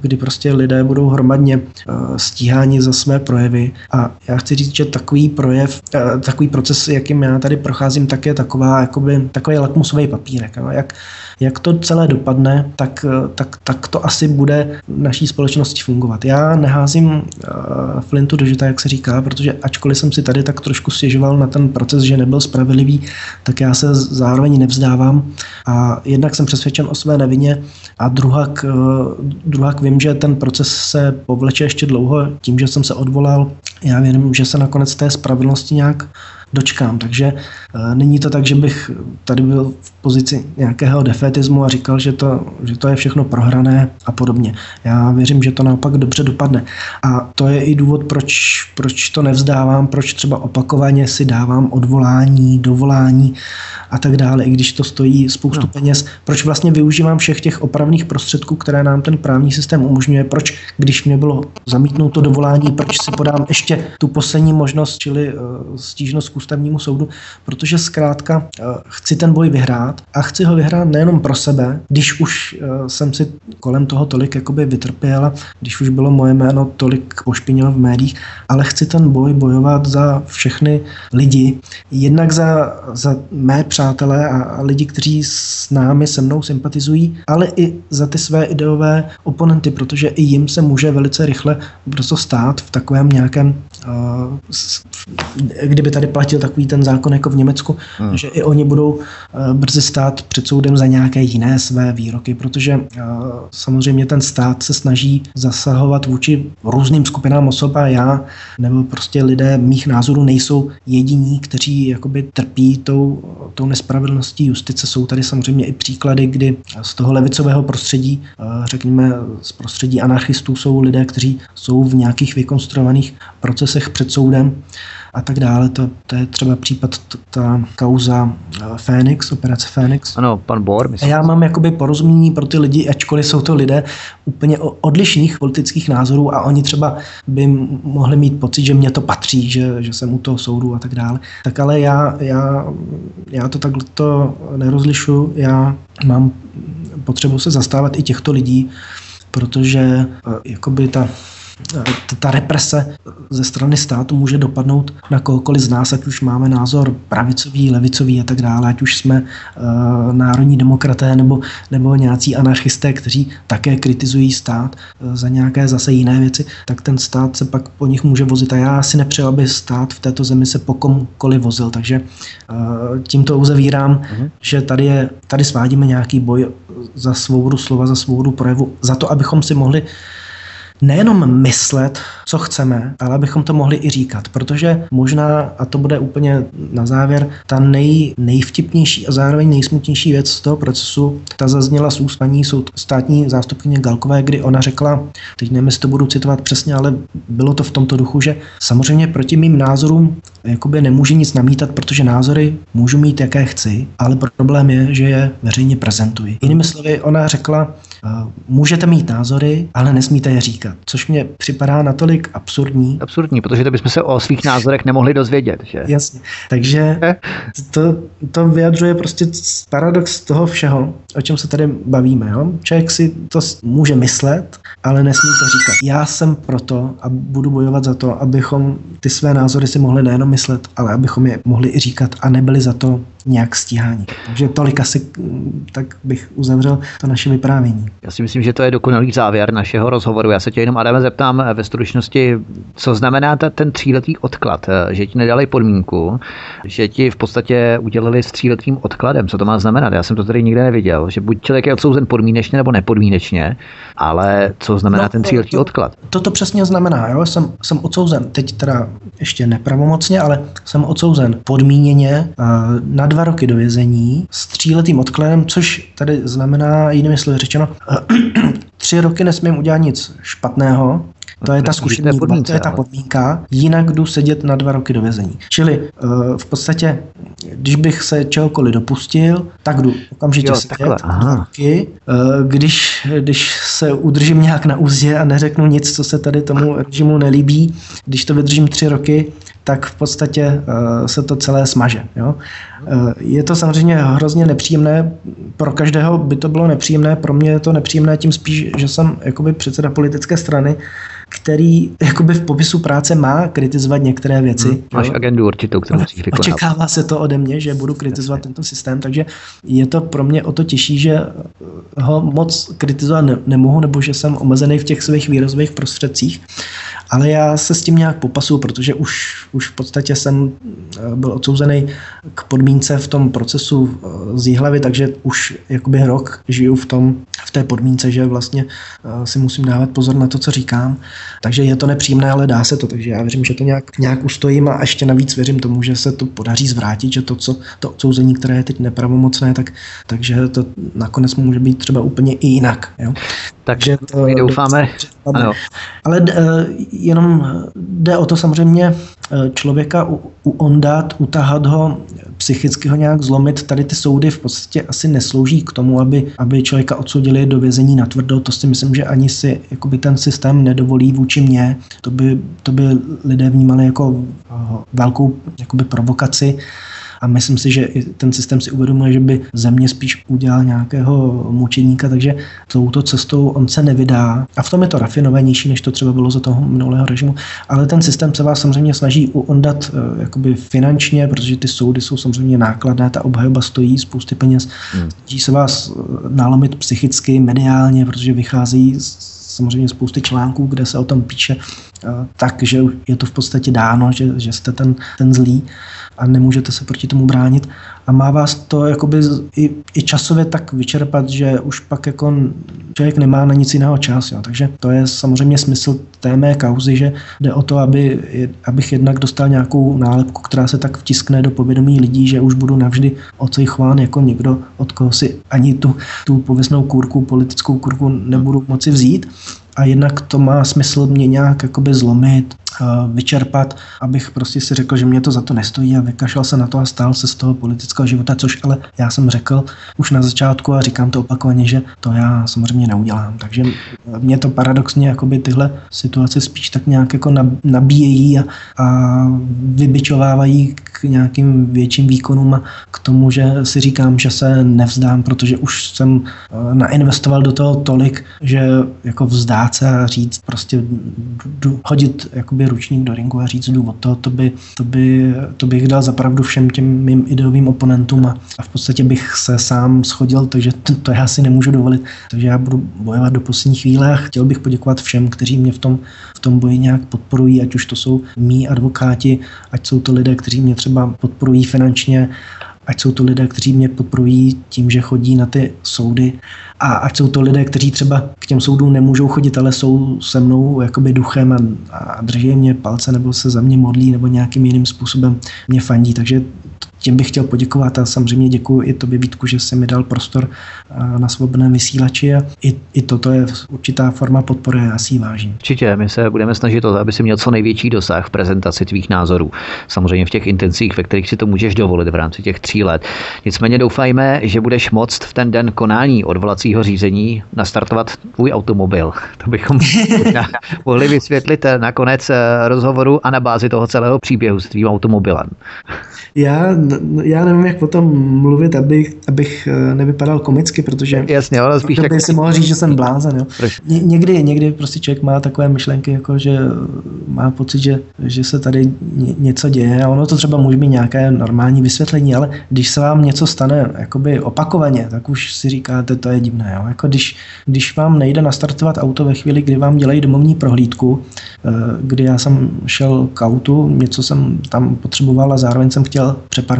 kdy prostě lidé budou hromadně stíháni za své projevy a já chci říct, že takový projev, takový proces, jakým jakým já tady procházím, tak je taková, jakoby, takový lakmusový papírek. No. Jak, jak to celé dopadne, tak, tak, tak to asi bude naší společnosti fungovat. Já neházím uh, flintu do žita, jak se říká, protože ačkoliv jsem si tady tak trošku stěžoval na ten proces, že nebyl spravedlivý, tak já se zároveň nevzdávám a jednak jsem přesvědčen o své nevině a druhak, uh, druhak vím, že ten proces se povleče ještě dlouho tím, že jsem se odvolal. Já věřím, že se nakonec té spravedlnosti nějak dočkám. Takže e, není to tak, že bych tady byl v pozici nějakého defetismu a říkal, že to, že to je všechno prohrané a podobně. Já věřím, že to naopak dobře dopadne. A to je i důvod, proč, proč to nevzdávám, proč třeba opakovaně si dávám odvolání, dovolání a tak dále, i když to stojí spoustu no. peněz. Proč vlastně využívám všech těch opravných prostředků, které nám ten právní systém umožňuje? Proč, když mě bylo zamítnuto dovolání, proč si podám ještě tu poslední možnost, čili uh, stížnost k ústavnímu soudu? Protože zkrátka uh, chci ten boj vyhrát a chci ho vyhrát nejenom pro sebe, když už uh, jsem si kolem toho tolik jakoby vytrpěl, když už bylo moje jméno tolik pošpiněno v médiích, ale chci ten boj bojovat za všechny lidi, jednak za, za mé přátelé a, a lidi, kteří s námi, se mnou sympatizují, ale i za ty své ideové oponenty, protože i jim se může velice rychle brzo stát v takovém nějakém, kdyby tady platil takový ten zákon jako v Německu, hmm. že i oni budou uh, brzy stát před soudem za nějaké jiné své výroky, protože uh, samozřejmě ten stát se snaží zasahovat vůči různým skupinám osob a já nebo prostě lidé mých názorů nejsou jediní, kteří jakoby trpí tou, tou tou nespravedlností justice jsou tady samozřejmě i příklady, kdy z toho levicového prostředí, eh, řekněme z prostředí anarchistů, jsou lidé, kteří jsou v nějakých vykonstruovaných procesech před soudem a tak dále. To, to je třeba případ t- ta kauza eh, Fénix, operace Fénix. Ano, pan Bor. Myslím. A já mám jakoby porozumění pro ty lidi, ačkoliv jsou to lidé úplně odlišných politických názorů a oni třeba by mohli mít pocit, že mě to patří, že, že jsem u toho soudu a tak dále. Tak ale já, já, já to takhle to nerozlišu. Já mám potřebu se zastávat i těchto lidí, protože eh, jakoby ta ta represe ze strany státu může dopadnout na kohokoliv z nás, ať už máme názor pravicový, levicový a tak dále, ať už jsme uh, národní demokraté nebo, nebo nějací anarchisté, kteří také kritizují stát uh, za nějaké zase jiné věci, tak ten stát se pak po nich může vozit. A já si nepřeju, aby stát v této zemi se po komkoliv vozil. Takže uh, tímto uzavírám, uh-huh. že tady, je, tady svádíme nějaký boj za svobodu slova, za svobodu projevu, za to, abychom si mohli nejenom myslet, co chceme, ale abychom to mohli i říkat, protože možná, a to bude úplně na závěr, ta nej, nejvtipnější a zároveň nejsmutnější věc z toho procesu, ta zazněla z úst paní státní zástupkyně Galkové, kdy ona řekla, teď nevím, jestli to budu citovat přesně, ale bylo to v tomto duchu, že samozřejmě proti mým názorům jakoby nemůže nic namítat, protože názory můžu mít, jaké chci, ale problém je, že je veřejně prezentuji. Jinými slovy, ona řekla, můžete mít názory, ale nesmíte je říkat, což mě připadá natolik absurdní. Absurdní, protože to bychom se o svých názorech nemohli dozvědět. Že? Jasně. Takže to, to vyjadřuje prostě paradox toho všeho, o čem se tady bavíme. Jo? Člověk si to může myslet, ale nesmí to říkat. Já jsem proto a budu bojovat za to, abychom ty své názory si mohli nejenom myslet, ale abychom je mohli i říkat a nebyli za to nějak stíhání. Takže tolik asi tak bych uzavřel to naše vyprávění. Já si myslím, že to je dokonalý závěr našeho rozhovoru. Já se tě jenom, Adame, zeptám ve stručnosti, co znamená ta, ten tříletý odklad, že ti nedali podmínku, že ti v podstatě udělali s tříletým odkladem. Co to má znamenat? Já jsem to tady nikde neviděl, že buď člověk je odsouzen podmínečně nebo nepodmínečně, ale co znamená no, ten tříletý to, odklad? To to přesně znamená. Jo? Jsem, jsem odsouzen, teď teda ještě nepravomocně, ale jsem odsouzen podmíněně na dva roky do vězení s tříletým odkladem, což tady znamená, jinými slovy řečeno, tři roky nesmím udělat nic špatného, to je ta zkušenost, to je ta podmínka, jinak jdu sedět na dva roky do vězení. Čili uh, v podstatě, když bych se čehokoliv dopustil, tak jdu okamžitě jo, sedět takhle, dva roky. Uh, když, když se udržím nějak na úzdě a neřeknu nic, co se tady tomu režimu nelíbí, když to vydržím tři roky, tak v podstatě uh, se to celé smaže. Jo? Uh, je to samozřejmě hrozně nepříjemné, pro každého by to bylo nepříjemné, pro mě je to nepříjemné tím spíš, že jsem jakoby předseda politické strany, který jakoby v popisu práce má kritizovat některé věci. Hmm, máš jo? agendu určitou, kterou musíš vykonat. Očekává se to ode mě, že budu kritizovat tento systém, takže je to pro mě o to těžší, že ho moc kritizovat ne- nemohu, nebo že jsem omezený v těch svých výrozových prostředcích, ale já se s tím nějak popasuju, protože už, už v podstatě jsem eh, byl odsouzený k podmínce v tom procesu eh, z Jihlavy, takže už jakoby rok žiju v, tom, v té podmínce, že vlastně eh, si musím dávat pozor na to, co říkám. Takže je to nepříjemné, ale dá se to, takže já věřím, že to nějak, nějak ustojím a ještě navíc věřím tomu, že se to podaří zvrátit, že to, co, to odsouzení, které je teď nepravomocné, tak, takže to nakonec může být třeba úplně i jinak. Jo? Takže to, doufáme. Ano. Ale jenom jde o to samozřejmě eh, člověka u, u ondat, utahat ho, psychicky ho nějak zlomit. Tady ty soudy v podstatě asi neslouží k tomu, aby, aby člověka odsoudili do vězení na tvrdo. To si myslím, že ani si jakoby ten systém nedovolí vůči mně. To by, to by lidé vnímali jako eh, velkou jakoby provokaci a myslím si, že i ten systém si uvědomuje, že by země spíš udělal nějakého mučeníka, takže touto cestou on se nevydá. A v tom je to rafinovanější, než to třeba bylo za toho minulého režimu. Ale ten systém se vás samozřejmě snaží uondat eh, jakoby finančně, protože ty soudy jsou samozřejmě nákladné, ta obhajoba stojí spousty peněz. Hmm. Snaží se vás eh, nalomit psychicky, mediálně, protože vycházejí samozřejmě spousty článků, kde se o tom píše, eh, takže je to v podstatě dáno, že, že jste ten, ten zlý a nemůžete se proti tomu bránit a má vás to jakoby i, i časově tak vyčerpat, že už pak jako člověk nemá na nic jiného čas. Jo. Takže to je samozřejmě smysl té mé kauzy, že jde o to, aby, abych jednak dostal nějakou nálepku, která se tak vtiskne do povědomí lidí, že už budu navždy ocejchován jako někdo, od koho si ani tu, tu pověstnou kurku, politickou kurku nebudu moci vzít a jednak to má smysl mě nějak jakoby zlomit, vyčerpat, abych prostě si řekl, že mě to za to nestojí a vykašlal se na to a stál se z toho politického života, což ale já jsem řekl už na začátku a říkám to opakovaně, že to já samozřejmě neudělám. Takže mě to paradoxně jakoby tyhle situace spíš tak nějak jako nabíjejí a, a vybičovávají k nějakým větším výkonům a k tomu, že si říkám, že se nevzdám, protože už jsem eh, nainvestoval do toho tolik, že jako vzdát se a říct prostě jdu, hodit jakoby ručník do ringu a říct důvod toho, to by, to by, to bych dal zapravdu všem těm mým ideovým oponentům a, a v podstatě bych se sám schodil, takže to, to já si nemůžu dovolit. Takže já budu bojovat do poslední chvíle a chtěl bych poděkovat všem, kteří mě v tom, v tom boji nějak podporují, ať už to jsou mý advokáti, ať jsou to lidé, kteří mě třeba podporují finančně, ať jsou to lidé, kteří mě podporují tím, že chodí na ty soudy a ať jsou to lidé, kteří třeba k těm soudům nemůžou chodit, ale jsou se mnou jakoby duchem a, a drží mě palce nebo se za mě modlí nebo nějakým jiným způsobem mě fandí. Takže tím bych chtěl poděkovat a samozřejmě děkuji i tobě, Vítku, že jsi mi dal prostor na svobodném vysílači a i, i toto je určitá forma podpory a já si ji vážím. Určitě, my se budeme snažit o to, aby si měl co největší dosah v prezentaci tvých názorů. Samozřejmě v těch intencích, ve kterých si to můžeš dovolit v rámci těch tří let. Nicméně doufajme, že budeš moct v ten den konání odvolacího řízení nastartovat tvůj automobil. To bychom mohli vysvětlit nakonec eh, rozhovoru a na bázi toho celého příběhu s tvým automobilem. Já, já nevím, jak potom mluvit, abych, abych eh, nevypadal komicky, protože Jasně, ale spíš tak... si mohl říct, že jsem blázen. Jo. Ně, někdy, někdy prostě člověk má takové myšlenky, jako že má pocit, že, že se tady něco děje a ono to třeba může být nějaké normální vysvětlení, ale když se vám něco stane jakoby opakovaně, tak už si říkáte, to je divné. Jo. Jako když, když vám nejde nastartovat auto ve chvíli, kdy vám dělají domovní prohlídku, eh, kdy já jsem šel k autu, něco jsem tam potřeboval a zároveň jsem chtěl přeparkovat.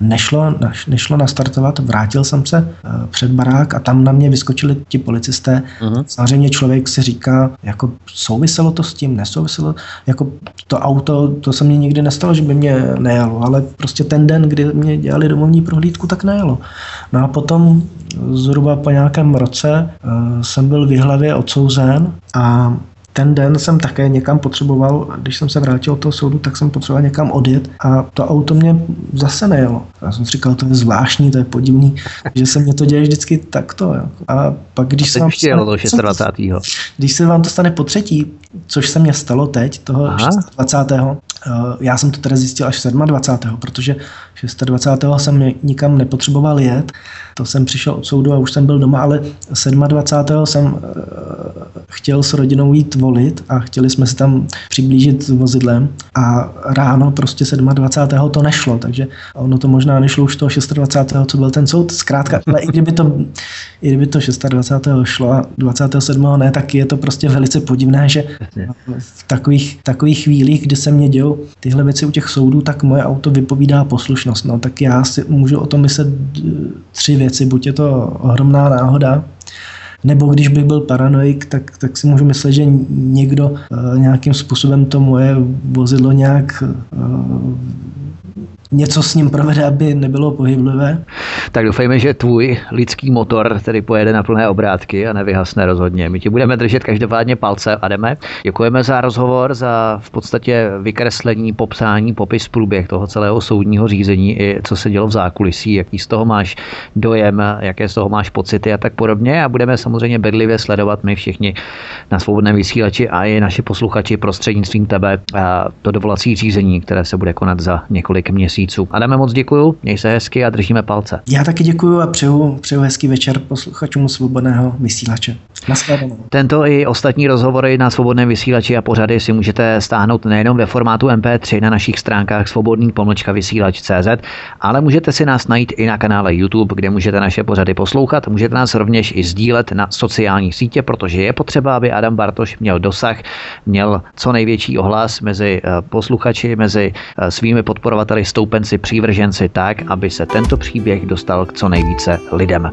Nešlo, nešlo nastartovat, vrátil jsem se eh, před barák a tam na mě vyskočili ti policisté. Uh-huh. Samozřejmě člověk si říká, jako souviselo to s tím, nesouviselo. Jako to auto, to se mně nikdy nestalo, že by mě nejelo, ale prostě ten den, kdy mě dělali domovní prohlídku, tak nejelo. No a potom zhruba po nějakém roce uh, jsem byl v hlavě odsouzen a ten den jsem také někam potřeboval, když jsem se vrátil od toho soudu, tak jsem potřeboval někam odjet a to auto mě zase nejelo. Já jsem si říkal, to je zvláštní, to je podivný, že se mě to děje vždycky takto. Jo. A pak, když a se vám to stane, když se vám to stane po třetí, což se mně stalo teď, toho Aha. 20. Já jsem to teda zjistil až 27. protože 26. jsem nikam nepotřeboval jet, to jsem přišel od soudu a už jsem byl doma, ale 27. jsem chtěl s rodinou jít volit a chtěli jsme se tam přiblížit s vozidlem a ráno prostě 27. to nešlo, takže ono to možná nešlo už toho 26. co byl ten soud, zkrátka, ale i kdyby to, i kdyby to 26. šlo a 27. ne, tak je to prostě velice podivné, že v takových, takových chvílích, kdy se mě dějou tyhle věci u těch soudů, tak moje auto vypovídá poslušnost. No, tak já si můžu o tom myslet tři věci. Buď je to ohromná náhoda, nebo když bych byl paranoik, tak, tak si můžu myslet, že někdo uh, nějakým způsobem to moje vozidlo nějak uh, něco s ním provede, aby nebylo pohyblivé. Tak doufejme, že tvůj lidský motor tedy pojede na plné obrátky a nevyhasne rozhodně. My ti budeme držet každopádně palce a jdeme. Děkujeme za rozhovor, za v podstatě vykreslení, popsání, popis průběh toho celého soudního řízení i co se dělo v zákulisí, jaký z toho máš dojem, jaké z toho máš pocity a tak podobně. A budeme samozřejmě bedlivě sledovat my všichni na svobodném vysílači a i naši posluchači prostřednictvím tebe to dovolací řízení, které se bude konat za několik měsíců měsíců. Adame, moc děkuju, měj se hezky a držíme palce. Já taky děkuju a přeju, přeju hezký večer posluchačům svobodného vysílače. Tento i ostatní rozhovory na svobodném vysílači a pořady si můžete stáhnout nejenom ve formátu MP3 na našich stránkách svobodný pomlčka vysílač.cz, ale můžete si nás najít i na kanále YouTube, kde můžete naše pořady poslouchat. Můžete nás rovněž i sdílet na sociální sítě, protože je potřeba, aby Adam Bartoš měl dosah, měl co největší ohlas mezi eh, posluchači, mezi eh, svými podporovateli stoupenci, přívrženci tak, aby se tento příběh dostal k co nejvíce lidem.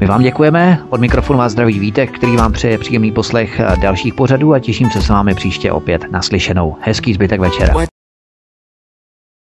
My vám děkujeme, od mikrofonu vás zdraví Vítek, který vám přeje příjemný poslech dalších pořadů a těším se s vámi příště opět naslyšenou. Hezký zbytek večera.